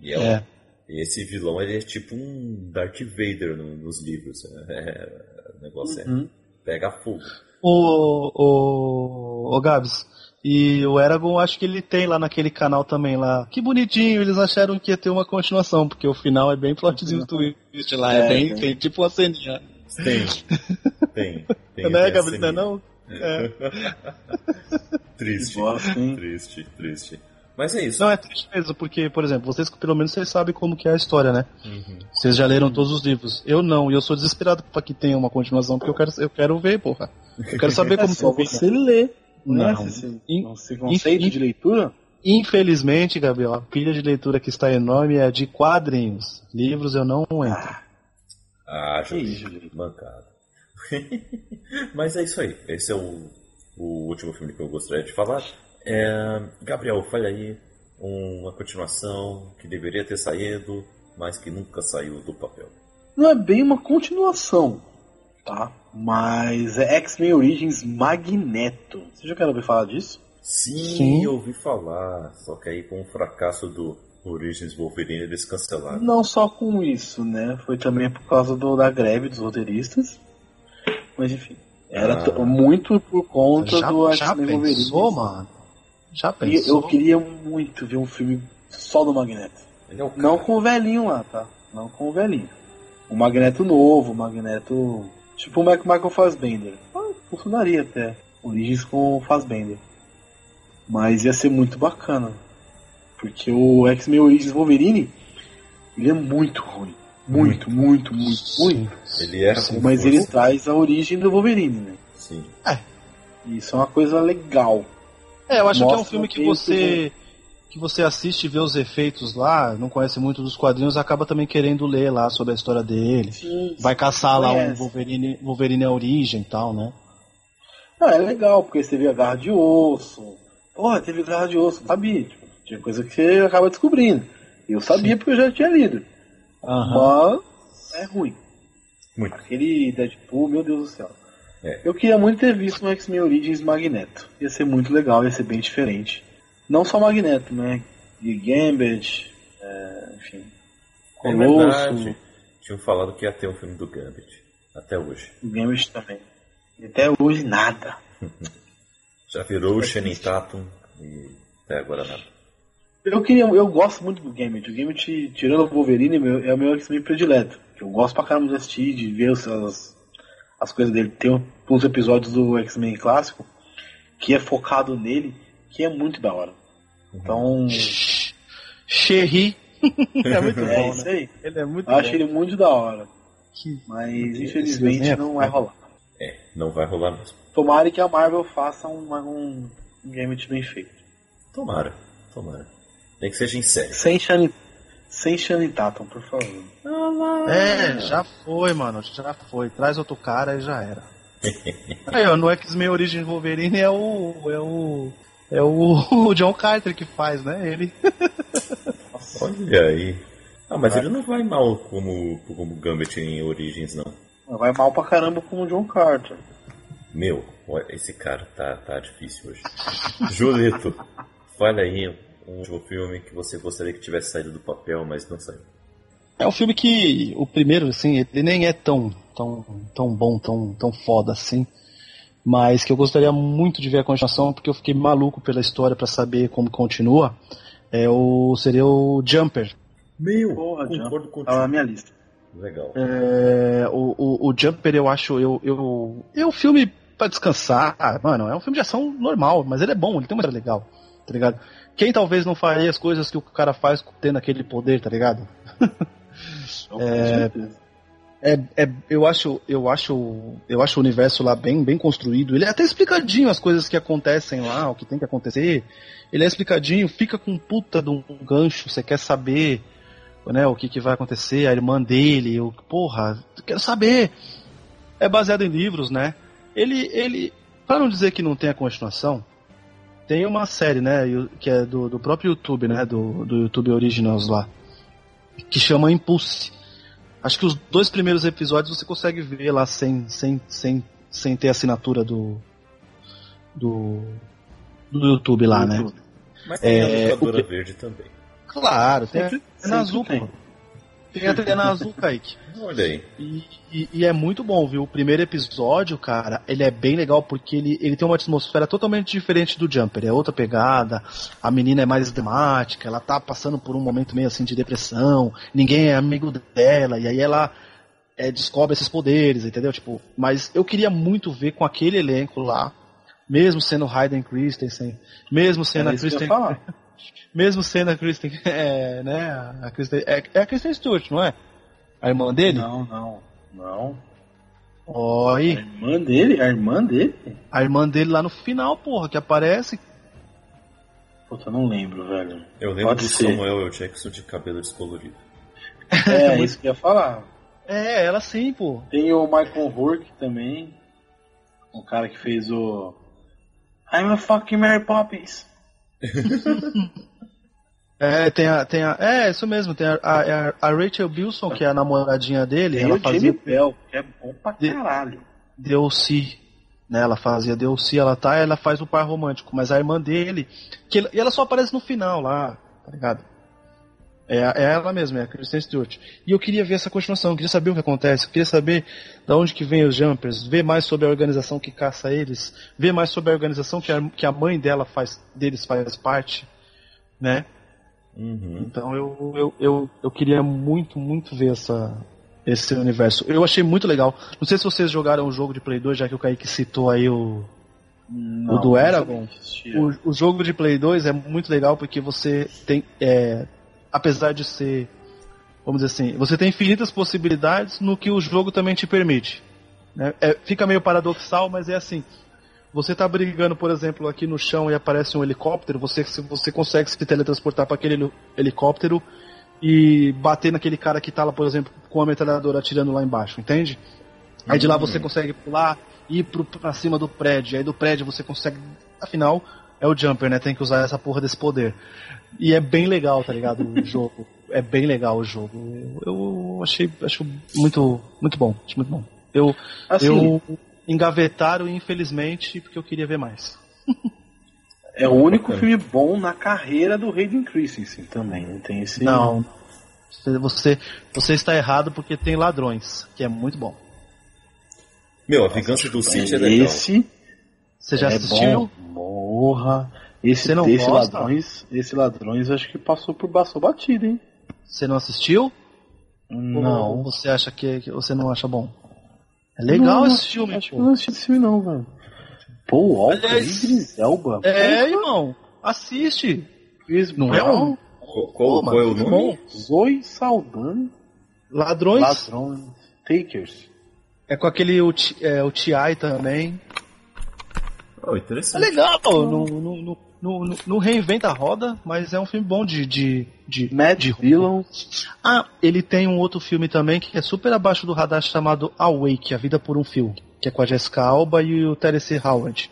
E é, um- É. E esse vilão ele é tipo um Darth Vader no- nos livros. É, o negócio é Uhum. pega fogo. O, o, o Gabs. E o Eragon, acho que ele tem lá naquele canal também lá. Que bonitinho, eles acharam que ia ter uma continuação, porque o final é bem plotzinho twist lá. É, É, bem, tem. tipo uma ceninha. Tem. Tem. né, Não é ceninha. não? É. Triste. Bosta, hein? Triste, triste. Mas é isso. Não, é triste mesmo, porque, por exemplo, vocês pelo menos vocês sabem como que é a história, né? Uhum. Vocês já leram todos os livros. Eu não, e eu sou desesperado pra que tenha uma continuação, porque eu quero, eu quero ver, porra. Eu quero saber É como só que eu você ler. Não, esse, In- esse conceito de leitura? Infelizmente, Gabriel, a pilha de leitura que está enorme é de quadrinhos. Livros eu não entro. Ah, Que isso, Julito. Julito. Mancado. Mas é isso aí. Esse é o, o último filme que eu gostaria de falar. É, Gabriel, fale aí uma continuação que deveria ter saído, mas que nunca saiu do papel. Não é bem uma continuação, tá? Mas é X-Men Origins Magneto. Você já quer ouvir falar disso? Sim, Sim. eu ouvi falar. Só que aí com o fracasso do Origins Wolverine eles cancelaram. Não só com isso, né? Foi também por causa do- da greve dos roteiristas. Mas enfim. Era Ah. muito por conta já, do X-Men Wolverine. pensou, mano? Já E pensou? eu queria muito ver um filme só do Magneto. É Não com o velhinho lá, tá? Não com o velhinho. O Magneto novo, o Magneto. Tipo o Michael Michael Fassbender. Ah, funcionaria até. Origens com o Fassbender. Mas ia ser muito bacana. Porque o X-Men Origins Wolverine, ele é muito ruim. Muito, muito, muito, ruim. Ele era com Mas força. ele traz a origem do Wolverine, né? Sim. E isso é uma coisa legal. É, eu acho que é um Mostra filme que você que você assiste e vê os efeitos lá, não conhece muito dos quadrinhos, acaba também querendo ler lá sobre a história dele. Sim, Vai caçar lá um. Wolverine, Wolverine a origem e tal, né? Não, é legal, porque você vê a garra de osso. Porra, teve garra de osso, sabia? Tipo, tinha coisa que você acaba descobrindo. Eu sabia porque eu já tinha lido. Aham. Mas é ruim. Muito. Aquele Deadpool, meu Deus do céu. É. Eu queria muito ter visto no X-Men Origins Magneto. Ia ser muito legal, ia ser bem diferente. Não só Magneto, né? E Gambit, é, enfim. É Colosso, verdade. Tinham falado que ia ter um filme do Gambit. Até hoje. o Gambit também. E até hoje nada. Já virou o Channing Tatum e até agora nada. Eu queria, eu gosto muito do Gambit. O Gambit, tirando o Wolverine, é o meu X-Men predileto. Eu gosto pra caramba de assistir, de ver os- as, as coisas dele. Tem uns episódios do X-Men clássico que é focado nele, que é muito da hora. Então, Sherry. é muito é bom, isso né? aí. Ele é muito Eu acho bom. ele muito da hora. Que- Mas infelizmente é não vai rolar. É, não vai rolar mesmo. Tomara que a Marvel faça um, um, um Gambit bem feito. Tomara, tomara. Nem que seja em série. Sem Channing, sem Channing Tatum, por favor. É, já foi, mano. Já foi. Traz outro cara e já era. Aí, ó, no X-Men Origin Wolverine é o. É o. É o, o John Carter que faz, né? Ele. Olha aí. Ah, mas ele não vai mal como, como Gambit em Origins, não. Vai mal pra caramba como o John Carter. Meu, esse cara tá, tá difícil hoje. Julito, fale aí um último filme que você gostaria que tivesse saído do papel, mas não saiu. É um filme que. O primeiro, assim, ele nem é tão, tão, tão bom, tão, tão foda assim. Mas que eu gostaria muito de ver a continuação, porque eu fiquei maluco pela história pra saber como continua. É o. Seria o Jumper. Meu, Porra, concordo contigo. na minha lista. Legal. É, o, o, o Jumper eu acho. Eu, eu, é um filme pra descansar. Ah, mano, é um filme de ação normal, mas ele é bom, ele tem uma história legal, tá ligado? Quem talvez não faria as coisas que o cara faz tendo aquele poder, tá ligado? Com certeza. É, é, eu acho, eu acho, eu acho o universo lá bem, bem construído. Ele é até explicadinho as coisas que acontecem lá, o que tem que acontecer. Ele é explicadinho, fica com puta de um gancho. Você quer saber, né, o que, que vai acontecer? A irmã dele, eu, porra, quero saber. É baseado em livros, né? Ele, ele, para não dizer que não tem a continuação, tem uma série, né, que é do, do próprio YouTube, né, do, do YouTube Originals lá, que chama Impulse. Acho que os dois primeiros episódios você consegue ver lá sem, sem, sem, sem ter assinatura do, do, do YouTube lá, né? Mas tem É, a locadora o verde também. Claro, tem a Sempre- Antena sempre Azul, tem. Tem a Antena Azul, Kaique. Olha aí. E, e- e é muito bom, viu? O primeiro episódio, cara, ele é bem legal porque ele, ele tem uma atmosfera totalmente diferente do Jumper. É outra pegada, a menina é mais dramática, ela tá passando por um momento meio assim de depressão, ninguém é amigo dela, e aí ela é, descobre esses poderes, entendeu? Tipo, mas eu queria muito ver com aquele elenco lá, mesmo sendo Hayden Christensen, mesmo sendo Era a isso que eu ia Kristen, falar. Mesmo sendo a Kristen, é, né, a Kristen, é, é a Kristen Stewart, não é? A irmã dele? Não, não, não. Ó, A irmã dele? A irmã dele? a irmã dele lá no final, porra, que aparece. Puta, eu não lembro, velho. Eu lembro Pode do ser. Samuel L. Jackson de cabelo descolorido. É, isso que eu ia falar. É, ela sim, pô. Tem o Michael Rourke também. O cara que fez o. I'm a fucking Mary Poppins. É, tem a, tem a, é, isso mesmo, tem a, a, a Rachel Bilson, que é a namoradinha dele, Tem ela o fazia Bell, que é bom pra caralho. DLC, né, ela fazia DLC, ela tá, ela faz o par romântico, mas a irmã dele, que e ela só aparece no final lá, tá ligado? É, é ela mesma, é a Kristen Stewart. E eu queria ver essa continuação, eu queria saber o que acontece, eu queria saber da onde que vem os Jumpers, ver mais sobre a organização que caça eles, ver mais sobre a organização que a, que a mãe dela faz, deles faz parte, né? Uhum. Então eu, eu, eu, eu queria muito, muito ver essa, esse universo. Eu achei muito legal. Não sei se vocês jogaram o jogo de Play 2, já que o Kaique citou aí o, Não, o do Eragon. o, o jogo de Play 2 é muito legal porque você tem. É, apesar de ser. Vamos dizer assim, você tem infinitas possibilidades no que o jogo também te permite. né? É, fica meio paradoxal, mas é assim. você tá brigando, por exemplo, aqui no chão e aparece um helicóptero, você, se você consegue se teletransportar para aquele heli- helicóptero e bater naquele cara que tá lá, por exemplo, com a metralhadora atirando lá embaixo, entende? Aí de lá você consegue pular e ir pro, pra cima do prédio. Aí do prédio você consegue. Afinal, é o Jumper, né? Tem que usar essa porra desse poder. E é bem legal, tá ligado? O jogo. É bem legal o jogo. Eu, eu achei acho muito, muito bom. Acho muito bom. Eu, Assim, eu engavetaram, infelizmente, porque eu queria ver mais. é o único filme bom na carreira do Hayden Christensen também, né? Tem esse... Não. Você, você, está errado porque tem ladrões, que é muito bom. Meu, a vingança do City é legal. Esse Você já é assistiu? bom. Morra. Esse, esse gosta? ladrões, esse ladrões acho que passou por passou batido, hein? Você não assistiu? Ou Não. você acha que, que você não acha bom? É legal Não, esse filme, Acho pô. eu não assisti esse filme não, velho. Walker, Aliás, Idris Elba. É, irmão. Assiste. Chris Não é um Qual, qual, Pô, qual é o nome? Zoe Saldana, Ladrões. Ladrões, Takers. É com aquele o, Ti- é, o T.I. também. Oh, É interessante. legal. Não, não, não, não, não reinventa a roda, mas é um filme bom de. de, de Mad de Dillon. Ah, ele tem um outro filme também que é super abaixo do radar chamado Awake, A Vida por um Fio. Que é com a Jessica Alba e o Terence Howard.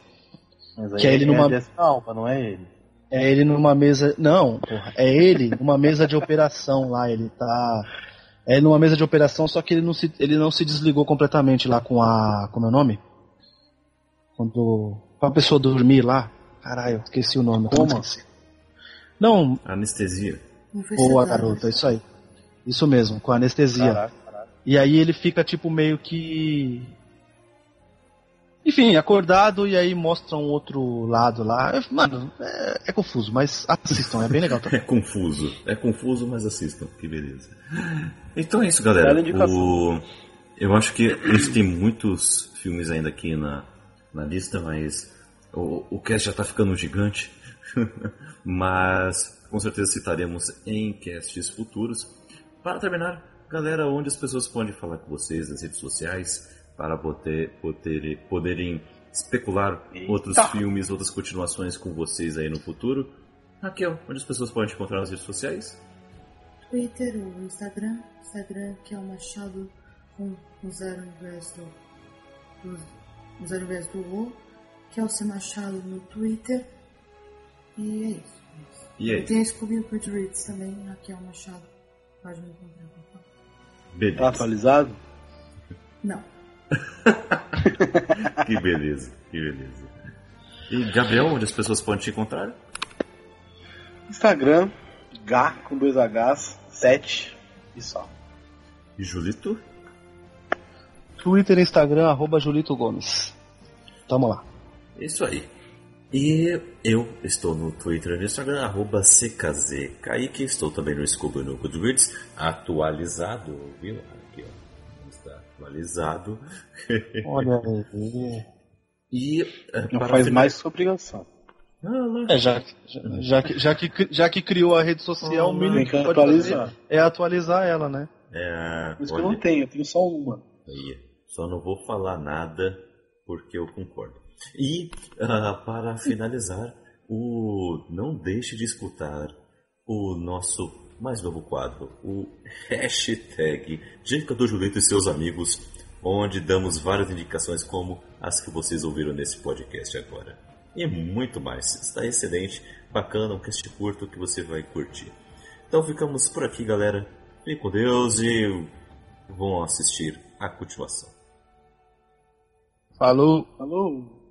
Mas aí Que é ele numa- a Jessica Alba, não é ele. É ele numa mesa. Não, porra. É ele numa mesa de operação lá. Ele tá. É ele numa mesa de operação, só que ele não se, ele não se desligou completamente lá com a. Como é o nome? Quando. Pra pessoa dormir lá. Caralho, esqueci o nome. Coma? esqueci. Não, Anestesia. Boa garota, isso aí. Isso mesmo, com anestesia. Caraca, caraca. E aí ele fica tipo meio que. Enfim, acordado e aí mostra um outro lado lá. Mano, é, é confuso, mas assistam, é bem legal também. É confuso. É confuso, mas assistam. Que beleza. Então é isso, galera. O... Eu acho que a gente tem muitos filmes ainda aqui na, na lista, mas o, o cast já tá ficando gigante. mas com certeza citaremos em casts futuros. Para terminar, galera, onde as pessoas podem falar com vocês nas redes sociais para poder, poder, poderem especular Eita. outros filmes, outras continuações com vocês aí no futuro. Raquel, onde as pessoas podem te encontrar nas redes sociais? Twitter ou Instagram. Instagram que é o Machado com o zero invés do, do, zero invés do O. Que é Machado no Twitter. E é isso. E E aí? tem a Scooby no Goodreads também, Raquel Machado. Pode me encontrar. por favor. Tá Beleza. atualizado? Não. Que beleza, que beleza. E Gabriel, onde as pessoas podem te encontrar? Instagram, Gá com dois Hs, 7 e só. E Julito? Twitter e Instagram, arroba Julito Gomes. Tamo lá. Isso aí. E eu estou no Twitter e no Instagram, arroba CKZ Kaique. Estou também no Scooby no Goodreads, atualizado, viu? Aqui, ó. Está atualizado. Olha aí. E é, Não para faz final- mais sua obrigação. Ah. É, já, que- já, já, que, já, que, já que criou a rede social, o mínimo que atualizar. fazer é atualizar ela, né? É, Por isso que eu não tenho, eu tenho só uma. Aí, só não vou falar nada porque eu concordo. E ah, para finalizar, o não deixe de escutar o nosso mais novo quadro, o hashtag Dica do Julito e seus amigos, onde damos várias indicações como as que vocês ouviram nesse podcast agora. E muito mais. Está excelente, bacana, um cast curto que você vai curtir. Então ficamos por aqui, galera. Fiquem com Deus e vão assistir a continuação. Falou. Falou.